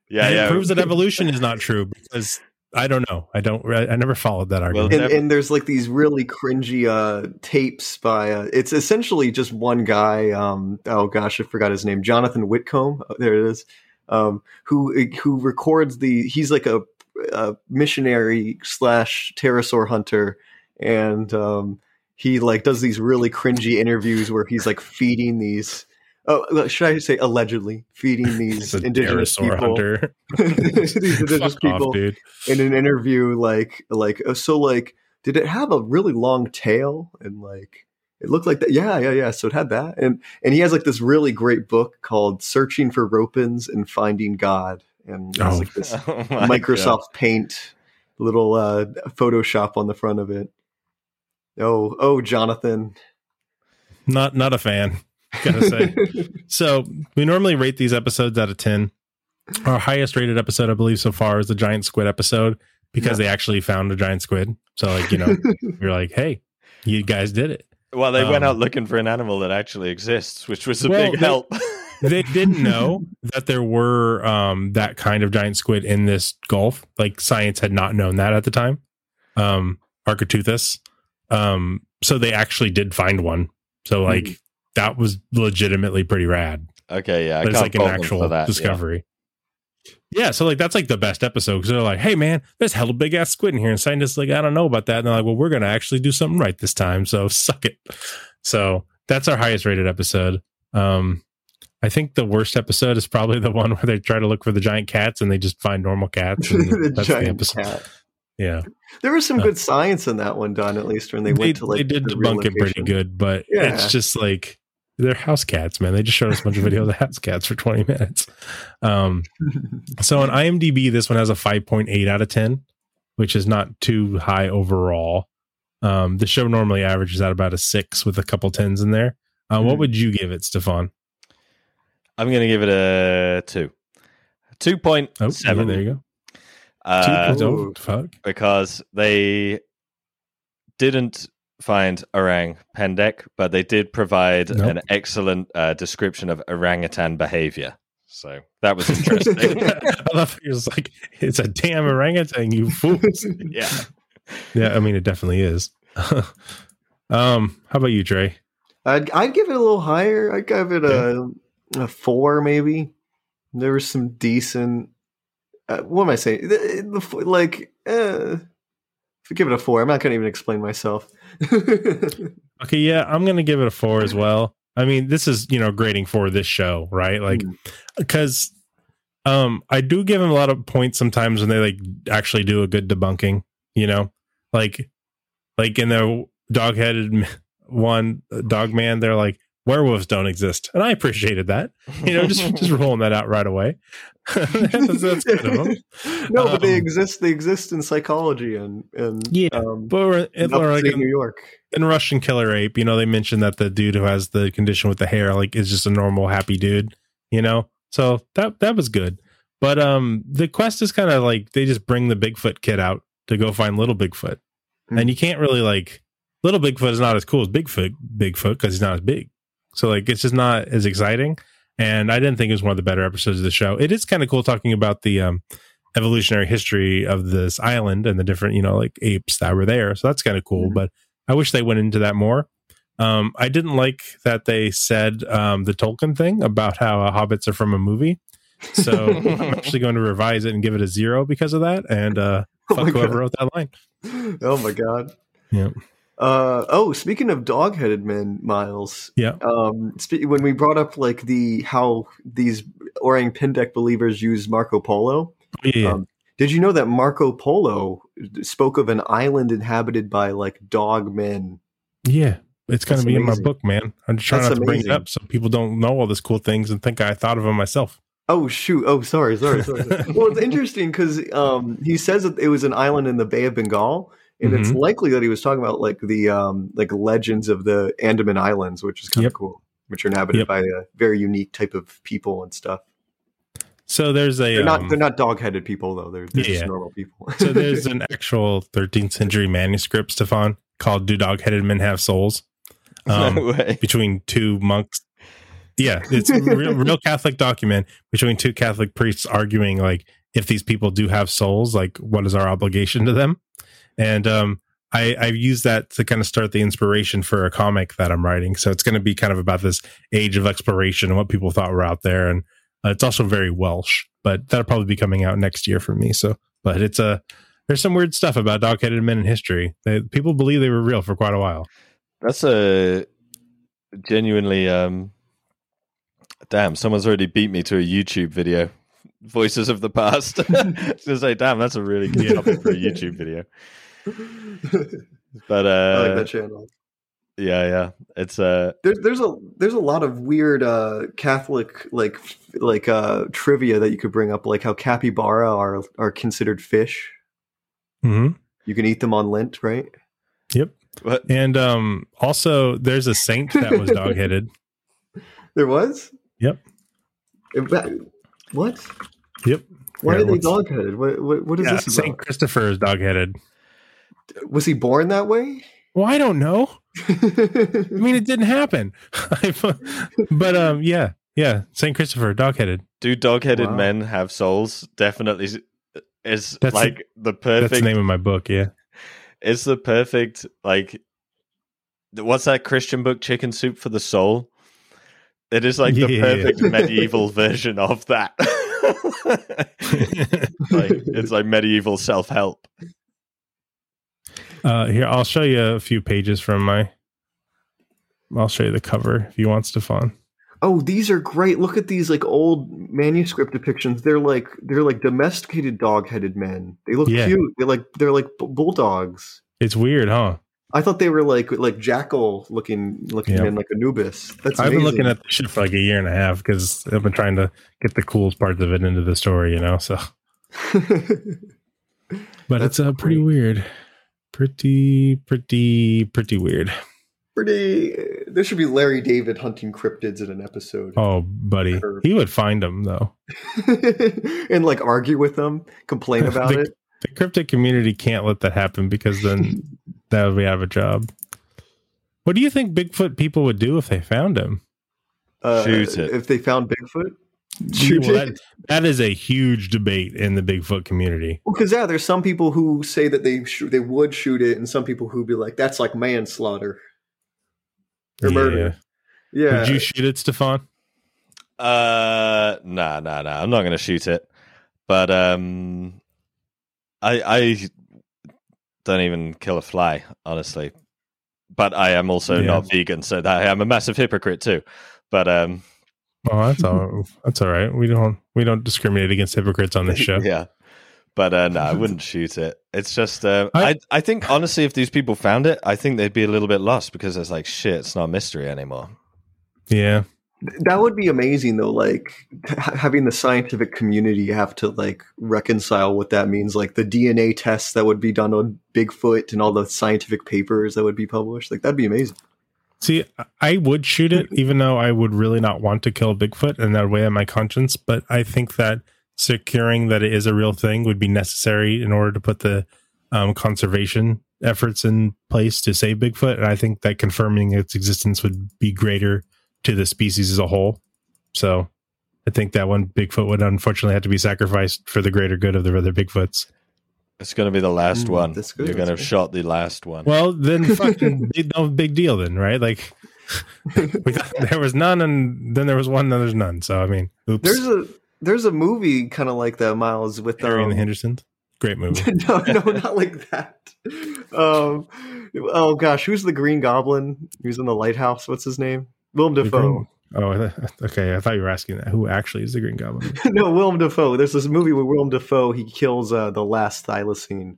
Yeah, and yeah. It proves that evolution is not true because I don't know. I don't. I, I never followed that argument. and, and there's like these really cringy uh tapes by uh, it's essentially just one guy um oh gosh i forgot his name jonathan whitcomb Oh, there it is um who who records the he's like a, a missionary slash pterosaur hunter. And um he like does these really cringy interviews where he's like feeding these oh should i say allegedly feeding these indigenous people. these indigenous Fuck off, people dude. in an interview like like uh, so like did it have a really long tail and like it looked like that yeah yeah yeah so it had that and and he has like this really great book called searching for ropens and finding god and it's Oh. like this Oh my microsoft paint little uh photoshop on the front of it oh oh jonathan Not not a fan. Gotta say. so we normally rate these episodes out of ten. Our highest rated episode, I believe, so far is the giant squid episode because they actually found a giant squid. So like you know, you're like, hey, you guys did it. Well, they went Um, out looking for an animal that actually exists, which was a Well, big they- help. they didn't know that there were um, that kind of giant squid in this gulf. Like science had not known that at the time. Um, Architeuthis. Um, so they actually did find one. So like that was legitimately pretty rad. okay, yeah, I But it's like an actual that. discovery. Yeah. so like that's like the best episode because they're like, hey man, there's hella big ass squid in here, and scientists like, I don't know about that. And they're like, well, we're gonna actually do something right this time, so suck it. So that's our highest rated episode. Um, I think the worst episode is probably the one where they try to look for the giant cats and they just find normal cats. The that's the giant episode. cat Yeah, there was some Uh, good science in that one Don. at least when they, they, went to like they did debunk it pretty good, but Yeah. it's just like they're house cats, man. They just showed us a bunch of videos of house cats for 20 minutes. Um, so on IMDb, this one has a 5.8 out of 10, which is not too high overall. Um, the show normally averages out about a six with a couple tens in there. Uh, What Mhm. would you give it, Stefan? I'm going to give it a two. 2.7. Oh, yeah, there you go. Uh, Two- oh, fuck. because they didn't find orang pendek, but they did provide Nope. an excellent uh, description of orangutan behavior. So that was interesting. I love it. It's like it's a damn orangutan, you fools. yeah. yeah, I mean it definitely is. um, how about you, Trey? I'd, I'd give it a little higher. I'd give it a, a four, maybe. There was some decent. Uh, what am I saying? The, the, like, uh, give it a four. I'm not going to even explain myself. Okay, yeah, I'm gonna give it a four as well. I mean, this is you know grading for this show, right? Like, because um, I do give them a lot of points sometimes when they like actually do a good debunking. You know, like like in the dog-headed one dog man, they're like, werewolves don't exist, and I appreciated that. You know, just just rolling that out right away. that's, that's good of them. no, but they Um, exist. They exist in psychology and and Yeah, um, but we're, in we're like in, New York. in Russian Killer Ape, you know, they mentioned that the dude who has the condition with the hair, like, is just a normal happy dude. You know, so that that was good. But um, the quest is kind of like they just bring the Bigfoot kid out to go find little Bigfoot, Hmm. and you can't really like little Bigfoot is not as cool as Bigfoot Bigfoot because he's not as big. So like it's just not as exciting. And I didn't think it was one of the better episodes of the show. It is kind of cool talking about the um, evolutionary history of this island and the different, you know, like apes that were there. So that's kind of cool. But I wish they went into that more. Um, I didn't like that they said um, the Tolkien thing about how uh, hobbits are from a movie. So I'm actually going to revise it and give it a zero because of that. And uh, Oh whoever God. wrote that line. Oh my god. Yeah. Uh, oh, speaking of dog-headed men, Miles. Yeah. Um, spe- when we brought up like the how these Orang Pendek believers use Marco Polo, Yeah. um, did you know that Marco Polo spoke of an island inhabited by like dog men? yeah. It's going to be in my book, man. I'm just trying That's not to bring it up so people don't know all this cool things and think I thought of them myself. Oh shoot! Oh, sorry, sorry, sorry. well, it's interesting because um, he says that it was an island in the Bay of Bengal, and it's Mhm. likely that he was talking about like the um, like legends of the Andaman Islands, which is kind of Yep. cool, which are inhabited Yep. by a very unique type of people and stuff. So there's a They're not um, they're not dog-headed people though. They're, they're Yeah. just normal people. so there's an actual 13th century manuscript, Stefan, called "Do Dog-Headed Men Have Souls?" Um, no way. between two monks. Yeah, it's a real, real Catholic document between two Catholic priests arguing like if these people do have souls, like what is our obligation to them? And um, I I've used that to kind of start the inspiration for a comic that I'm writing. So it's going to be kind of about this age of exploration and what people thought were out there, and uh, it's also very Welsh, but that'll probably be coming out next year for me. So, but it's a there's some weird stuff about dog-headed men in history. They, people believe they were real for quite a while. That's a genuinely um damn, someone's already beat me to a YouTube video. Voices of the past. Gonna say, damn, that's a really good topic for a YouTube video. But I uh like that channel. yeah, yeah. It's uh There's there's a there's a lot of weird uh, Catholic like like uh, trivia that you could bring up, like how capybara are are considered fish. hmm You can eat them on Lent, right? Yep. what And um also there's a saint that was dog headed. There was. Yep. In fact- What? Yep. Why Here, are they dog headed? What, what, what is Yeah, this Saint? Christopher is dog headed. Was he born that way? Well, I don't know. I mean, it didn't happen. but um, yeah, yeah. Saint Christopher, dog headed. do dog headed Wow. men have souls? Definitely is- is That's like the That's perfect the name of my book. Yeah. it's the perfect like what's that Christian book, Chicken Soup for the Soul? It is like the Yeah. perfect medieval version of that. like it's like medieval self help. Uh, here, I'll show you a few pages from my. I'll show you the cover if you want, Stefan. oh, these are great. Look at these like old manuscript depictions. They're like they're like domesticated dog headed men. They look Yeah. cute. They're like they're like bulldogs. It's weird, huh? I thought they were like like jackal looking looking Yeah. men like Anubis. That's I've been looking at the shit for like a year and a half because I've been trying to get the coolest parts of it into the story, you know. So, but That's it's uh, pretty weird, pretty, pretty, pretty weird. pretty. There should be Larry David hunting cryptids in an episode, Oh, buddy, Sure. he would find them though. and like argue with them, complain about The- it. The cryptid community can't let that happen because then that would be out of a job. What do you think Bigfoot people would do if they found him? Uh, Shoot it. if they found Bigfoot. Shoot Well, that, that is a huge debate in the Bigfoot community. Well, because yeah, there's some people who say that they sh- they would shoot it, and some people who be like, "That's like manslaughter or murder." Yeah, Would you shoot it, Stefan? Uh nah nah nah. I'm not gonna shoot it. But um I I don't even kill a fly, honestly. But I am also Yeah. not vegan, so that, I am a massive hypocrite too. But um Oh, that's all. That's all right. We don't we don't discriminate against hypocrites on this show. yeah. But uh, no, I wouldn't shoot it. It's just, uh, I, I- I think honestly, if these people found it, I think they'd be a little bit lost because it's like shit. It's not a mystery anymore. Yeah. That would be amazing though, like having the scientific community have to like reconcile what that means, like the DNA tests that would be done on Bigfoot and all the scientific papers that would be published. Like that'd be amazing. See, I would shoot it, even though I would really not want to kill Bigfoot, and that way on my conscience. But I think that securing that it is a real thing would be necessary in order to put the um, conservation efforts in place to save Bigfoot. And I think that confirming its existence would be greater to the species as a whole. So I think that one Bigfoot would unfortunately have to be sacrificed for the greater good of the other Bigfoots. It's going to be the last Mm, one. that's good, You're going to have shot the last one. Well, then fucking big- no big deal then, right? Like we thought there was none, and then there was one, then there's none. So I mean, oops. There's a there's a movie kind of like that, Miles, with Harry and the um, Hendersons. Great movie. no, no, not like that. Um, oh gosh, who's the Green Goblin? Who's in the lighthouse? What's his name? Willem The Dafoe. Oh, okay. I thought you were asking that. Who actually is the Green Goblin? no, Willem Dafoe. There's this movie where Willem Dafoe he kills uh, the last thylacine.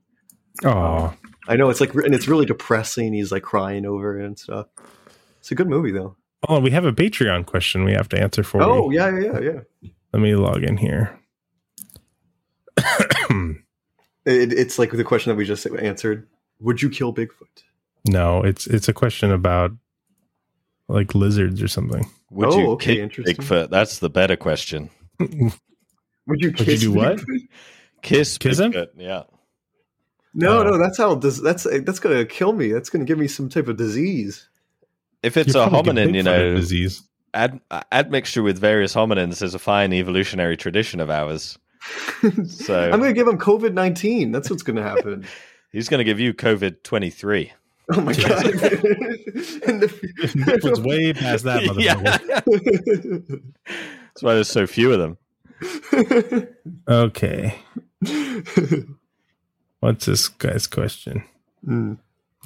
Oh, I know it's like, and it's really depressing. He's like crying over it and stuff. It's a good movie though. oh, we have a Patreon question we have to answer for Oh yeah, yeah, yeah, yeah. Let me log in here. It, it's like the question that we just answered. Would you kill Bigfoot? no, it's it's a question about like lizards or something. Would Oh, you okay, kick interesting. Bigfoot? That's the better question. Would you kiss Would you kiss do what? Bigfoot? Kiss, Kiss him? Yeah. No, Oh. no, that's how does that's that's gonna kill me. That's gonna give me some type of disease. If it's You'll a hominin, you know, disease. ad, admixture with various hominins is a fine evolutionary tradition of ours. So I'm gonna give him COVID nineteen. That's what's gonna happen. he's going to give you COVID 23. oh my god! And the- way past that motherfucker. That's why there's so few of them. Okay. What's this guy's question? Mm.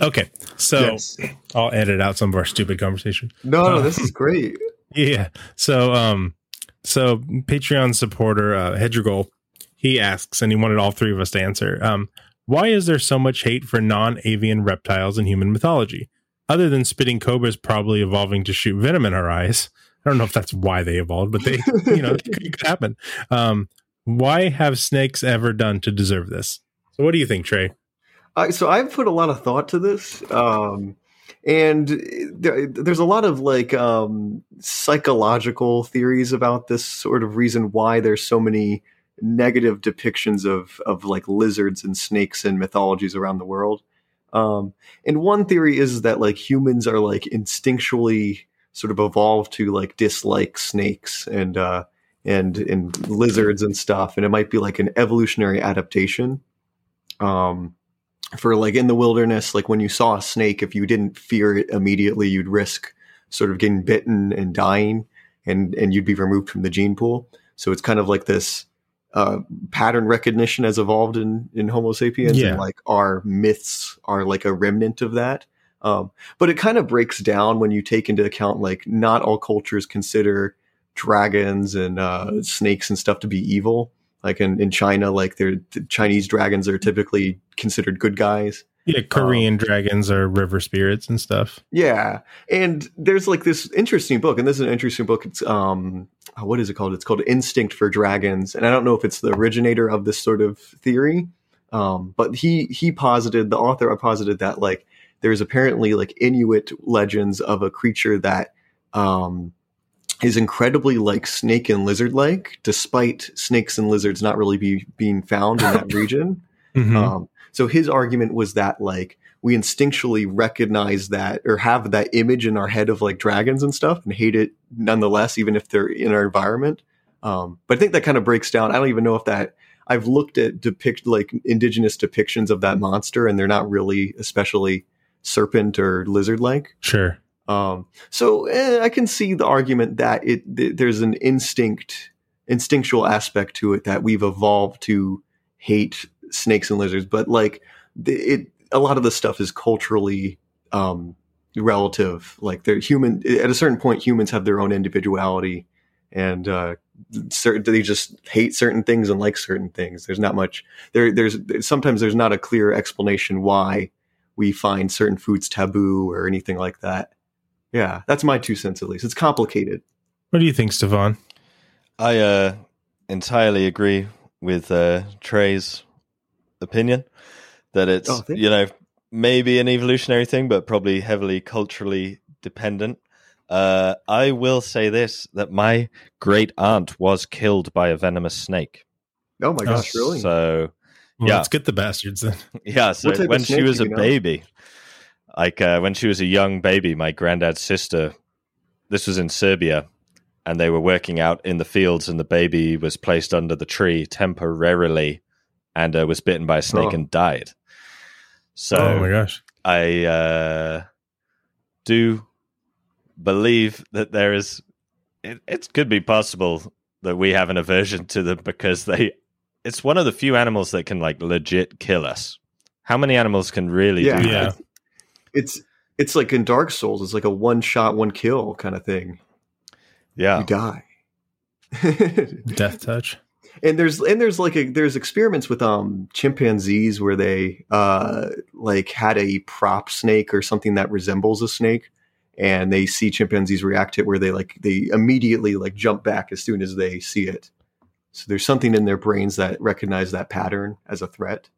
Okay, so Yes. I'll edit out some of our stupid conversation. No, no, Uh, this is great. Yeah. So, um, so Patreon supporter uh, Hedrigal, he asks, and he wanted all three of us to answer. Um, why is there so much hate for non-avian reptiles in human mythology? Other than spitting cobras probably evolving to shoot venom in our eyes, I don't know if that's why they evolved, but they, you know, it could happen. Um, why have snakes ever done to deserve this? So, what do you think, Trey? I, so I've put a lot of thought to this, um, and there, there's a lot of like um, psychological theories about this sort of reason why there's so many negative depictions of of like lizards and snakes and mythologies around the world. Um, and one theory is that like humans are like instinctually sort of evolved to like dislike snakes and uh, and and lizards and stuff, and it might be like an evolutionary adaptation. Um, for like in the wilderness, like when you saw a snake, if you didn't fear it immediately, you'd risk sort of getting bitten and dying, and and you'd be removed from the gene pool. So it's kind of like this uh, pattern recognition has evolved in in Homo sapiens, Yeah. and like our myths are like a remnant of that. Um, but it kind of breaks down when you take into account like not all cultures consider dragons and uh, snakes and stuff to be evil. Like in, in China, like they're the Chinese dragons are typically considered good guys. Yeah, Korean dragons are river spirits and stuff. Yeah, and there's like this interesting book, and this is an interesting book. It's um, what is it called? It's called Instinct for Dragons, and I don't know if it's the originator of this sort of theory, um, but he he posited the author posited that like there's apparently like Inuit legends of a creature that um, is incredibly like snake and lizard like, despite snakes and lizards not really be being found in that region. Mhm. Um, so his argument was that like we instinctually recognize that or have that image in our head of like dragons and stuff and hate it nonetheless, even if they're in our environment. Um, but I think that kind of breaks down. I don't even know if that I've looked at depict like indigenous depictions of that monster and they're not really especially serpent or lizard like. Sure. Um, so eh, I can see the argument that it th- there's an instinct, instinctual aspect to it that we've evolved to hate snakes and lizards, but like the, it, a lot of the stuff is culturally um, relative. Like they're human at a certain point, humans have their own individuality, and uh, certain they just hate certain things and like certain things. There's not much there. There's sometimes there's not a clear explanation why we find certain foods taboo or anything like that. Yeah, that's my two cents at least. It's complicated. What do you think, Stefan? I uh, entirely agree with uh, Trey's opinion that it's Oh, you know maybe an evolutionary thing, but probably heavily culturally dependent. Uh, I will say this: that my great aunt was killed by a venomous snake. Oh my gosh, really? So Well, Yeah. let's get the bastards then. yeah, so What type of when she was a know? baby, like uh, when she was a young baby, my granddad's sister, this was in Serbia, and they were working out in the fields, and the baby was placed under the tree temporarily, and uh, was bitten by a snake Oh. and died. So oh my gosh. I uh, do believe that there is. It, it could be possible that we have an aversion to them because they. It's one of the few animals that can like legit kill us. How many animals can really Yeah. do Yeah. that? It's it's like in Dark Souls. It's like a one shot, one kill kind of thing. Yeah. You die. Death touch. And there's and there's like a, there's experiments with um chimpanzees where they uh like had a prop snake or something that resembles a snake and they see chimpanzees react to it where they like they immediately like jump back as soon as they see it so there's something in their brains that recognize that pattern as a threat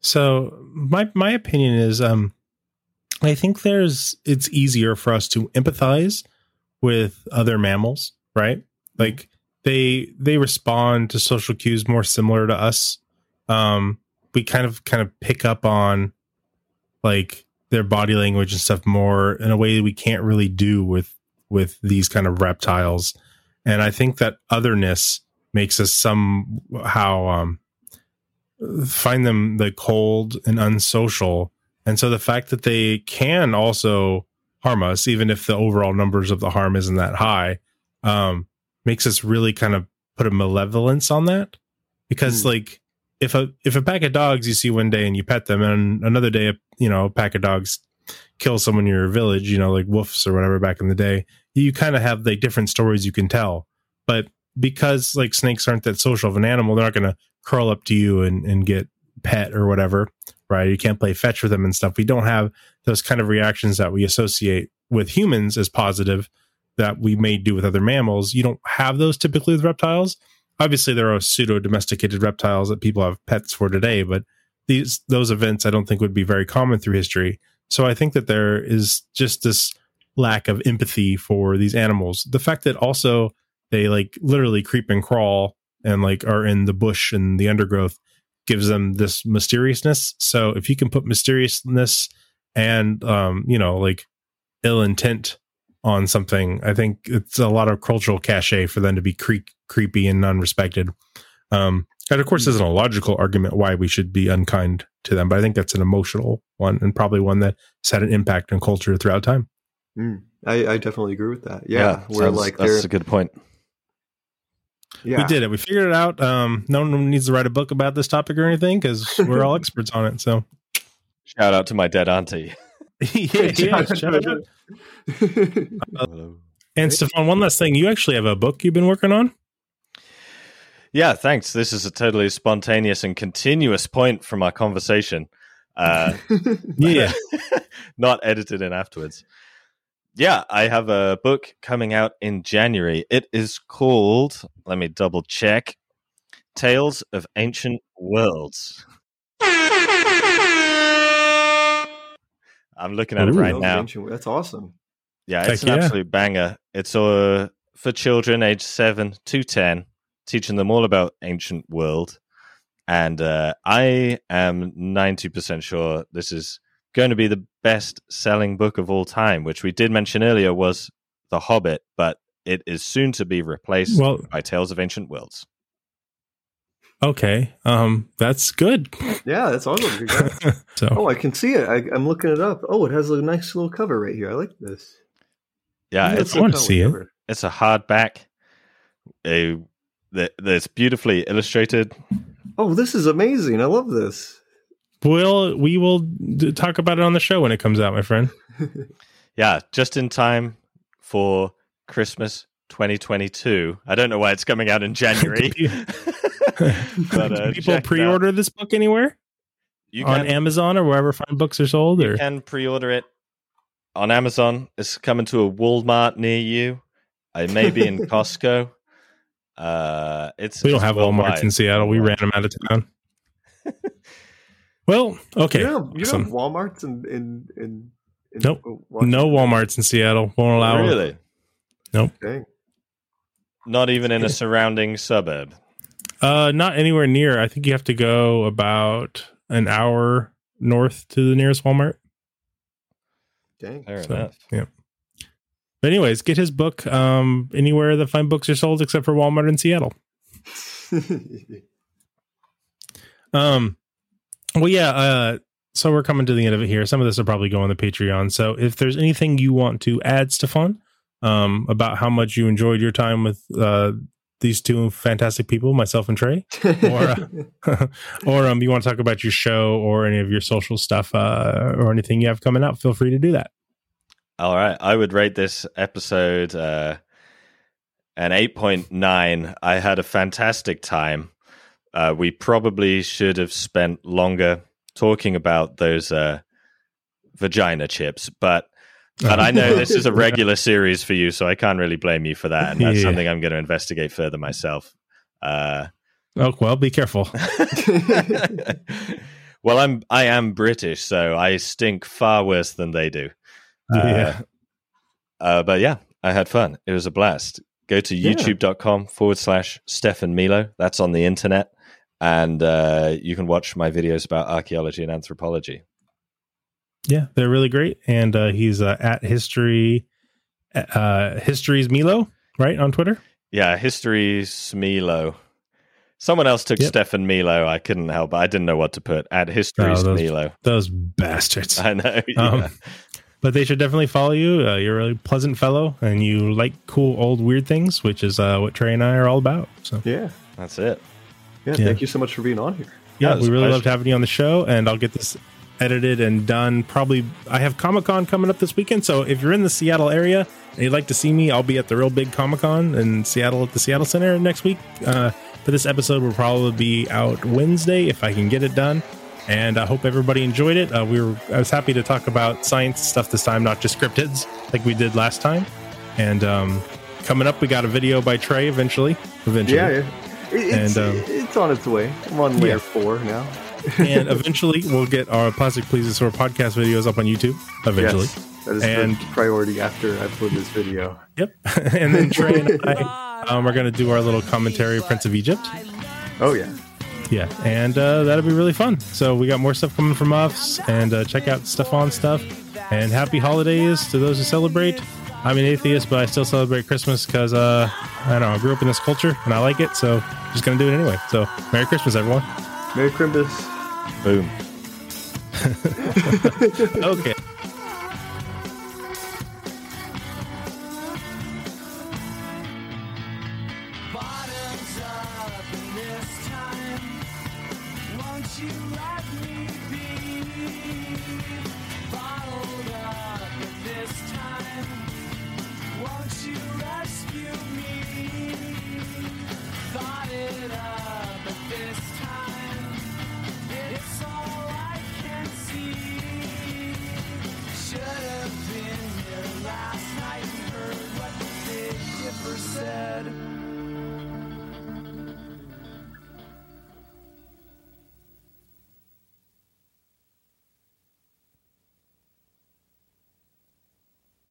So my my opinion is um I think there's it's easier for us to empathize with other mammals, right? Like they they respond to social cues more similar to us. Um we kind of kind of pick up on like their body language and stuff more in a way we can't really do with with these kind of reptiles. And I think that otherness makes us somehow um find them the cold and unsocial. And so the fact that they can also harm us, even if the overall numbers of the harm isn't that high, um, makes us really kind of put a malevolence on that. Because Hmm. like if a if a pack of dogs you see one day and you pet them and another day you know a pack of dogs kill someone in your village, you know, like wolves or whatever back in the day, you kind of have like different stories you can tell. But because like snakes aren't that social of an animal, they're not going to curl up to you and, and get pet or whatever, right? You can't play fetch with them and stuff. We don't have those kind of reactions that we associate with humans as positive that we may do with other mammals. You don't have those typically with reptiles. Obviously, there are pseudo domesticated reptiles that people have pets for today, but these those events I don't think would be very common through history. So I think that there is just this lack of empathy for these animals. The fact that also they like literally creep and crawl and like are in the bush and the undergrowth gives them this mysteriousness. So if you can put mysteriousness and um, you know, like ill intent on something, I think it's a lot of cultural cachet for them to be cre- creepy and unrespected. Um, and of course, there's a logical argument why we should be unkind to them, but I think that's an emotional one and probably one that has had an impact on culture throughout time. Mm, I, I definitely agree with that. Yeah, we're sounds- like that's a good point. yeah. We did it. We figured it out. Um, no one needs to write a book about this topic or anything because we're all experts on it. So Shout out to my dead auntie. yeah, yeah, shout out. And Stefan, one last thing. You actually have a book you've been working on. Yeah, thanks. This is a totally spontaneous and continuous point from our conversation. Uh, Yeah. not edited in afterwards. Yeah, I have a book coming out in January. It is called, let me double check Tales of Ancient Worlds. I'm looking at it right now. ancient- That's awesome. Yeah, it's Heck an yeah. absolute banger. It's uh, for children aged 7 to 10, teaching them all about ancient world. And uh, I am 90% sure this is going to be the best selling book of all time, which we did mention earlier was The Hobbit, but it is soon to be replaced Well- by Tales of Ancient Worlds. Okay. Um, that's good. Yeah, that's awesome. Congrats. So oh, I can see it. I, I'm looking it up. Oh, it has a nice little cover right here. I like this. Yeah, Look at it's the I wanna cover- see it. it's a hardback. A that- that's beautifully illustrated. Oh, this is amazing. I love this. we'll we will d- talk about it on the show when it comes out, my friend. Yeah, just in time for Christmas 2022. I don't know why it's coming out in January. but, uh, Do people check it out. pre-order this book anywhere You on can, Amazon or wherever fine books are sold? Or you can pre-order it on Amazon. It's coming to a Walmart near you. It may be in Costco. Uh, it's we don't have worldwide. Walmarts in Seattle. We ran them out of town. well, okay. You know, you know Awesome. Walmart's in in in, in Nope. Washington? No Walmarts in Seattle. Won't allow. Really? Nope. Dang. Not even in a surrounding suburb. Uh, not anywhere near. I think you have to go about an hour north to the nearest Walmart. Dang. Fair So, enough. yeah. But anyways, get his book um, anywhere that fine books are sold, except for Walmart in Seattle. Um, well, yeah. Uh, so we're coming to the end of it here. Some of this will probably go on the Patreon. So if there's anything you want to add, Stefan, um, about how much you enjoyed your time with uh, these two fantastic people, myself and Trey, or uh, or um, you want to talk about your show or any of your social stuff uh, or anything you have coming up, feel free to do that. All right. I would rate this episode uh, an 8.9. I had a fantastic time. Uh, we probably should have spent longer talking about those uh, vagina chips, but but I know this is a regular series for you, so I can't really blame you for that. And that's Yeah. something I'm going to investigate further myself. Uh, Oh well, be careful. well, I'm I am British, so I stink far worse than they do. Uh, Yeah. uh, but yeah, I had fun. It was a blast. Go to Yeah. youtube.com forward slash Stefan Milo. That's on the internet. And uh, you can watch my videos about archaeology and anthropology. Yeah, they're really great, and uh, he's uh, at history, uh, history's Milo, right on Twitter. Yeah, history's Milo. Someone else took Yep. Stefan Milo. I couldn't help. I didn't know what to put. At history's Oh, those- Milo. Those bastards. I know. yeah. Um, but they should definitely follow you. Uh, you're a really pleasant fellow, and you like cool old weird things, which is uh, what Trey and I are all about. So yeah. That's it. Yeah. Yeah. Thank you so much for being on here. yeah, it was we really pleasure. loved having you on the show, and I'll get this edited and done. Probably, I have Comic Con coming up this weekend, so if you're in the Seattle area and you'd like to see me, I'll be at the real big Comic Con in Seattle at the Seattle Center next week. Uh, but this episode will probably be out Wednesday if I can get it done. And I hope everybody enjoyed it. Uh, we were I was happy to talk about science stuff this time, not just cryptids like we did last time. And um, coming up, we got a video by Trey eventually. Eventually, Yeah, yeah. It's, And, um, it's on its way. I'm on layer Yeah. four now. And eventually we'll get our Plastic Plesiosaur podcast videos up on YouTube. Eventually. Yes, that is And- the priority after I upload this video. Yep. and then Trey and I um, are going to do our little commentary of Prince of Egypt. Oh yeah. Yeah. And uh, that'll be really fun. So we got more stuff coming from us. And uh, check out Stefan's stuff. And happy holidays to those who celebrate. I'm an atheist, but I still celebrate Christmas because uh, I don't know. I grew up in this culture and I like it. So I'm just going to do it anyway. So Merry Christmas, everyone. Merry Christmas. Boom. Okay.